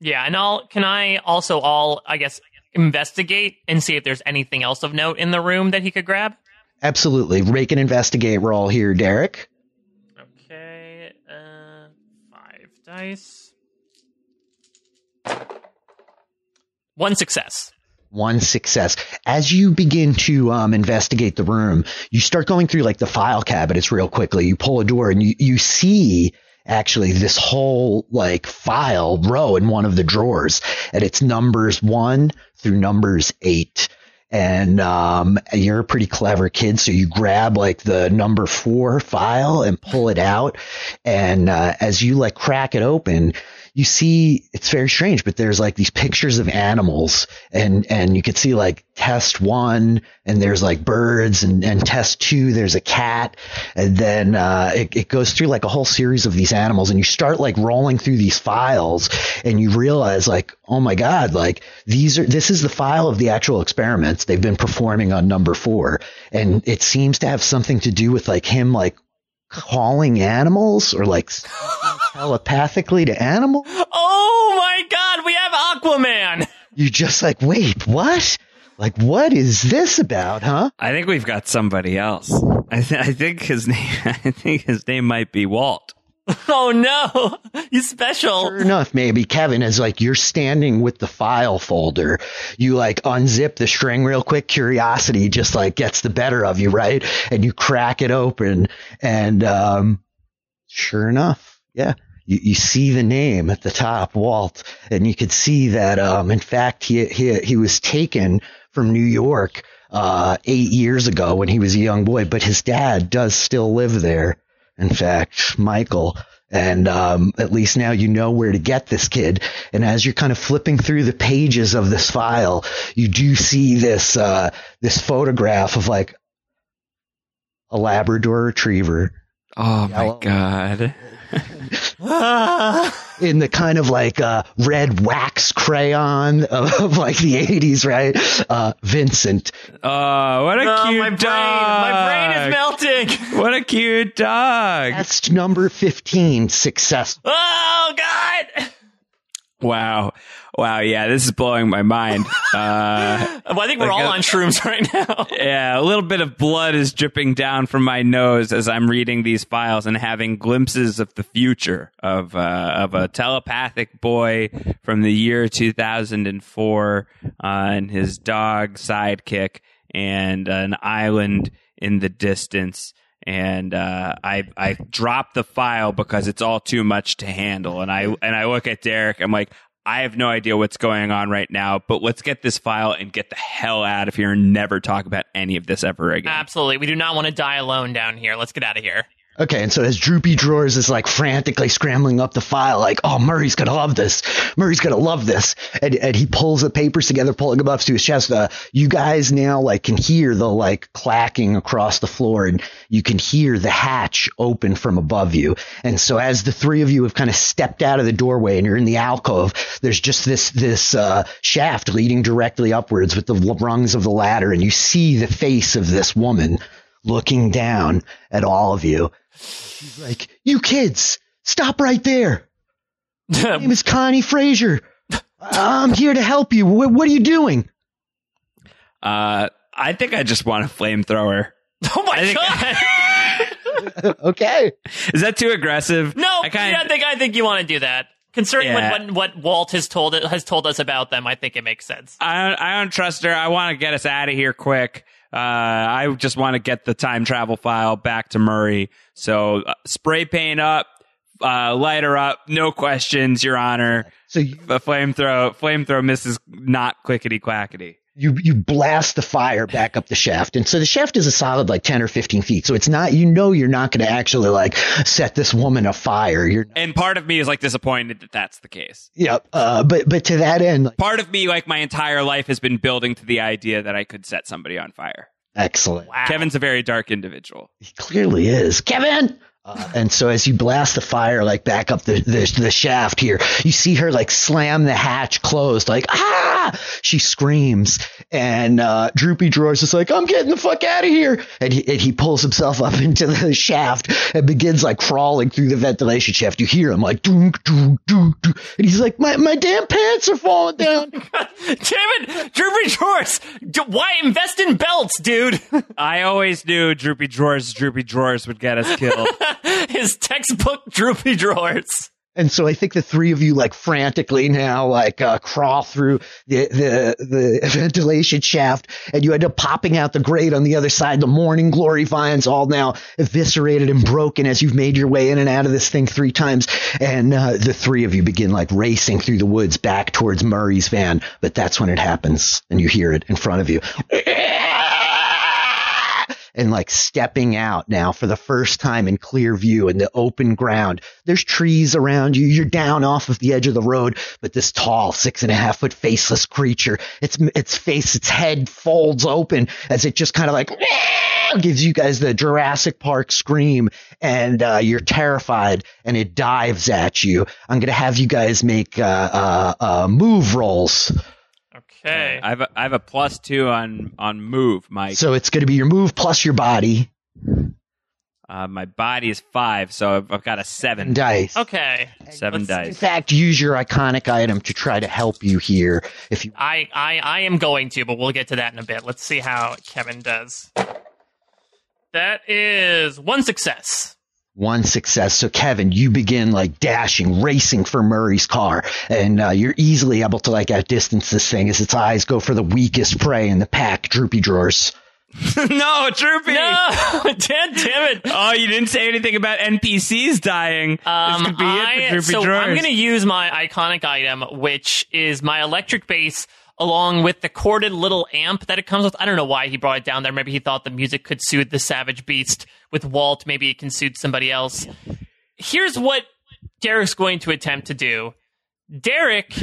Yeah, and I'll can I also all I guess investigate and see if there's anything else of note in the room that he could grab? Absolutely. Rake and investigate roll here, Derek. Okay, uh five dice. One success one success. As you begin to um, investigate the room, you start going through like the file cabinets real quickly. You pull a door and you, you see actually this whole like file row in one of the drawers and it's numbers one through numbers eight. And um, you're a pretty clever kid, so you grab like the number four file and pull it out. And uh, as you like crack it open, you see it's very strange, but there's like these pictures of animals and, and you could see like test one and there's like birds and, and test two, there's a cat. And then, uh, it, it goes through like a whole series of these animals and you start like rolling through these files and you realize like, oh my God, like these are, this is the file of the actual experiments they've been performing on number four. And it seems to have something to do with like him like calling animals or like telepathically to animals. Oh my god, we have Aquaman. You just like, wait, what? Like, what is this about, huh? I think we've got somebody else. I, th- I think his name. (laughs) I think his name might be Walt. (laughs) Oh no, (laughs) he's special. Sure enough, maybe Kevin is like you're standing with the file folder. You like unzip the string real quick. Curiosity just like gets the better of you, right? And you crack it open, and um, sure enough, yeah, you, you see the name at the top, Walt, and you could see that um, in fact he he he was taken from New York uh, eight years ago when he was a young boy, but his dad does still live there in fact, Michael. And um, at least now you know where to get this kid. And as you're kind of flipping through the pages of this file, you do see this uh, this photograph of like a Labrador Retriever Oh my Yellow. god. (laughs) in the kind of like uh, red wax crayon of, of like the 80s, right? Uh, Vincent. Oh, what a Oh, cute my brain, my brain is melting. (laughs) What a cute dog. That's number 15, success. Oh God! Wow. Wow. Yeah, this is blowing my mind. (laughs) Uh, Well, I think we're Like all a- on shrooms right now. (laughs) yeah, a little bit of blood is dripping down from my nose as I'm reading these files and having glimpses of the future of uh, of a telepathic boy from the year 2004 uh, and his dog sidekick and an island in the distance. And uh, I I drop the file because it's all too much to handle. And I and I look at Derek. I'm like, I have no idea what's going on right now, but let's get this file and get the hell out of here and never talk about any of this ever again. Absolutely, we do not want to die alone down here. Let's get out of here. Okay, and so as Droopy Drawers is like frantically scrambling up the file, like, oh, Murray's gonna love this. Murray's gonna love this. And, and he pulls the papers together, pulling them up to his chest. Uh, you guys now like can hear the like clacking across the floor and you can hear the hatch open from above you. And so as the three of you have kind of stepped out of the doorway and you're in the alcove, there's just this, this, uh, shaft leading directly upwards with the rungs of the ladder. And you see the face of this woman looking down at all of you. She's like, you kids, stop right there. My name is (laughs) Connie Frazier. I'm here to help you. What, what are you doing? Uh, I think I just want a flamethrower. (laughs) oh my I God! (laughs) okay. Is that too aggressive? no, I kind I think I think you want to do that. Concerning Yeah. what, what what Walt has told has told us about them, I think it makes sense. I don't, I don't trust her. I want to get us out of here quick. Uh, I just want to get the time travel file back to Murray. So uh, spray paint up, uh, light her up, no questions, Your Honor. So you, The flamethrow, flamethrow misses not clickety clackety. You, you blast the fire back up the shaft. And so the shaft is a solid like 10 or 15 feet. So it's not, you know, you're not going to actually like set this woman afire. You're, And part of me is like disappointed that that's the case. yeah. Uh, but, but to that end, like, Part of me, like my entire life, has been building to the idea that I could set somebody on fire. excellent. Wow. Kevin's a very dark individual. He clearly is. Kevin! Uh, and so as you blast the fire like back up the, the the shaft here, you see her like slam the hatch closed, like ah! She screams, and uh, Droopy Drawers is like, "I'm getting the fuck out of here!" And he, and he pulls himself up (laughs) into the shaft and begins like crawling through the ventilation shaft. You hear him like, doom, doom, doom, doom. and he's like, "My my damn pants are falling down." (laughs) Damn it, Droopy Drawers! D- Why invest in belts, dude? (laughs) I always knew Droopy Drawers, Droopy Drawers would get us killed. His textbook Droopy Drawers. And so I think the three of you like frantically now like uh, crawl through the, the the (laughs) ventilation shaft, and you end up popping out the grate on the other side. The morning glory vines all now eviscerated and broken as you've made your way in and out of this thing three times. And uh, the three of you begin like racing through the woods back towards Murray's van. But that's when it happens, and you hear it in front of you. (laughs) and like stepping out now for the first time in clear view in the open ground. There's trees around you. You're down off of the edge of the road, but this tall six and a half foot faceless creature, its, its face, its head folds open as it just kind of like (laughs) gives you guys the Jurassic Park scream and, uh, you're terrified and it dives at you. I'm going to have you guys make, uh, uh, uh, move rolls. Okay. I have a, I have a plus two on on move. Mike. So it's going to be your move plus your body uh, my body is five, so I've, I've got a seven. dice. Okay. Seven Let's- In fact, use your iconic item to try to help you here. If you I, I, I am going to, but we'll get to that in a bit. Let's see how Kevin does. That is one success. One success, so Kevin, you begin like dashing, racing for Murray's car, and uh, you're easily able to like outdistance this thing as its eyes go for the weakest prey in the pack, Droopy Drawers. (laughs) no, Droopy. No, (laughs) damn, damn it. Oh, you didn't say anything about NPCs dying. Um, this could be I- it for Droopy so Drawers. I'm going to use my iconic item, which is my electric bass, along with the corded little amp that it comes with. I don't know why he brought it down there. Maybe he thought the music could soothe the savage beast. With Walt, maybe it can soothe somebody else. Here's what Derek's going to attempt to do. Derek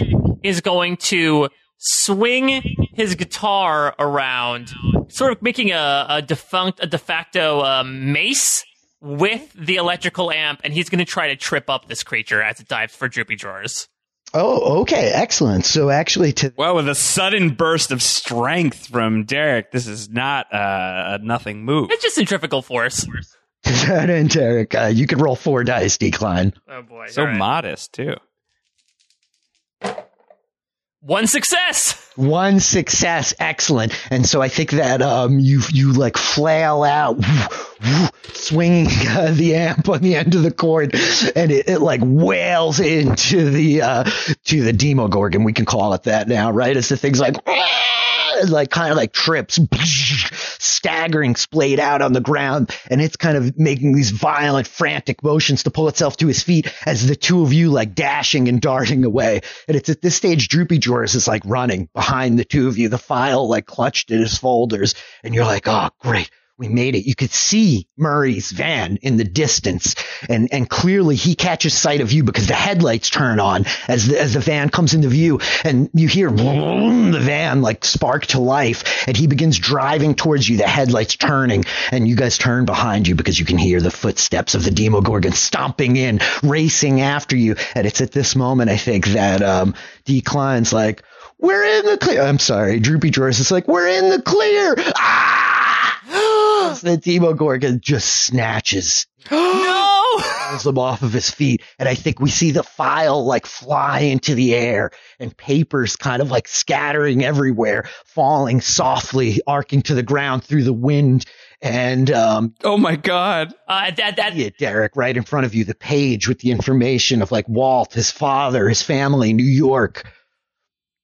is going to swing his guitar around, sort of making a, a defunct, a de facto um, mace with the electrical amp, and he's going to try to trip up this creature as it dives for droopy drawers. Oh, okay, excellent. So actually, to Well, with a sudden burst of strength from Derek, this is not uh, a nothing move. It's just centrifugal force. that (laughs) end, Derek, uh, you can roll four dice, D Klein. Oh boy! So All right. modest too. One success. One success, excellent. And so I think that um, you you like flail out, swinging uh, (laughs) the amp on the end of the cord, and it, it like wails into the uh, to the Demogorgon. We can call it that now, right? As the thing's like. (laughs) Like kind of like trips, staggering, splayed out on the ground, and it's kind of making these violent, frantic motions to pull itself to his feet as the two of you like dashing and darting away. And it's at this stage, Droopy Drawers is like running behind the two of you, the file like clutched in his folders, and you're like, oh, great. We made it. You could see Murray's van in the distance, and and clearly he catches sight of you because the headlights turn on as the, as the van comes into view, and you hear the van like spark to life, and he begins driving towards you. The headlights turning, and you guys turn behind you because you can hear the footsteps of the Demogorgon stomping in, racing after you. And it's at this moment I think that um, D Klein's like, "We're in the clear." I'm sorry, Droopy Drawers is like, "We're in the clear." Ah! As the Demogorgon just snatches no. pulls him off of his feet. And I think we see the file like fly into the air and papers kind of like scattering everywhere, falling softly, arcing to the ground through the wind. And um, Oh my god. Uh, that that see it, Derek, right in front of you, the page with the information of like Walt, his father, his family, New York.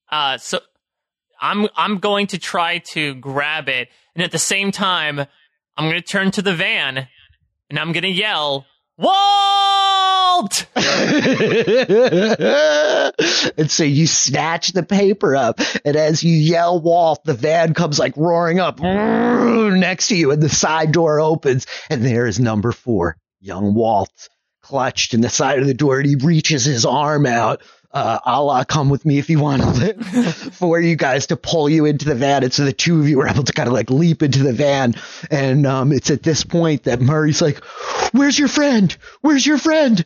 Uh, so I'm I'm going to try to grab it, and at the same time, I'm going to turn to the van, and I'm going to yell, "Walt!" (laughs) and so you snatch the paper up, and as you yell Walt, the van comes like roaring up (laughs) next to you, and the side door opens, and there is number four, young Walt, clutched in the side of the door, and he reaches his arm out. Uh, a la come with me if you want to (laughs) for you guys to pull you into the van. And so the two of you were able to kind of like leap into the van. And, um, it's at this point that Murray's like, where's your friend? Where's your friend?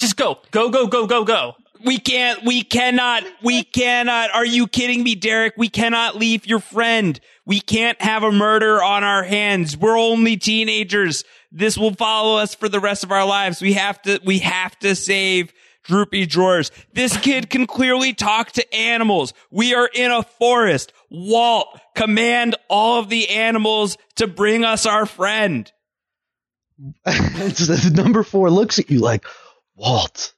Just go, go, go, go, go, go. We can't, we cannot, we cannot. Are you kidding me, Derek? We cannot leave your friend. We can't have a murder on our hands. We're only teenagers. This will follow us for the rest of our lives. We have to, we have to save droopy drawers. This kid can clearly talk to animals. We are in a forest. Walt, command all of the animals to bring us our friend. (laughs) number four looks at you like, Walt,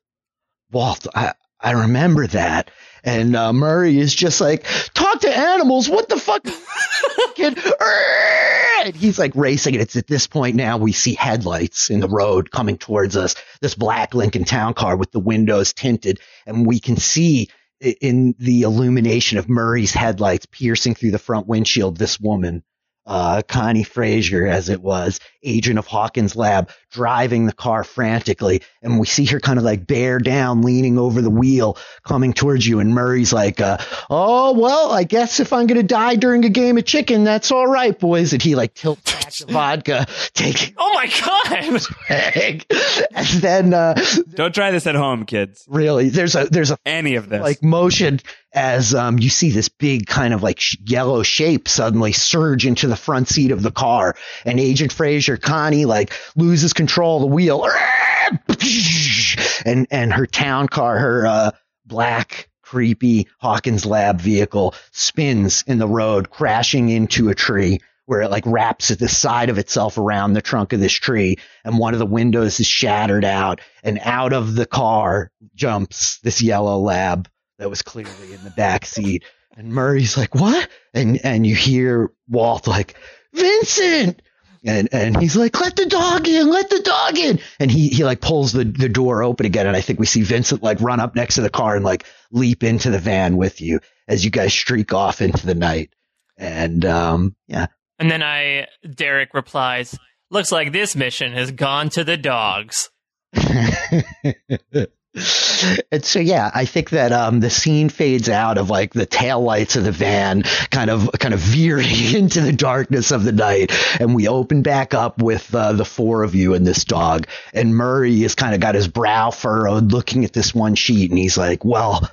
Walt, I, I remember that. And uh, Murray is just like, talk to animals. What the fuck? (laughs) Kid? And he's like racing. And it's at this point now we see headlights in the road coming towards us. This black Lincoln Town car with the windows tinted. And we can see in the illumination of Murray's headlights piercing through the front windshield this woman uh, Connie Frazier, as it was, agent of Hawkins Lab, driving the car frantically. And we see her kind of like bear down, leaning over the wheel, coming towards you. And Murray's like, uh, Oh, well, I guess if I'm going to die during a game of chicken, that's all right, boys. And he like tilts back the vodka, (laughs) taking Oh my god! (laughs) And then, uh, Don't try this at home, kids. really, there's a, there's a Any of this. like motion as um, you see this big kind of like sh- yellow shape suddenly surge into the front seat of the car, and Agent Frazier Connie like loses control of the wheel, and and her town car, her uh, black creepy Hawkins Lab vehicle spins in the road, crashing into a tree. Where it like wraps at the side of itself around the trunk of this tree, and one of the windows is shattered out, and out of the car jumps this yellow lab that was clearly in the back seat. And Murray's like, "What?" And and you hear Walt like, "Vincent!" And and he's like, "Let the dog in! Let the dog in!" And he he like pulls the the door open again, and I think we see Vincent like run up next to the car and like leap into the van with you as you guys streak off into the night. And um, yeah, And then I, Derek replies, "Looks like this mission has gone to the dogs." (laughs) and so yeah, I think that um, the scene fades out of like the tail lights of the van kind of kind of veering (laughs) into the darkness of the night, and we open back up with uh, the four of you and this dog. And Murray has kind of got his brow furrowed, looking at this one sheet, and he's like, "Well,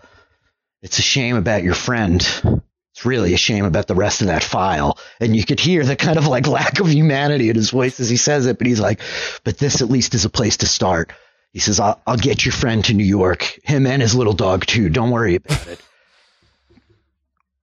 it's a shame about your friend." It's really a shame about the rest of that file. And you could hear the kind of like (laughs) lack of humanity in his voice as he says it, but he's like, but this at least is a place to start. He says, I'll, I'll get your friend to New York, him and his little dog too. Don't worry about it.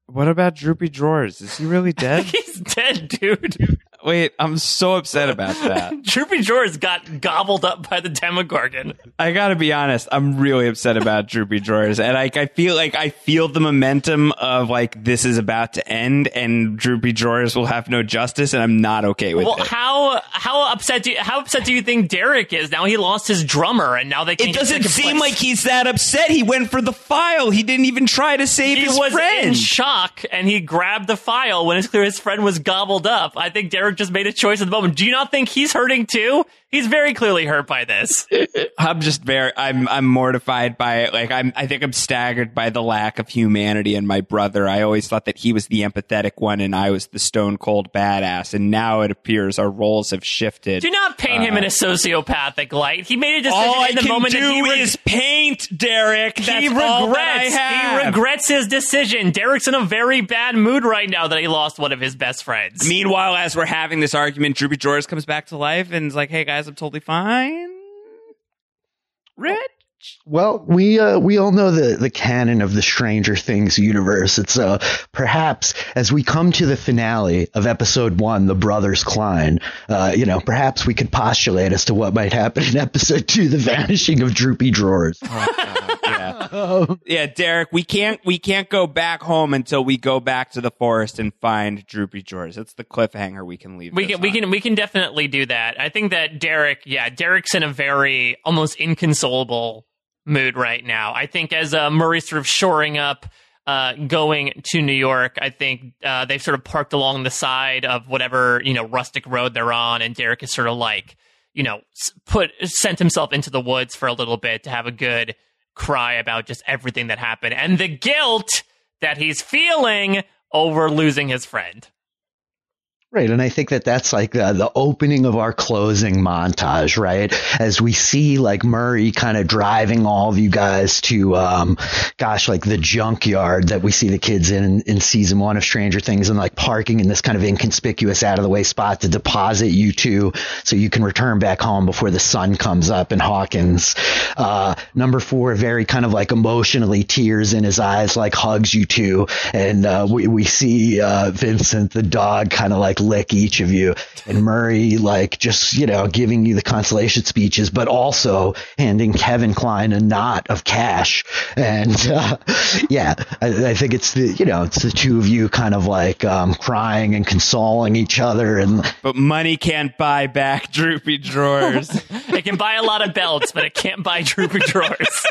What about Droopy Drawers? Is he really dead? (laughs) He's dead, dude. Wait, I'm so upset about that. (laughs) Droopy Drawers got gobbled up by the Demogorgon. I gotta be honest, I'm really upset about Droopy Drawers, and like I feel like I feel the momentum of like this is about to end, and Droopy Drawers will have no justice, and I'm not okay with it. Well, it. how how upset do you, how upset do you think Derek is? Now he lost his drummer, and now they can't it doesn't seem place. like he's that upset. He went for the file. He didn't even try to save he his was friend. in shock, and he grabbed the file when it's clear his friend was gobbled up. I think Derek just made a choice at the moment. Do you not think he's hurting too? He's very clearly hurt by this. (laughs) I'm just very I'm I'm mortified by it. Like I'm I think I'm staggered by the lack of humanity in my brother. I always thought that he was the empathetic one and I was the stone cold badass. And now it appears our roles have shifted. Do not paint him in a uh, sociopathic light. He made a decision all I in the can moment do that he reg- is paint, Derek. That's he I regrets. He regrets his decision. Derek's in a very bad mood right now that he lost one of his best friends. Meanwhile, as we're having this argument, Droopy Drawers comes back to life and is like, "Hey guys, I'm totally fine." Rich. Well, we uh, we all know the the canon of the Stranger Things universe. It's uh, perhaps as we come to the finale of episode one, the Brothers Klein. Uh, you know, perhaps we could postulate as to what might happen in episode two, the vanishing of Droopy Drawers. yeah. (laughs) yeah, Derek, we can't we can't go back home until we go back to the forest and find Droopy Drawers. That's the cliffhanger we can leave. We this can we can we can definitely do that. I think that Derek, yeah, Derek's in a very almost inconsolable mood right now. I think as uh, Murray's sort of shoring up, uh, going to New York, I think uh, they've sort of parked along the side of whatever you know rustic road they're on, and Derek is sort of like you know put sent himself into the woods for a little bit to have a good cry about just everything that happened and the guilt that he's feeling over losing his friend. Right, and I think that that's like uh, the opening of our closing montage, right? As we see like Murray kind of driving all of you guys to, um, gosh, like the junkyard that we see the kids in in season one of Stranger Things, and like parking in this kind of inconspicuous, out of the way spot to deposit you two, so you can return back home before the sun comes up in Hawkins. Uh, number four, very kind of like emotionally tears in his eyes, like hugs you two, and uh, we we see uh, Vincent the dog kind of like lick each of you, and Murray like just you know giving you the consolation speeches, but also handing Kevin Klein a knot of cash, and (laughs) uh, yeah, I, I think it's the you know it's the two of you kind of like um, crying and consoling each other, and But money can't buy back Droopy Drawers. (laughs) It can buy a lot of belts, but it can't buy droopy drawers.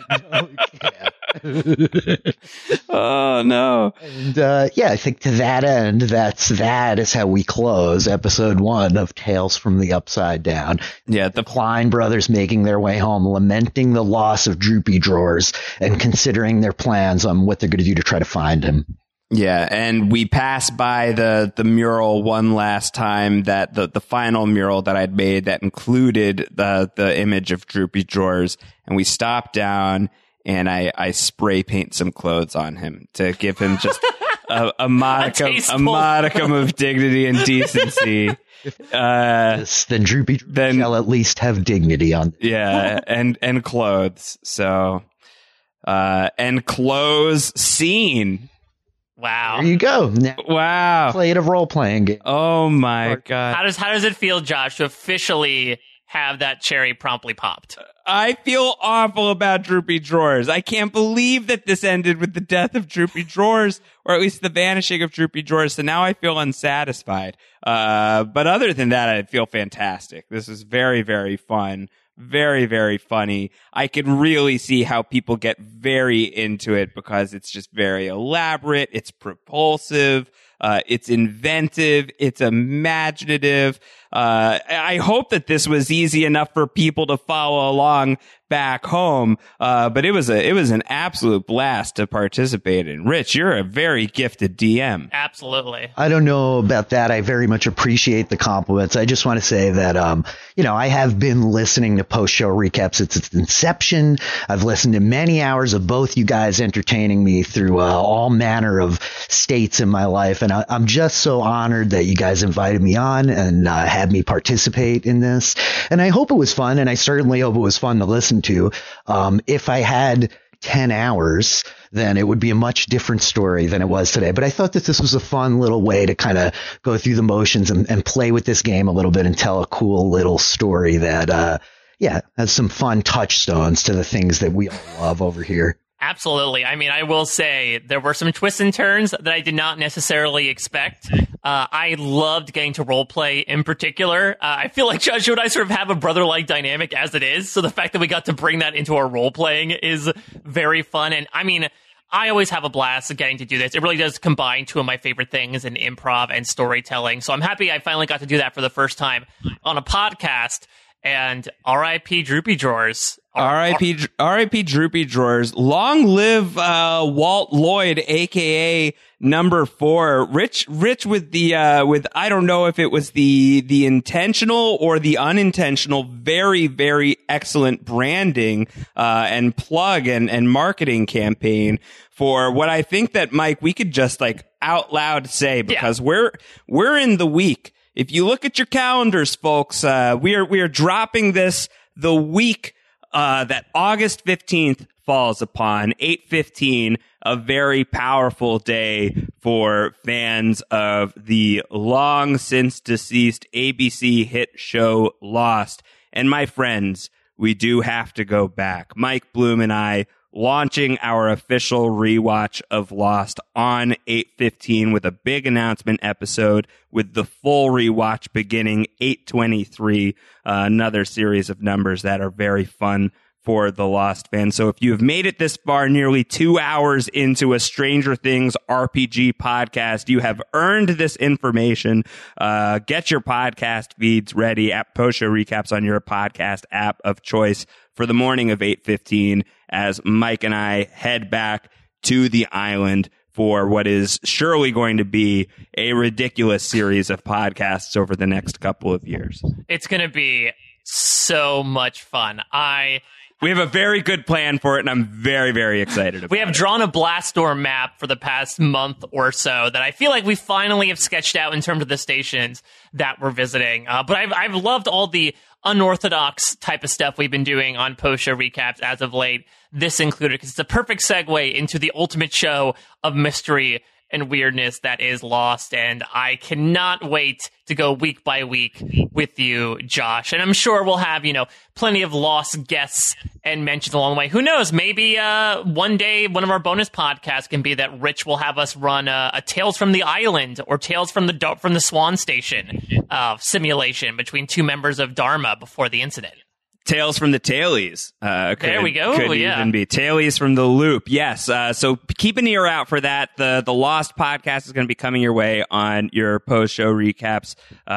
(laughs) (laughs) oh no. And uh, yeah, I think to that end, that's that is how we close episode one of Tales from the Upside Down. Yeah, the Klein brothers making their way home, lamenting the loss of Droopy Drawers, and considering their plans on what they're going to do to try to find him. Yeah, and we pass by the the mural one last time that the the final mural that I'd made that included the the image of Droopy Drawers, and we stop down and I I spray paint some clothes on him to give him just (laughs) a, a modicum a, tasteful- modicum of dignity and (laughs) decency. Uh, Yes, then Droopy Drawers Then- shall at least have dignity on. yeah, (laughs) and and clothes. So, uh, and clothes scene. Wow. There you go. Now Wow. play it a role playing game. Oh my god. How does how does it feel, Josh, to officially have that cherry promptly popped? I feel awful about Droopy Drawers. I can't believe that this ended with the death of Droopy Drawers, or at least the vanishing of Droopy Drawers. So now I feel unsatisfied. Uh, but other than that, I feel fantastic. This is very, very fun. Very, very funny. I can really see how people get very into it because it's just very elaborate. It's propulsive. Uh, it's inventive. It's imaginative. Uh, I hope that this was easy enough for people to follow along back home. Uh, but it was a, it was an absolute blast to participate in. Rich, you're a very gifted DM. Absolutely. I don't know about that. I very much appreciate the compliments. I just want to say that, um, you know, I have been listening to post show recaps since its inception. I've listened to many hours of both you guys entertaining me through uh, all manner of states in my life. And I, am just so honored that you guys invited me on and uh, had me participate in this. And I hope it was fun. And I certainly hope it was fun to listen to. Um, if I had 10 hours, then it would be a much different story than it was today. But I thought that this was a fun little way to kind of go through the motions and, and, play with this game a little bit and tell a cool little story that, uh, yeah, has some fun touchstones to the things that we all love over here. Absolutely. I mean, I will say there were some twists and turns that I did not necessarily expect. Uh, I loved getting to role play in particular. Uh, I feel like (laughs) Joshua and I sort of have a brother like dynamic as it is. So the fact that we got to bring that into our role playing is very fun. And I mean, I always have a blast getting to do this. It really does combine two of my favorite things in improv and storytelling. So I'm happy I finally got to do that for the first time on a podcast. And R.I.P. Droopy Drawers. R.I.P. R.I.P. Droopy Drawers. Long live uh, Walt Lloyd, aka number four. Rich, Rich with the uh, with I don't know if it was the the intentional or the unintentional. Very, very excellent branding uh, and plug and and marketing campaign for what I think that Mike we could just like out loud say because yeah. we're we're in the week if you look at your calendars, folks, uh, we are we are dropping this the week uh, that August fifteenth falls upon 815 a very powerful day for fans of the long since deceased ABC hit show Lost. And my friends, we do have to go back. Mike Bloom and I launching our official rewatch of Lost on 815 with a big announcement episode with the full rewatch beginning 823, uh, another series of numbers that are very fun for the Lost fans. So if you have made it this far, nearly two hours into a Stranger Things RPG podcast, you have earned this information. Uh, get your podcast feeds ready at post show recaps on your podcast app of choice for the morning of 815 as Mike and I head back to the island for what is surely going to be a ridiculous series of podcasts over the next couple of years. It's going to be so much fun. I we have a very good plan for it, and I'm very, very excited about We have it. drawn a blast door map for the past month or so that I feel like we finally have sketched out in terms of the stations that we're visiting. Uh, but I've, I've loved all the unorthodox type of stuff we've been doing on post show recaps as of late. This included, because it's a perfect segue into the ultimate show of mystery and weirdness that is lost. And I cannot wait to go week by week with you, Josh. And I'm sure we'll have, you know, plenty of lost guests and mentions along the way. Who knows? Maybe uh, one day one of our bonus podcasts can be that Rich will have us run a, a Tales from the Island or Tales from the from the Swan Station uh, simulation between two members of Dharma before the incident. Tales from the Tailies. Uh, could, there we go. Could yeah. even be Tailies from the Loop. Yes. Uh, so keep an ear out for that. The the Lost podcast is going to be coming your way on your post show recaps uh,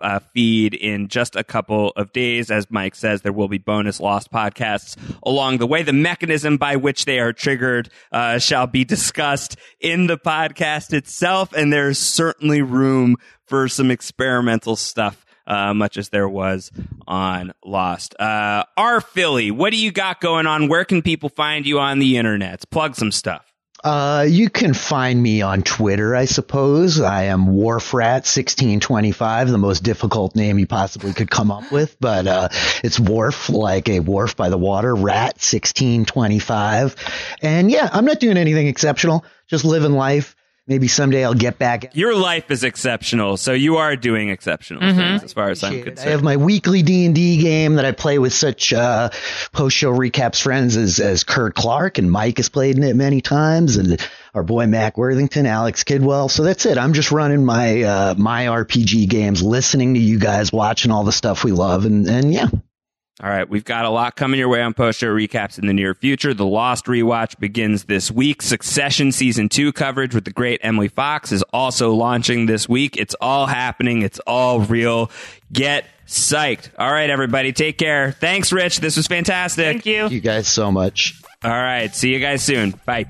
uh, feed in just a couple of days. As Mike says, there will be bonus Lost podcasts along the way. The mechanism by which they are triggered uh, shall be discussed in the podcast itself, and there's certainly room for some experimental stuff uh, much as there was on Lost. Uh, R. Philly, what do you got going on? Where can people find you on the internet? Plug some stuff. Uh, you can find me on Twitter, I suppose. I am Wharfrat1625, the most difficult name you possibly could come up with, but, uh, it's Wharf, like a wharf by the water, Rat 1625. And yeah, I'm not doing anything exceptional, just living life maybe someday I'll get back. Your life is exceptional, so you are doing exceptional mm-hmm. things as far as I'm concerned. I have my weekly D and D game that I play with such uh, post show recaps friends as as Kurt Clark and Mike has played in it many times, and our boy Mac Worthington, Alex Kidwell. So that's it. I'm just running my uh, my RPG games, listening to you guys, watching all the stuff we love, and and yeah. All right, we've got a lot coming your way on post show recaps in the near future. The Lost rewatch begins this week. Succession season two coverage with the great Emily Fox is also launching this week. It's all happening. It's all real. Get psyched. All right, everybody, take care. Thanks, Rich. This was fantastic. Thank you. Thank you guys so much. All right, see you guys soon. Bye.